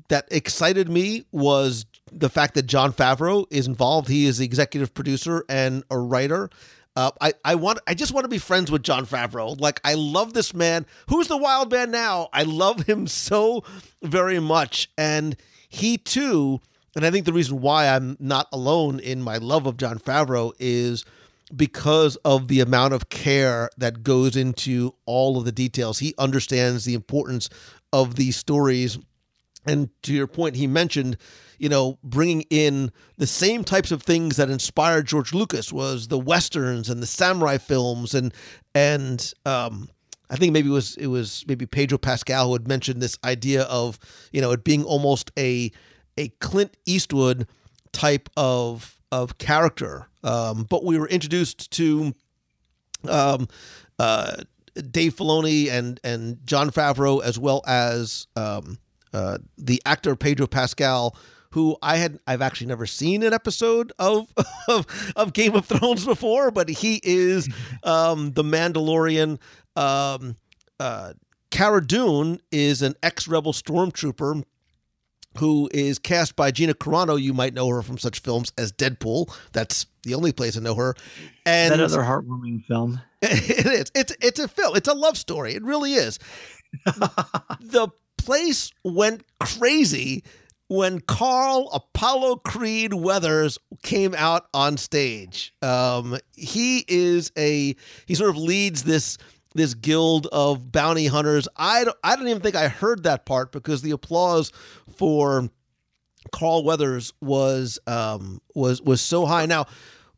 that excited me was the fact that Jon Favreau is involved. He is the executive producer and a writer. Uh, I I want I just want to be friends with Jon Favreau. Like I love this man. Who's the wild man now? I love him so very much, and he too. And I think the reason why I'm not alone in my love of Jon Favreau is because of the amount of care that goes into all of the details. He understands the importance of these stories. And to your point, he mentioned, you know, bringing in the same types of things that inspired George Lucas was the westerns and the samurai films and and um, I think maybe it was it was maybe Pedro Pascal who had mentioned this idea of you know it being almost a a Clint Eastwood type of of character. Um, but we were introduced to um, uh, Dave Filoni and and Jon Favreau as well as um, uh, the actor Pedro Pascal. Who I had I've actually never seen an episode of of, of Game of Thrones before, but he is um, the Mandalorian. Um, uh, Cara Dune is an ex-rebel stormtrooper who is cast by Gina Carano. You might know her from such films as Deadpool. That's the only place I know her. And that other heartwarming film. it is. It's it's a film. It's a love story. It really is. the place went crazy when Carl Apollo Creed Weathers came out on stage. Um, he is a he sort of leads this this guild of bounty hunters. I don't, I don't even think I heard that part because the applause for Carl Weathers was um, was was so high. Now,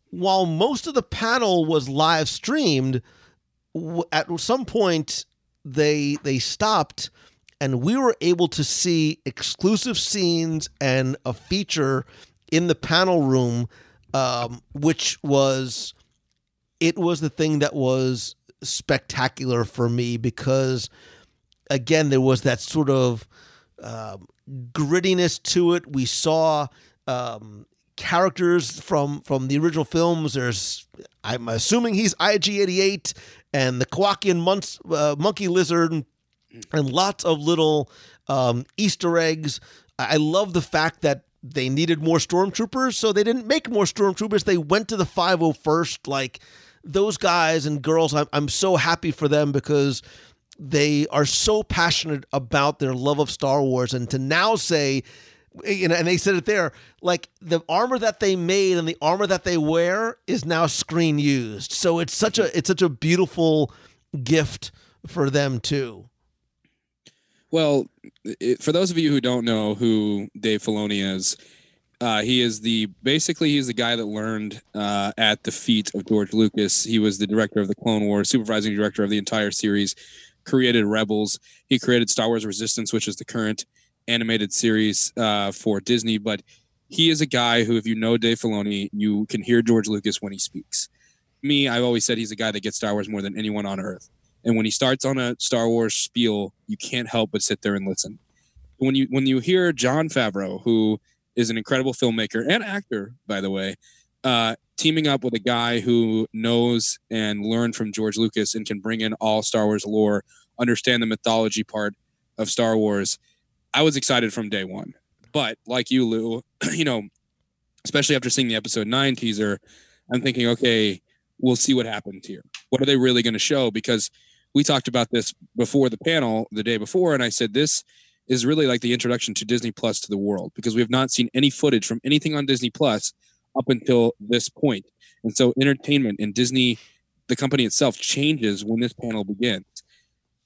while most of the panel was live streamed, at some point they they stopped and we were able to see exclusive scenes and a feature in the panel room um, which was it was the thing that was spectacular for me because again there was that sort of um, grittiness to it. We saw um, characters from from the original films. There's I'm assuming he's IG88 and the Kowakian months, uh, monkey lizard and lots of little um, Easter eggs. I love the fact that they needed more stormtroopers, so they didn't make more stormtroopers. They went to the 501st. Like those guys and girls, I'm, I'm so happy for them because they are so passionate about their love of Star Wars, and to now say, you know, and they said it there, like the armor that they made and the armor that they wear is now screen used. So it's such a it's such a beautiful gift for them too. Well, it, for those of you who don't know who Dave Filoni is, uh, he is the basically he's the guy that learned uh, at the feet of George Lucas. He was the director of the Clone Wars, supervising director of the entire series created Rebels. He created Star Wars Resistance, which is the current animated series uh, for Disney. But he is a guy who, if you know Dave Filoni, you can hear George Lucas when he speaks. Me, I've always said he's a guy that gets Star Wars more than anyone on earth. And when he starts on a Star Wars spiel, you can't help but sit there and listen. When you when you hear Jon Favreau, who is an incredible filmmaker and actor, by the way, uh, teaming up with a guy who knows and learned from George Lucas and can bring in all Star Wars lore, understand the mythology part of Star Wars. I was excited from day one. But like you, Lou, you know, especially after seeing the episode nine teaser, I'm thinking, okay, we'll see what happens here. What are they really going to show? Because we talked about this before the panel the day before, and I said this is really like the introduction to Disney Plus to the world because we have not seen any footage from anything on Disney Plus up until this point. And so entertainment and Disney, the company itself, changes when this panel begins.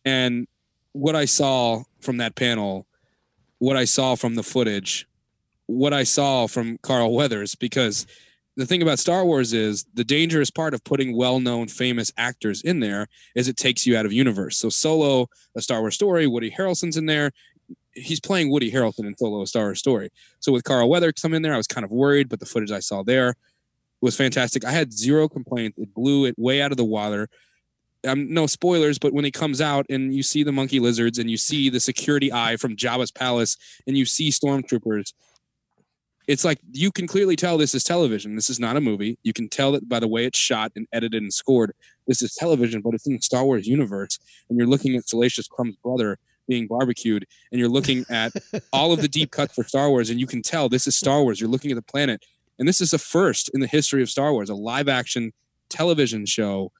And what I saw from that panel, what I saw from the footage, what I saw from Carl Weathers, because the thing about Star Wars is the dangerous part of putting well-known, famous actors in there is it takes you out of universe. So Solo, a Star Wars story, Woody Harrelson's in there he's playing Woody Harrelson in Solo: A Star Story. So with Carl Weather coming in there, I was kind of worried, but the footage I saw there was fantastic. I had zero complaints. It blew it way out of the water. Um, no spoilers, but when he comes out and you see the monkey lizards and you see the security eye from Jabba's palace and you see stormtroopers, it's like you can clearly tell this is television. This is not a movie. You can tell that by the way it's shot and edited and scored. This is television, but it's in the Star Wars universe, and you're looking at Salacious Crumb's brother being barbecued and you're looking at all of the deep cuts for Star Wars and you can tell this is Star Wars. You're looking at the planet. And this is the first in the history of Star Wars, a live action television show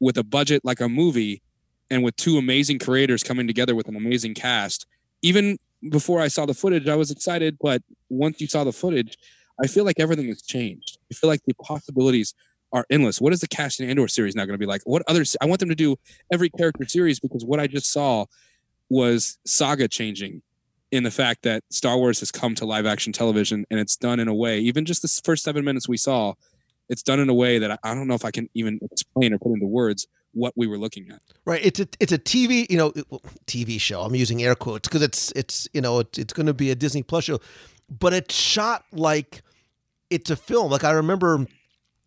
with a budget like a movie and with two amazing creators coming together with an amazing cast. Even before I saw the footage, I was excited, but once you saw the footage, I feel like everything has changed. I feel like the possibilities are endless. What is the Cassian Andor series now going to be like? What others? I want them to do every character series because what I just saw was saga changing in the fact that Star Wars has come to live action television and it's done in a way, even just the first seven minutes we saw, it's done in a way that I, I don't know if I can even explain or put into words what we were looking at. Right. It's a it's a TV you know TV show. I'm using air quotes because it's it's you know it's, it's going to be a Disney Plus show, but it's shot like it's a film. Like I remember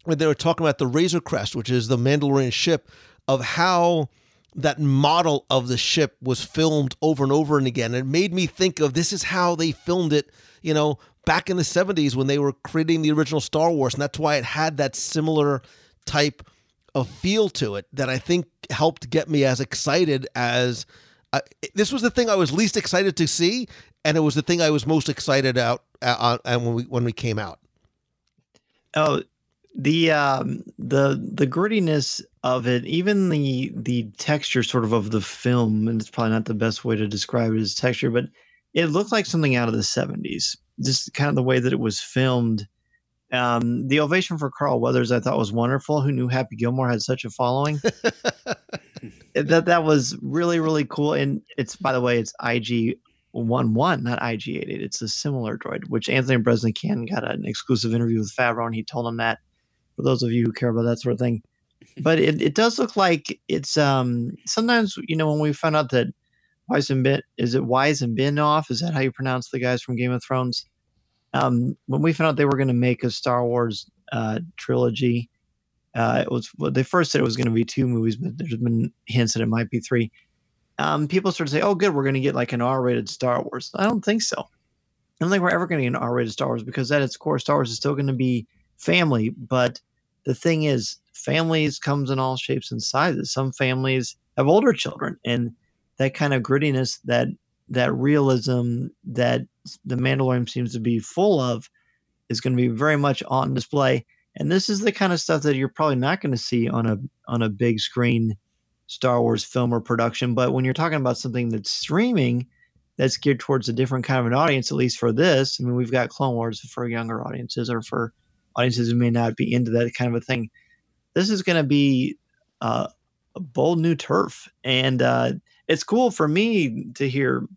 when they were talking about the Razor Crest, which is the Mandalorian ship, of how that model of the ship was filmed over and over and again. It made me think of this is how they filmed it, you know, back in the 70s when they were creating the original Star Wars. And that's why it had that similar type of feel to it that I think helped get me as excited as this was the thing I was least excited to see, and it was the thing I was most excited out uh, and when we when we came out. Oh, the um, the the grittiness of it, even the the texture sort of of the film, and it's probably not the best way to describe it as texture, but it looked like something out of the '70s. Just kind of the way that it was filmed um, the ovation for Carl Weathers I thought was wonderful. Who knew Happy Gilmore had such a following? that that was really really cool. And it's by the way, it's IG one one, not IG eight eight. It's a similar droid, which Anthony Breznican got an exclusive interview with Favreau, and he told him that. For those of you who care about that sort of thing, but it, it does look like it's um sometimes you know when we found out that Weiss and Bin is it Weiss and Benioff is that how you pronounce the guys from Game of Thrones? um, when we found out they were going to make a Star Wars uh, trilogy, uh, it was well, they first said it was going to be two movies, but there's been hints that it might be three. Um, people started to say, "Oh, good, we're going to get like an R-rated Star Wars." I don't think so. I don't think we're ever going to get an R-rated Star Wars because at its core, Star Wars is still going to be family. But the thing is, families comes in all shapes and sizes. Some families have older children, and that kind of grittiness, that that realism that the Mandalorian seems to be full of is going to be very much on display. And this is the kind of stuff that you're probably not going to see on a on a big screen Star Wars film or production. But when you're talking about something that's streaming, that's geared towards a different kind of an audience, at least for this. I mean, we've got Clone Wars for younger audiences or for audiences who may not be into that kind of a thing. This is going to be uh, a bold new turf, and uh, it's cool for me to hear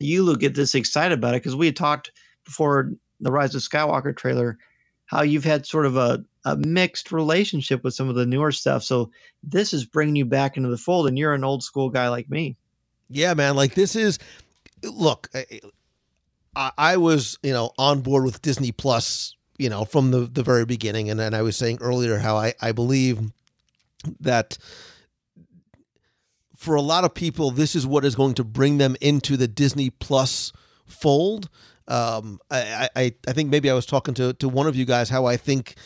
you get this excited about it because we had talked before the Rise of Skywalker trailer how you've had sort of a, a mixed relationship with some of the newer stuff. So this is bringing you back into the fold, and you're an old school guy like me. Yeah, man. Like this is, look, I, I was you know on board with Disney Plus, you know, from the the very beginning, and then I was saying earlier how I I believe that for a lot of people, this is what is going to bring them into the Disney Plus fold. Um, I, I, I think maybe I was talking to, to one of you guys how I think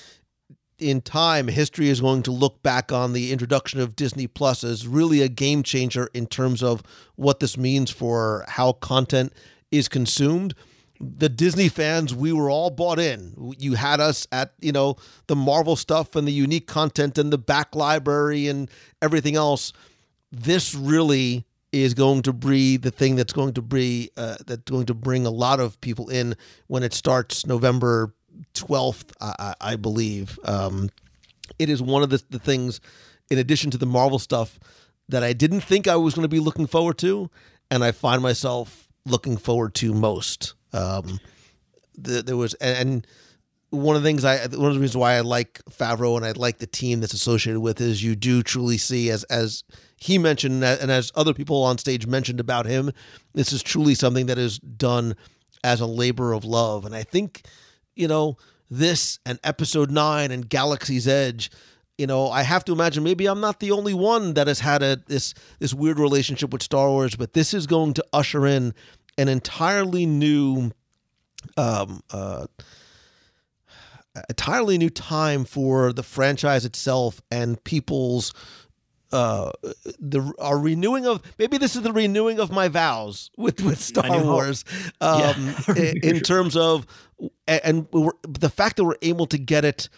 in time history is going to look back on the introduction of Disney Plus as really a game changer in terms of what this means for how content is consumed. The Disney fans, we were all bought in. You had us at, you know, the Marvel stuff and the unique content and the back library and everything else this really is going to be the thing that's going to be uh, that's going to bring a lot of people in when it starts November 12th, I, I believe. Um, it is one of the, the things, in addition to the Marvel stuff, that I didn't think I was going to be looking forward to, and I find myself looking forward to most. Um, the, there was and one of the things I one of the reasons why I like Favreau and I like the team that's associated with is you do truly see as as he mentioned and as other people on stage mentioned about him, this is truly something that is done as a labor of love. And I think, you know, this and episode nine and Galaxy's Edge, you know, I have to imagine maybe I'm not the only one that has had a this this weird relationship with Star Wars, but this is going to usher in an entirely new um uh entirely new time for the franchise itself and people's uh the our renewing of maybe this is the renewing of my vows with with Star Wars um yeah. in, in terms of and the fact that we're able to get it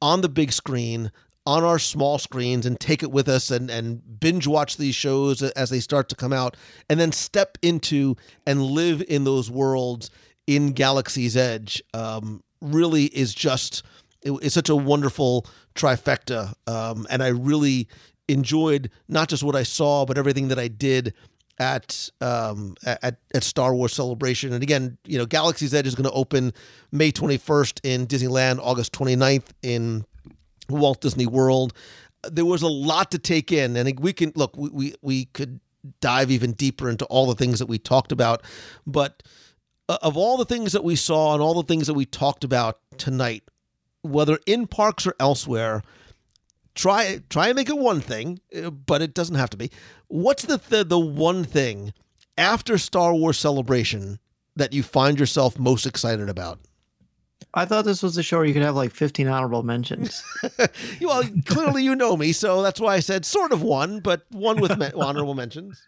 on the big screen on our small screens and take it with us and, and binge watch these shows as they start to come out and then step into and live in those worlds in Galaxy's Edge um, really is just it, it's such a wonderful trifecta um, and I really enjoyed not just what I saw but everything that I did at um at, at Star Wars Celebration. And again you know Galaxy's Edge is going to open May 21st in Disneyland August 29th in Walt Disney World. There was a lot to take in, and we can look. We we, we could dive even deeper into all the things that we talked about, but uh, of all the things that we saw and all the things that we talked about tonight, whether in parks or elsewhere, try try and make it one thing, uh, but it doesn't have to be. What's the the, the one thing after Star Wars Celebration that you find yourself most excited about? I thought this was a show where you could have like 15 honorable mentions. well, clearly you know me, so that's why I said sort of one, but one with me- honorable mentions.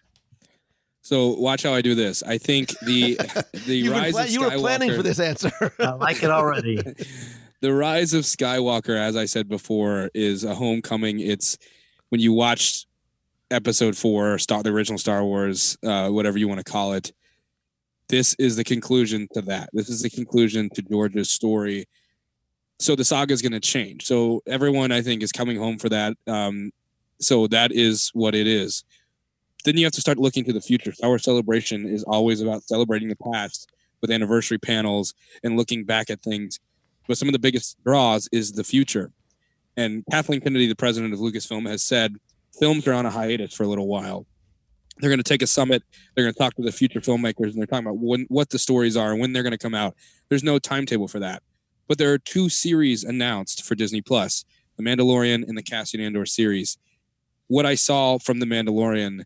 So watch how I do this. I think the the You've rise pla- of you were planning for this answer. I like it already. the rise of Skywalker, as I said before, is a homecoming. It's when you watched episode four, Star the original Star Wars, uh, whatever you want to call it. This is the conclusion to that. This is the conclusion to George's story. So the saga is going to change. So everyone, I think, is coming home for that. Um, so that is what it is. Then you have to start looking to the future. Wars Celebration is always about celebrating the past with anniversary panels and looking back at things but some of the biggest draws is the future. And Kathleen Kennedy, the president of Lucasfilm, has said films are on a hiatus for a little while. They're going to take a summit. They're going to talk to the future filmmakers, and they're talking about when, what the stories are and when they're going to come out. There's no timetable for that. But there are two series announced for Disney Plus: The Mandalorian and the Cassian Andor series. What I saw from The Mandalorian,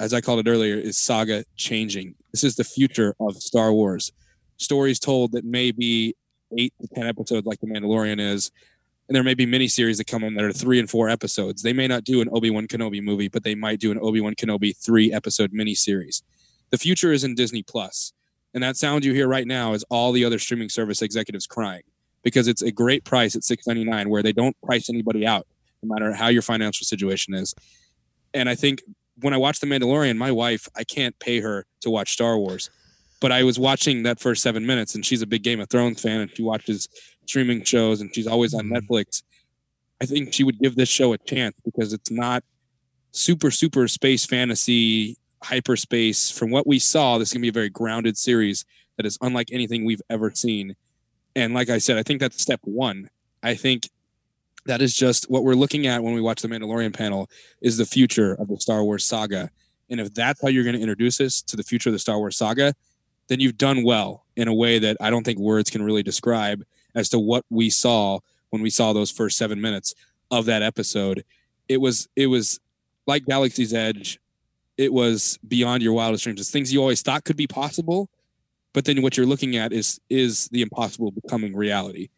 as I called it earlier, is saga changing. This is the future of Star Wars. Stories told that may be eight to ten episodes like the mandalorian is and there may be miniseries that come in that are three and four episodes. They may not do an obi-wan kenobi movie but they might do an obi-wan kenobi three episode miniseries the future is in disney plus. And that sound you hear right now is all the other streaming service executives crying because it's a great price at 6.99 where they don't price anybody out no matter how your financial situation is. And i think when i watch the mandalorian my wife i can't pay her to watch star wars but I was watching that first seven minutes, and she's a big Game of Thrones fan, and she watches streaming shows, and she's always on mm-hmm. Netflix. I think she would give this show a chance because it's not super, super space fantasy, hyperspace. From what we saw, this is gonna be a very grounded series that is unlike anything we've ever seen. And like I said, I think that's step one. I think that is just what we're looking at when we watch the Mandalorian panel is the future of the Star Wars saga. And if that's how you're going to introduce us to the future of the Star Wars saga, then you've done well in a way that I don't think words can really describe as to what we saw when we saw those first seven minutes of that episode. It was it was like Galaxy's Edge. It was beyond your wildest dreams. It's things you always thought could be possible, but then what you're looking at is is the impossible becoming reality.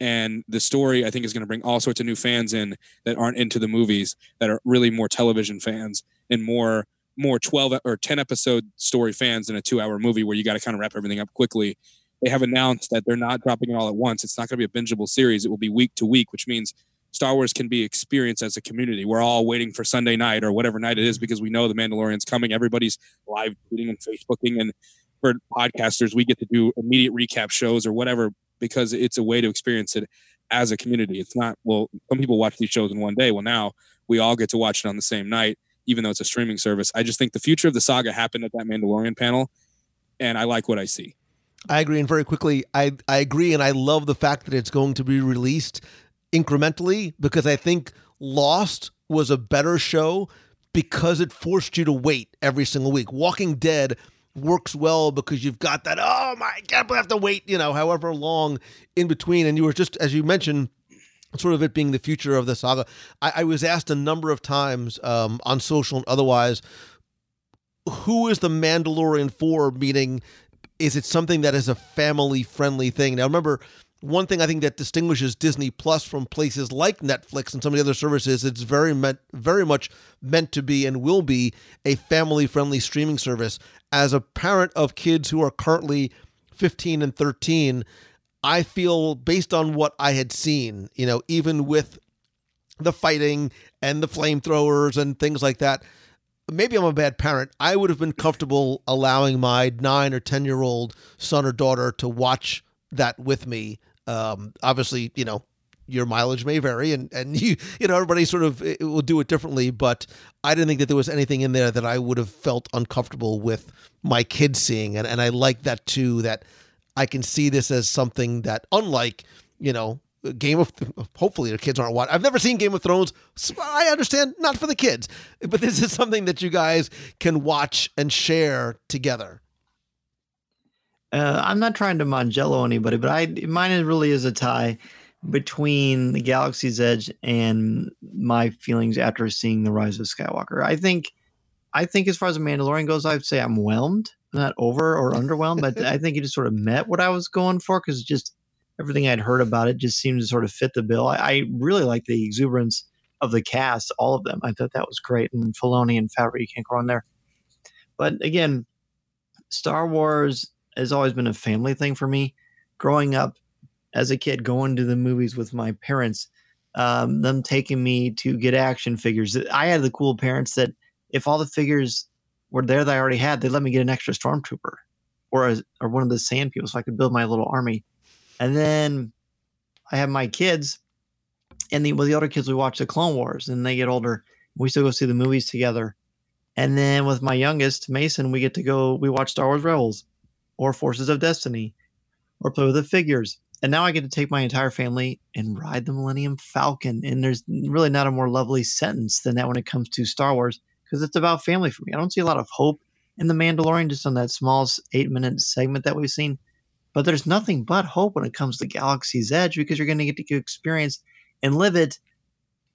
And the story I think is going to bring all sorts of new fans in that aren't into the movies that are really more television fans and more more 12 or 10 episode story fans than a two hour movie where you got to kind of wrap everything up quickly. They have announced that they're not dropping it all at once. It's not going to be a bingeable series. It will be week to week, which means Star Wars can be experienced as a community. We're all waiting for Sunday night or whatever night it is because we know the Mandalorian's coming. Everybody's live tweeting and Facebooking. And for podcasters, we get to do immediate recap shows or whatever because it's a way to experience it as a community. It's not, well, some people watch these shows in one day. Well, now we all get to watch it on the same night even though it's a streaming service. I just think the future of the saga happened at that Mandalorian panel, and I like what I see. I agree, and very quickly, I I agree, and I love the fact that it's going to be released incrementally because I think Lost was a better show because it forced you to wait every single week. Walking Dead works well because you've got that oh my god, we have to wait, you know, however long in between, and you were just as you mentioned sort of it being the future of the saga. I, I was asked a number of times um, on social and otherwise, who is the Mandalorian for? Meaning, is it something that is a family friendly thing? Now, remember, one thing I think that distinguishes Disney Plus from places like Netflix and some of the other services, it's very meant, very much meant to be and will be a family friendly streaming service. As a parent of kids who are currently 15 and 13, I feel based on what I had seen, you know, even with the fighting and the flamethrowers and things like that. Maybe I'm a bad parent. I would have been comfortable allowing my nine or 10 year old son or daughter to watch that with me. Um, obviously, you know, your mileage may vary and, and you, you know, everybody sort of will do it differently, but I didn't think that there was anything in there that I would have felt uncomfortable with my kids seeing. And, and I like that too, that I can see this as something that unlike, you know, Game of hopefully the kids aren't watching. I've never seen Game of Thrones. So I understand not for the kids, but this is something that you guys can watch and share together. Uh, I'm not trying to Mongello anybody, but I mine really is a tie between the Galaxy's Edge and my feelings after seeing the Rise of Skywalker. I think, I think as far as the Mandalorian goes, I'd say I'm whelmed, not over or underwhelmed, but I think it just sort of met what I was going for because just everything I'd heard about it just seemed to sort of fit the bill. I, I really like the exuberance of the cast, all of them. I thought that was great, and Filoni and Favreau, you can't go on there. But again, Star Wars has always been a family thing for me. Growing up as a kid, going to the movies with my parents, um, them taking me to get action figures. I had the cool parents that if all the figures were there that I already had, they let me get an extra stormtrooper or a, or one of the sand people so I could build my little army. And then I have my kids, and the, with the older kids, we watch the Clone Wars, and they get older. We still go see the movies together. And then with my youngest, Mason, we get to go, we watch Star Wars Rebels or Forces of Destiny or play with the figures. And now I get to take my entire family and ride the Millennium Falcon. And there's really not a more lovely sentence than that when it comes to Star Wars because it's about family for me. I don't see a lot of hope in The Mandalorian just on that small eight minute segment that we've seen. But there's nothing but hope when it comes to Galaxy's Edge because you're going to get to experience and live it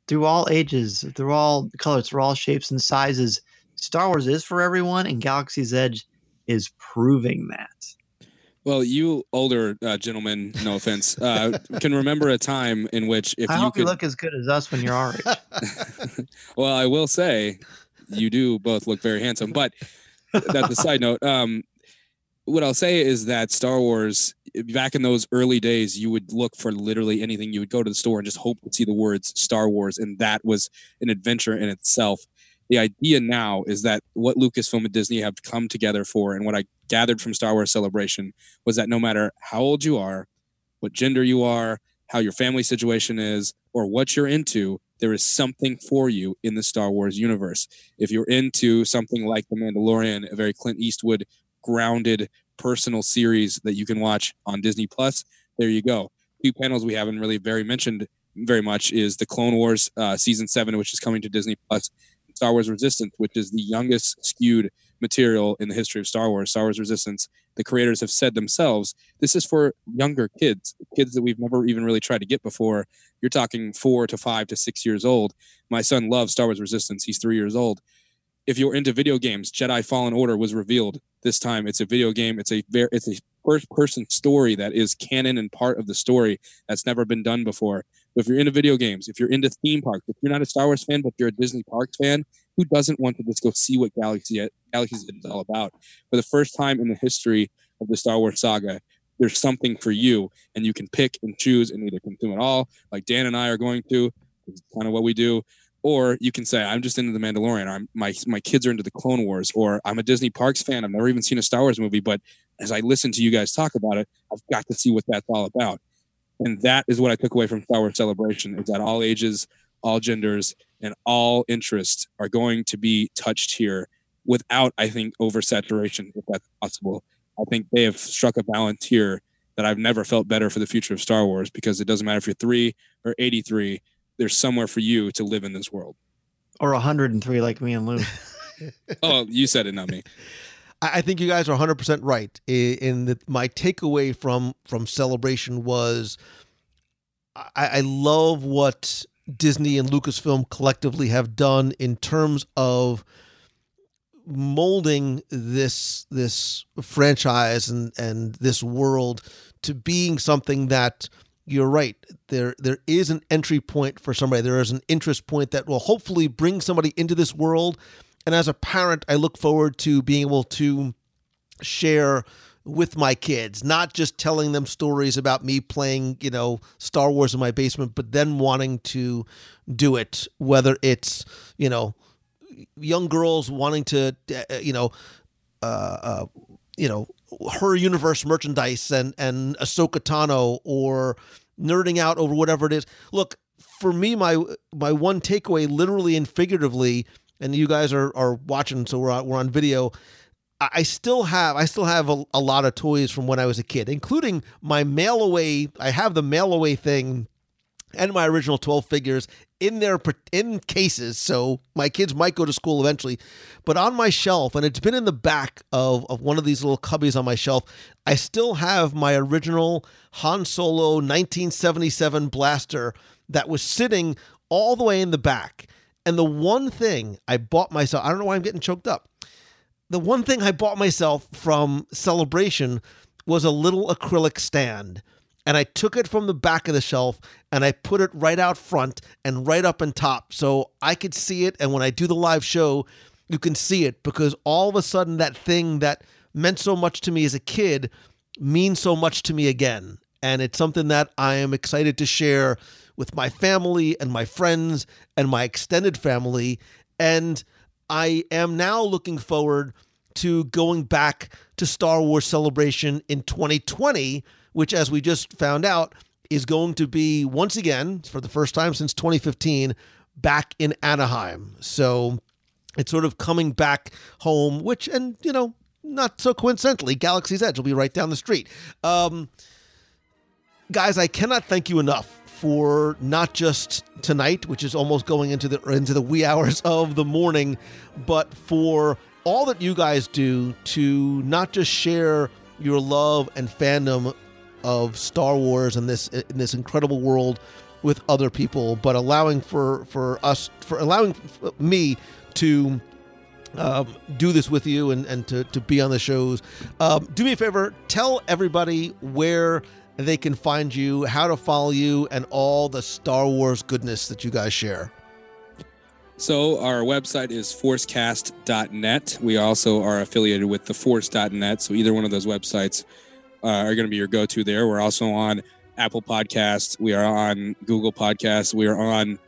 through all ages, through all colors, through all shapes and sizes. Star Wars is for everyone, and Galaxy's Edge is proving that. Well, you older uh, gentlemen, no offense, uh, can remember a time in which if I you hope could. you look as good as us when you're our age. well, I will say, you do both look very handsome. But that's a side note. Um, what I'll say is that Star Wars, eh, back in those early days, you would look for literally anything. You would go to the store and just hope to see the words Star Wars, and that was an adventure in itself. The idea now is that what Lucasfilm and Disney have come together for, and what I gathered from Star Wars Celebration was that no matter how old you are, what gender you are, how your family situation is, or what you're into, there is something for you in the Star Wars universe. If you're into something like The Mandalorian, a very Clint Eastwood grounded personal series that you can watch on Disney Plus, there you go. Two panels we haven't really very mentioned very much is the Clone Wars uh, season seven, which is coming to Disney Plus, Star Wars Resistance, which is the youngest skewed material in the history of Star Wars. Star Wars Resistance. The creators have said themselves, this is for younger kids, kids that we've never even really tried to get before. You're talking four to five to six years old. My son loves Star Wars Resistance. He's three years old. If you're into video games, Jedi Fallen Order was revealed this time. It's a video game. It's a very, it's a first person story that is canon and part of the story that's never been done before. So if you're into video games, if you're into theme parks, if you're not a Star Wars fan but you're a Disney Parks fan, who doesn't want to just go see what Galaxy Galaxy's is all about? For the first time in the history of the Star Wars saga, there's something for you, and you can pick and choose and either consume it all, like Dan and I are going to. It's kind of what we do. Or you can say, I'm just into the Mandalorian. I'm, my my kids are into the Clone Wars, or I'm a Disney Parks fan. I've never even seen a Star Wars movie, but as I listen to you guys talk about it, I've got to see what that's all about. And that is what I took away from Star Wars Celebration: is that all ages, all genders, and all interests are going to be touched here without, I think, oversaturation, if that's possible. I think they have struck a balance here that I've never felt better for the future of Star Wars because it doesn't matter if you're three or 83, there's somewhere for you to live in this world. Or 103 like me and Lou. oh, you said it, not me. I think you guys are 100% right. In that, my takeaway from from Celebration was, I, I love what Disney and Lucasfilm collectively have done in terms of molding this this franchise and and this world to being something that you're right. There there is an entry point for somebody. There is an interest point that will hopefully bring somebody into this world. And as a parent i look forward to being able to share with my kids, not just telling them stories about me playing, you know, Star Wars in my basement, but then wanting to do it, whether it's, you know, young girls wanting to, uh, you know, uh, uh, you know, her universe merchandise and and Ahsoka Tano or nerding out over whatever it is. Look, for me, my my one takeaway, literally and figuratively, and you guys are are watching, so we're on, we're on video. I I still have I still have a, a lot of toys from when I was a kid, including my mail away. I have the mail away thing and my original 12 figures in their in cases. So my kids might go to school eventually but on my shelf and it's been in the back of, of one of these little cubbies on my shelf i still have my original han solo 1977 blaster that was sitting all the way in the back. And the one thing i bought myself i don't know why i'm getting choked up. The one thing i bought myself from celebration was a little acrylic stand and I took it from the back of the shelf and I put it right out front and right up on top so I could see it. And when I do the live show, you can see it because all of a sudden that thing that meant so much to me as a kid means so much to me again. And it's something that I am excited to share with my family and my friends and my extended family. And I am now looking forward to going back to Star Wars Celebration in 2020 which, as we just found out, is going to be once again, for the first time since 2015, back in Anaheim. So it's sort of coming back home, which, and, you know, not so coincidentally, Galaxy's Edge will be right down the street. Um, guys, I cannot thank you enough for not just tonight, which is almost going into the into the wee hours of the morning, but for all that you guys do to not just share your love and fandom of Star Wars and this in this incredible world with other people, but allowing for for us for allowing me to um, do this with you and, and to, to be on the shows. Um, do me a favor, tell everybody where they can find you, how to follow you, and all the Star Wars goodness that you guys share. So our website is forcecast.net. We also are affiliated with the force.net. So either one of those websites uh, are going to be your go-to there. We're also on Apple Podcasts. We are on Google Podcasts. We are on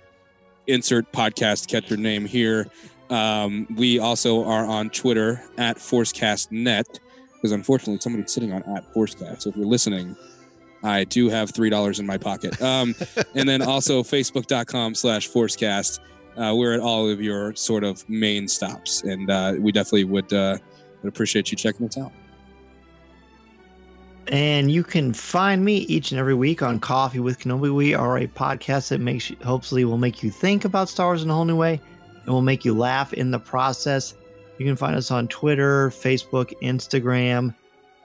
insert podcast catcher name here. Um, we also are on Twitter at ForceCastNet because unfortunately somebody's sitting on at ForceCast. So if you're listening, I do have three dollars in my pocket. Um, and then also Facebook.com slash ForceCast. Uh, we're at all of your sort of main stops, and uh, we definitely would, uh, would appreciate you checking us out. And you can find me each and every week on Coffee with Kenobi. We are a podcast that makes you, hopefully will make you think about Star Wars in a whole new way and will make you laugh in the process. You can find us on Twitter, Facebook, Instagram,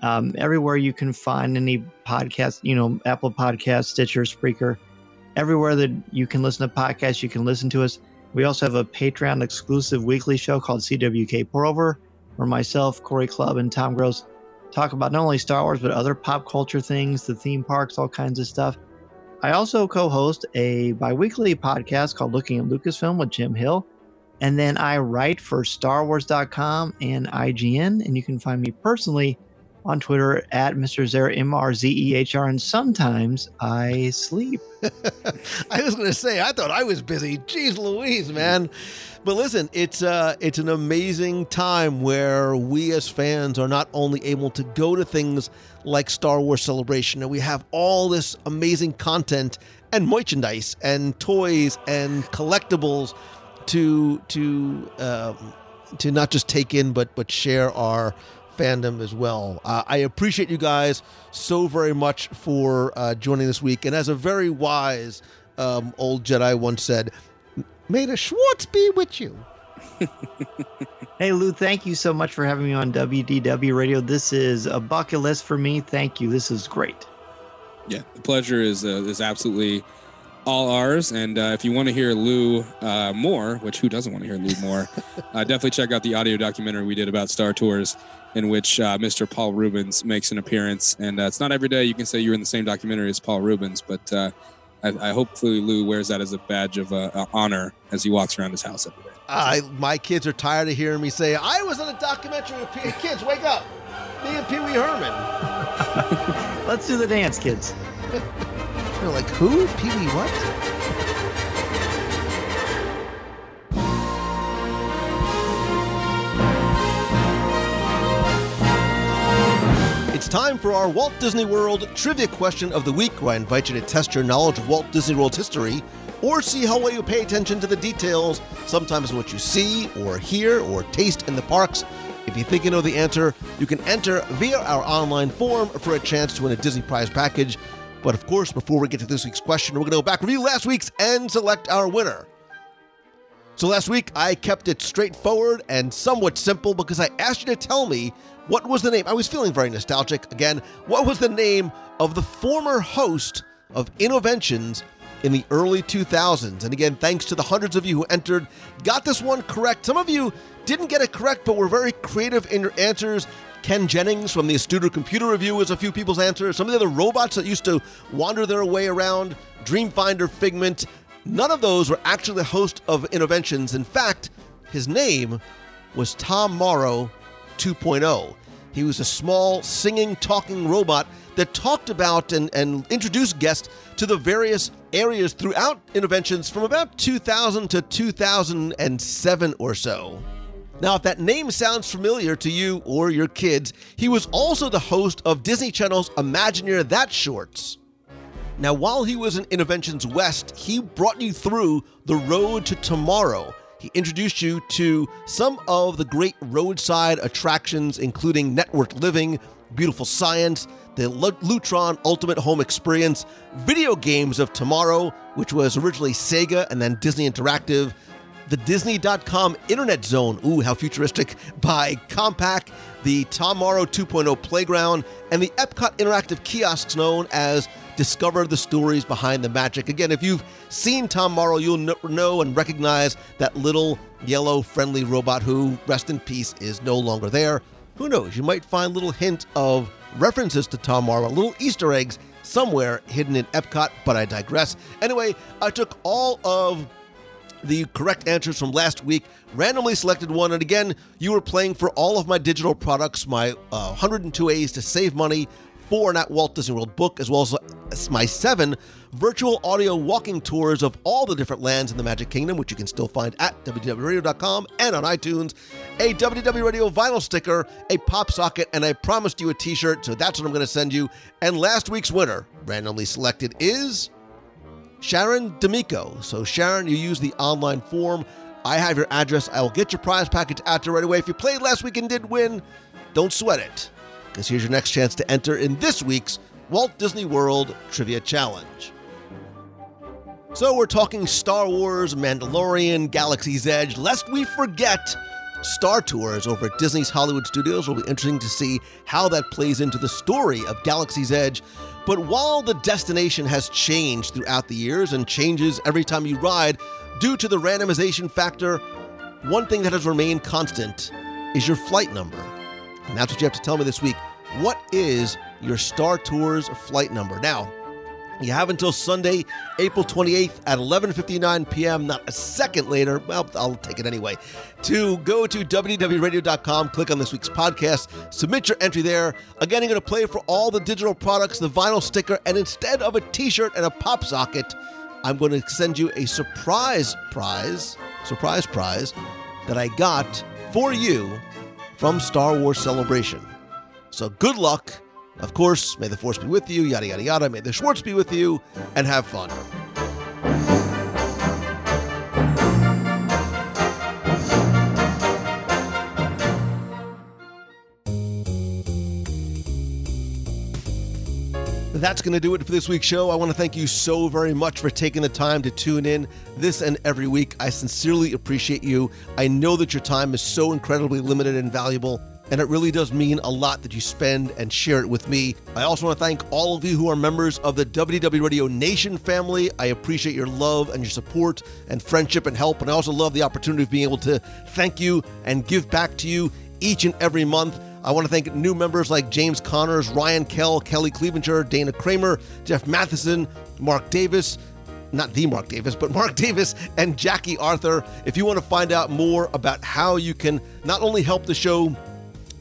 um, everywhere you can find any podcast, you know, Apple Podcast, Stitcher, Spreaker, everywhere that you can listen to podcasts, you can listen to us. We also have a Patreon exclusive weekly show called CWK Pour Over, where myself, Corey Club, and Tom Gross talk about not only Star Wars, but other pop culture things, the theme parks, all kinds of stuff. I also co host a bi weekly podcast called Looking at Lucasfilm with Jim Hill. And then I write for StarWars.com and IGN. And you can find me personally on Twitter at Mr. Zehr, M R Z E H R. And sometimes I sleep. I was going to say, I thought I was busy. Jeez Louise, man. But listen, it's uh, it's an amazing time where we as fans are not only able to go to things like Star Wars Celebration, and we have all this amazing content and merchandise and toys and collectibles to to um, to not just take in but but share our fandom as well. Uh, I appreciate you guys so very much for uh, joining this week. And as a very wise um, old Jedi once said, May the Schwartz be with you. hey, Lou, thank you so much for having me on WDW Radio. This is a bucket list for me. Thank you. This is great. Yeah, the pleasure is uh, is absolutely all ours. And uh, if you want to hear Lou uh, more, which who doesn't want to hear Lou more, uh, definitely check out the audio documentary we did about Star Tours, in which uh, Mr. Paul Reubens makes an appearance. And uh, it's not every day you can say you're in the same documentary as Paul Reubens, but uh, I, I hopefully Lou wears that as a badge of honor as he walks around his house every day. I, my kids are tired of hearing me say, I was in a documentary with kids, wake up. Me and Pee Wee Herman. Let's do the dance, kids. They're like, who? Pee Wee what? It's time for our Walt Disney World trivia question of the week, where I invite you to test your knowledge of Walt Disney World's history or see how well you pay attention to the details, sometimes what you see or hear or taste in the parks. If you think you know the answer, you can enter via our online form for a chance to win a Disney Prize package. But of course, before we get to this week's question, we're going to go back, review last week's, and select our winner. So last week, I kept it straightforward and somewhat simple because I asked you to tell me what was the name. I was feeling very nostalgic again. What was the name of the former host of Innoventions in the early 2000s? And again, thanks to the hundreds of you who entered, got this one correct. Some of you didn't get it correct, but were very creative in your answers. Ken Jennings from the Astuter Computer Revue was a few people's answers. Some of the other robots that used to wander their way around, Dreamfinder, Figment, none of those were actually the host of Innoventions. In fact, his name was Tom Morrow 2.0. He was a small singing, talking robot that talked about and, and introduced guests to the various areas throughout Innoventions from about 2000 to 2007 or so. Now, if that name sounds familiar to you or your kids, he was also the host of Disney Channel's Imagineer That Shorts. Now, while he was in Innoventions West, he brought you through the road to tomorrow. He introduced you to some of the great roadside attractions, including Network Living, Beautiful Science, the Lutron Ultimate Home Experience, video games of tomorrow, which was originally Sega and then Disney Interactive, the Disney.com Internet Zone, ooh, how futuristic, by Compaq, the Tomorrow 2.0 Playground, and the Epcot Interactive kiosks known as Discover the Stories Behind the Magic. Again, if you've seen Tom Morrow, you'll know and recognize that little yellow friendly robot who, rest in peace, is no longer there. Who knows? You might find little hint of references to Tom Morrow, little Easter eggs somewhere hidden in Epcot, but I digress. Anyway, I took all of the correct answers from last week, randomly selected one, and again, you were playing for all of my digital products, my uh, 102 A's to save money for an at Walt Disney World book, as well as my seven virtual audio walking tours of all the different lands in the Magic Kingdom, which you can still find at WDWRadio.com and on iTunes, a WDW Radio vinyl sticker, a pop socket, and I promised you a t shirt, so that's what I'm going to send you. And last week's winner, randomly selected, is. Sharon D'Amico. So, Sharon, you use the online form. I have your address. I will get your prize package out there right away. If you played last week and did win, don't sweat it, because here's your next chance to enter in this week's Walt Disney World Trivia Challenge. So, we're talking Star Wars, Mandalorian, Galaxy's Edge, lest we forget Star Tours over at Disney's Hollywood Studios. Will be interesting to see how that plays into the story of Galaxy's Edge. But while the destination has changed throughout the years and changes every time you ride due to the randomization factor, one thing that has remained constant is your flight number. And that's what you have to tell me this week. What is your Star Tours flight number? Now, you have until Sunday, April 28th at 11:59 p.m. Not a second later. Well, I'll take it anyway. To go to WDWRadio.com, click on this week's podcast, submit your entry there. Again, you're going to play for all the digital products, the vinyl sticker, and instead of a T-shirt and a pop socket, I'm going to send you a surprise prize, surprise prize that I got for you from Star Wars Celebration. So good luck. Of course, may the force be with you, yada, yada, yada. May the Schwartz be with you, and have fun. That's going to do it for this week's show. I want to thank you so very much for taking the time to tune in this and every week. I sincerely appreciate you. I know that your time is so incredibly limited and valuable and it really does mean a lot that you spend and share it with me. I also want to thank all of you who are members of the WDW Radio Nation family. I appreciate your love and your support and friendship and help, and I also love the opportunity of being able to thank you and give back to you each and every month. I want to thank new members like James Connors, Ryan Kell, Kelly Clevenger, Dana Kramer, Jeff Matheson, Mark Davis, not the Mark Davis, but Mark Davis and Jackie Arthur. If you want to find out more about how you can not only help the show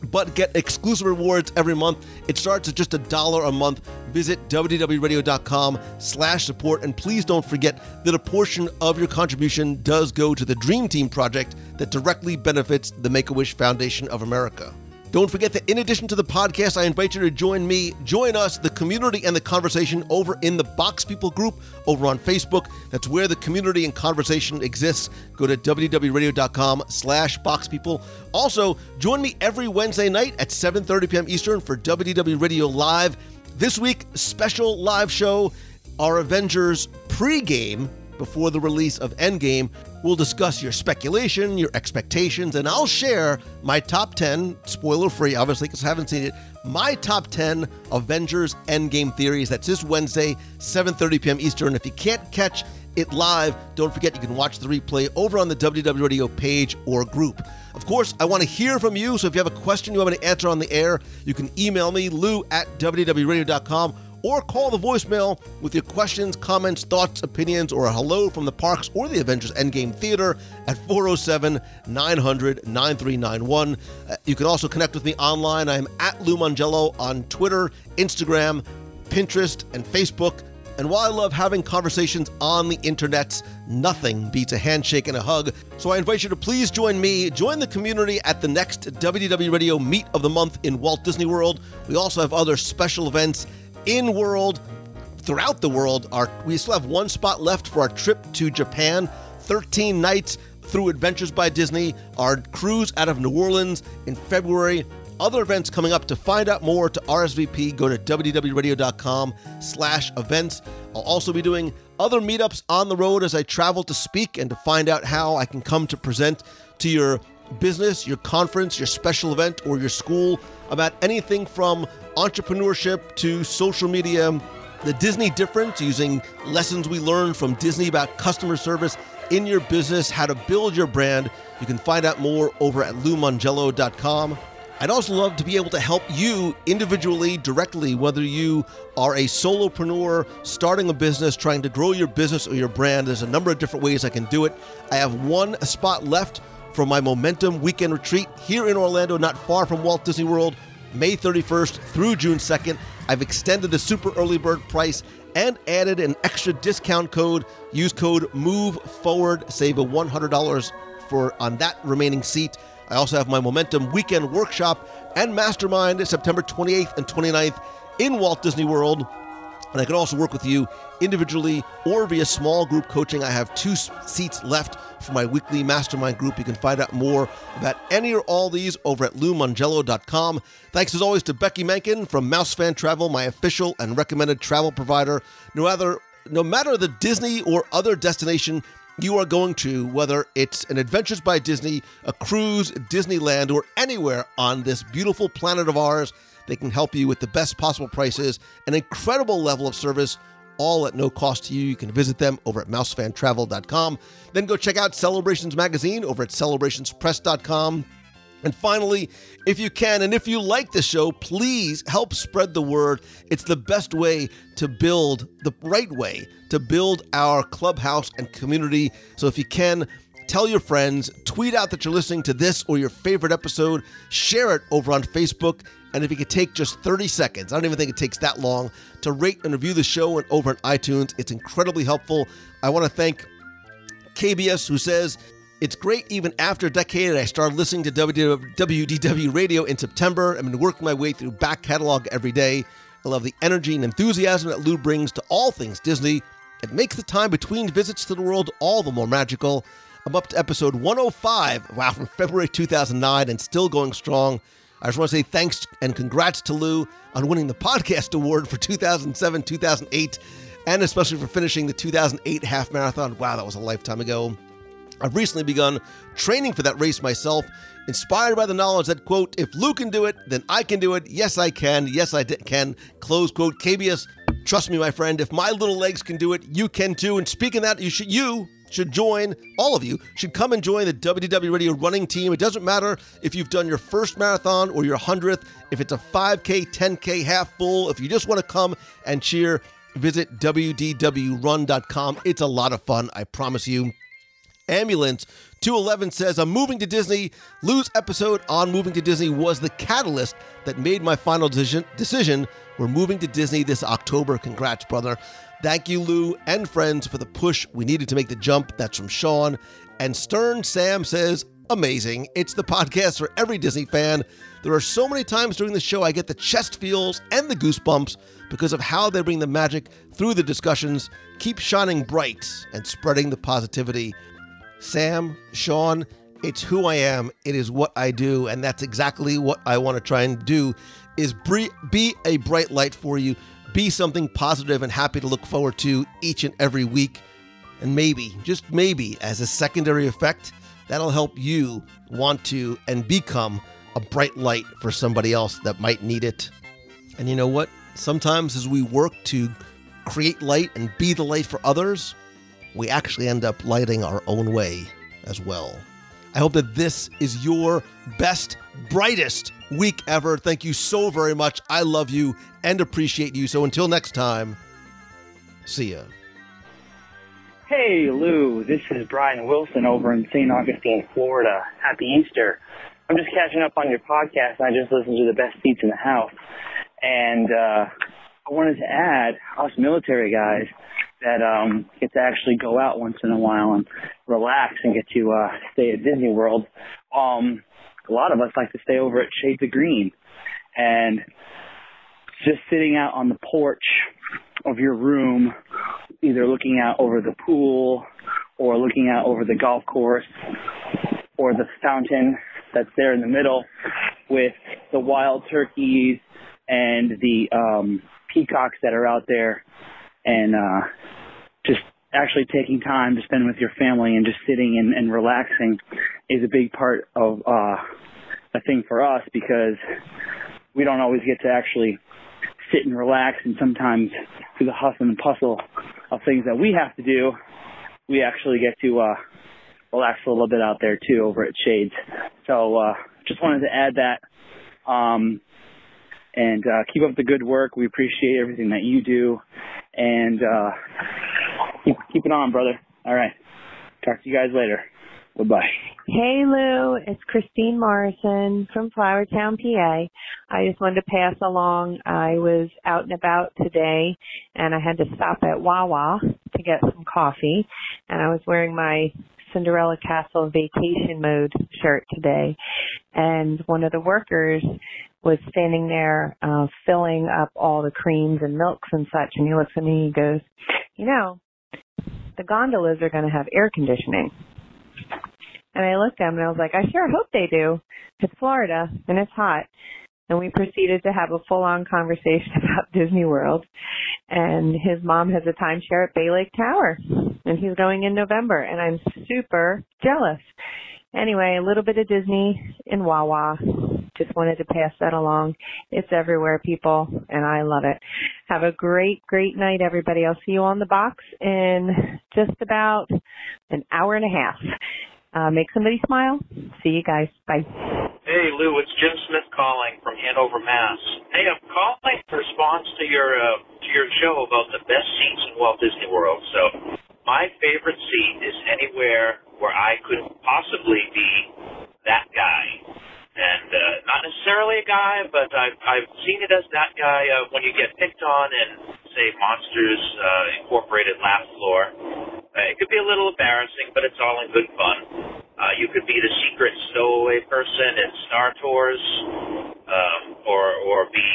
but get exclusive rewards every month. It starts at just a dollar a month. Visit WDWRadio.com slash support. And please don't forget that a portion of your contribution does go to the Dream Team project that directly benefits the Make-A-Wish Foundation of America. Don't forget that in addition to the podcast, I invite you to join me, join us, the community and the conversation over in the Box People group over on Facebook. That's where the community and conversation exists. Go to WDWRadio.com slash boxpeople. Also, join me every Wednesday night at 7.30 p.m. Eastern for WDW Radio Live. This week, special live show, our Avengers pregame before the release of Endgame. We'll discuss your speculation, your expectations, and I'll share my top 10, spoiler free, obviously, because I haven't seen it, my top 10 Avengers Endgame theories. That's this Wednesday, 7.30 p.m. Eastern. If you can't catch it live, don't forget you can watch the replay over on the WDW Radio page or group. Of course, I want to hear from you, so if you have a question you want me to answer on the air, you can email me, lou at WDWRadio.com or call the voicemail with your questions, comments, thoughts, opinions, or a hello from the parks or the Avengers Endgame Theater at 407 900 9391. Uh, you can also connect with me online. I'm at Lou Mongello on Twitter, Instagram, Pinterest, and Facebook. And while I love having conversations on the internet, nothing beats a handshake and a hug. So I invite you to please join me, join the community at the next WDW Radio Meet of the Month in Walt Disney World. We also have other special events in world, throughout the world. Our, we still have one spot left for our trip to Japan, 13 nights through Adventures by Disney, our cruise out of New Orleans in February. Other events coming up. To find out more, to RSVP, go to WDWRadio.com slash events. I'll also be doing other meetups on the road as I travel to speak and to find out how I can come to present to your business, your conference, your special event, or your school about anything from entrepreneurship to social media, the Disney difference, using lessons we learned from Disney about customer service in your business, how to build your brand. You can find out more over at loumongello.com. I'd also love to be able to help you individually, directly, whether you are a solopreneur starting a business, trying to grow your business or your brand. There's a number of different ways I can do it. I have one spot left for my Momentum Weekend Retreat here in Orlando, not far from Walt Disney World, May 31st through June 2nd. I've extended the super early bird price and added an extra discount code. Use code MOVE FORWARD, save a $100 for on that remaining seat. I also have my Momentum Weekend Workshop and Mastermind September 28th and 29th in Walt Disney World. And I can also work with you individually or via small group coaching. I have two seats left for my weekly mastermind group. You can find out more about any or all these over at loumongello.com. Thanks as always to Beci Mahnken from Mouse Fan Travel, my official and recommended travel provider. No no matter the Disney or other destination you are going to, whether it's an Adventures by Disney, a cruise, Disneyland, or anywhere on this beautiful planet of ours, they can help you with the best possible prices, an incredible level of service, all at no cost to you. You can visit them over at mousefantravel.com. Then go check out Celebrations Magazine over at celebrationspress.com. And finally, if you can, and if you like the show, please help spread the word. It's the best way to build the right way to build our clubhouse and community. So if you can, tell your friends, tweet out that you're listening to this or your favorite episode, share it over on Facebook. And if you could take just 30 seconds, I don't even think it takes that long, to rate and review the show and over on iTunes, it's incredibly helpful. I want to thank KBS, who says, it's great even after a decade. I started listening to WDW radio in September. I've been working my way through back catalog every day. I love the energy and enthusiasm that Lou brings to all things Disney. It makes the time between visits to the world all the more magical. I'm up to episode 105, wow, from February 2009 and still going strong. I just want to say thanks and congrats to Lou on winning the podcast award for 2007 2008, and especially for finishing the 2008 half marathon. Wow, that was a lifetime ago. I've recently begun training for that race myself, inspired by the knowledge that, quote, if Lou can do it, then I can do it. Yes, I can. Yes, I can. Close quote. KBS, trust me, my friend, if my little legs can do it, you can too. And speaking of that, you should, you should join, all of you should come and join the WDW Radio running team. It doesn't matter if you've done your first marathon or your 100th, if it's a 5K, 10K, half full, if you just want to come and cheer, visit WDWRun.com. It's a lot of fun, I promise you. Ambulance 211 says, I'm moving to Disney. Lou's episode on moving to Disney was the catalyst that made my final decision. decision. We're moving to Disney this October. Congrats, brother. Thank you, Lou and friends, for the push we needed to make the jump. That's from Sean. And Stern Sam says, amazing. It's the podcast for every Disney fan. There are so many times during the show I get the chest feels and the goosebumps because of how they bring the magic through the discussions. Keep shining bright and spreading the positivity. Sam, Sean, it's who I am. It is what I do, and that's exactly what I want to try and do is be a bright light for you, be something positive and happy to look forward to each and every week. And maybe, just maybe, as a secondary effect, that'll help you want to and become a bright light for somebody else that might need it. And you know what? Sometimes as we work to create light and be the light for others, we actually end up lighting our own way as well. I hope that this is your best, brightest week ever. Thank you so very much. I love you and appreciate you. So until next time, see ya. Hey, Lou. This is Brian Wilson over in St. Augustine, Florida. Happy Easter. I'm just catching up on your podcast. I just listened to the best seats in the house. And uh, I wanted to add, us military guys, that um, get to actually go out once in a while and relax and get to uh, stay at Disney World. Um, a lot of us like to stay over at Shades of Green, and just sitting out on the porch of your room, either looking out over the pool or looking out over the golf course or the fountain that's there in the middle with the wild turkeys and the um, peacocks that are out there and uh, just actually taking time to spend with your family and just sitting and, and relaxing is a big part of uh, a thing for us because we don't always get to actually sit and relax and sometimes through the hustle and bustle of things that we have to do, we actually get to uh, relax a little bit out there too over at Shades. So uh, just wanted to add that. Um, and uh, keep up the good work. We appreciate everything that you do, and uh, keep keep it on, brother. All right, talk to you guys later. Bye bye. Hey Lou, it's Christine Morrison from Flourtown, PA. I just wanted to pass along. I was out and about today, and I had to stop at Wawa to get some coffee, and I was wearing my Cinderella Castle vacation mode shirt today, and one of the workers was standing there uh, filling up all the creams and milks and such, and he looks at me and he goes, "You know, the gondolas are going to have air conditioning." And I looked at him and I was like, "I sure hope they do. It's Florida and it's hot." And we proceeded to have a full-on conversation about Disney World. And his mom has a timeshare at Bay Lake Tower, and he's going in November, and I'm super jealous. Anyway, a little bit of Disney in Wawa. Just wanted to pass that along. It's everywhere, people, and I love it. Have a great, great night, everybody. I'll see you on the box in just about an hour and a half. Uh, make somebody smile. See you guys. Bye. Hey, Lou, it's Jim Smith calling from Hanover, Mass. Hey, I'm calling in response to your uh, to your show about the best seats in Walt Disney World. So, my favorite seat is anywhere where I could possibly be that guy. And uh, not necessarily a guy, but I've, I've seen it as that guy uh, when you get picked on in, say, Monsters uh, Incorporated Laugh Floor. Uh, it could be a little embarrassing, but it's all in good fun. Uh, you could be the secret stowaway person in Star Tours, um, or or be,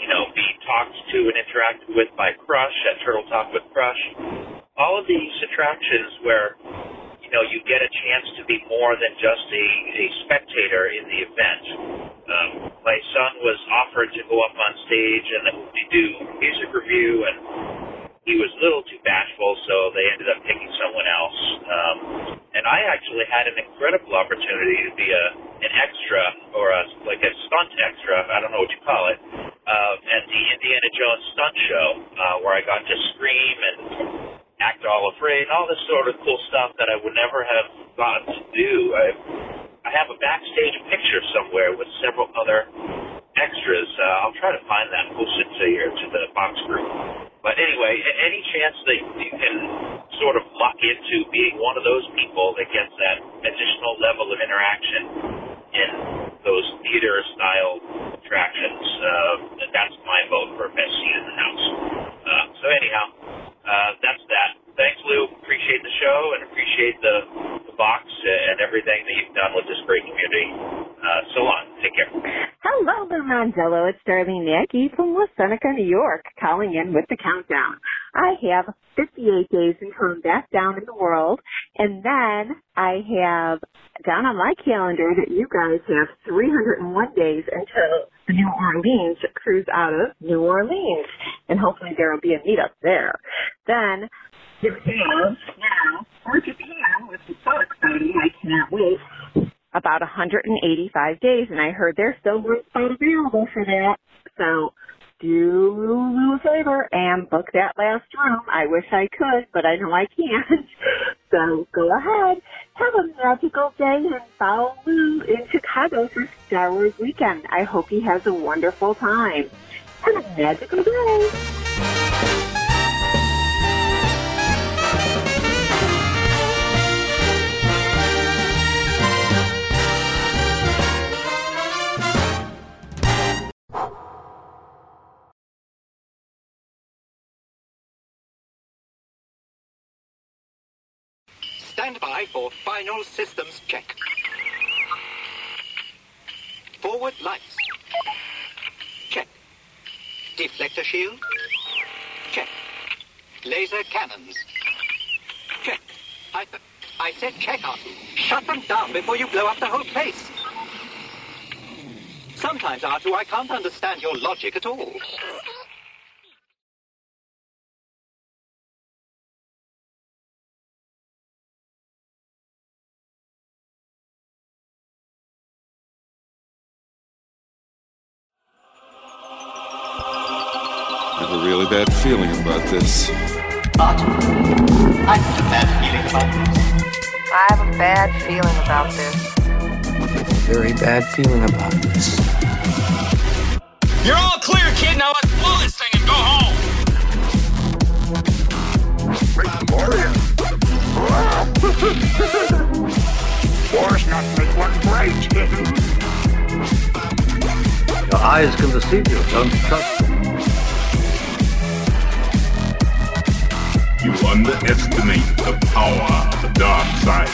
you know, be talked to and interacted with by Crush at Turtle Talk with Crush. All of these attractions where know, you get a chance to be more than just a, a spectator in the event. Um, my son was offered to go up on stage and do music review, and he was a little too bashful, so they ended up picking someone else. Um, and I actually had an incredible opportunity to be a an extra or a like a stunt extra, I don't know what you call it, uh, at the Indiana Jones stunt show, uh, where I got to scream and act all afraid, all this sort of cool stuff that I would never have gotten to do. I, I have a backstage picture somewhere with several other extras. Uh, I'll try to find that and post it to your to the box group. but anyway, any chance that you can sort of luck into being one of those people that gets that additional level of interaction in those theater style attractions, uh, that's my vote for best seat in the house. Uh, so anyhow, uh, that's that. Thanks, Lou. Appreciate the show and appreciate the, the box and everything that you've done with this great community. Uh, so long. Take care. Hello, Lou Mongello. It's Darlene Mackey from West Seneca, New York, calling in with the countdown. I have 58 days until I'm back down in the world, and then I have down on my calendar that you guys have 301 days until New Orleans cruise out of New Orleans, and hopefully there will be a meetup there. Then have now for Japan, which is so exciting. I cannot wait about 185 days, and I heard there's still room available for that. So do Lou a favor and book that last room. I wish I could, but I know I can't. So go ahead, have a magical day, and follow Lou in Chicago for Star Wars weekend. I hope he has a wonderful time. Have a magical day. Stand by for final systems check. Forward lights. Check. Deflector shield. Check. Laser cannons. Check. I, I said check on. Shut them down before you blow up the whole place. Sometimes, Artoo, I can't understand your logic at all. Feeling about this. I have a bad feeling about this. I have a bad feeling about this. Very bad feeling about this. You're all clear, kid. Now let's blow this thing and go home. War's not make one bright. Your eyes can deceive you. Don't trust You underestimate the power of the dark side.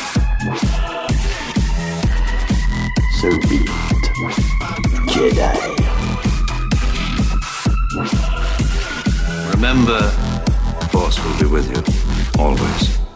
So be it. Jedi. Remember, Force will be with you, always.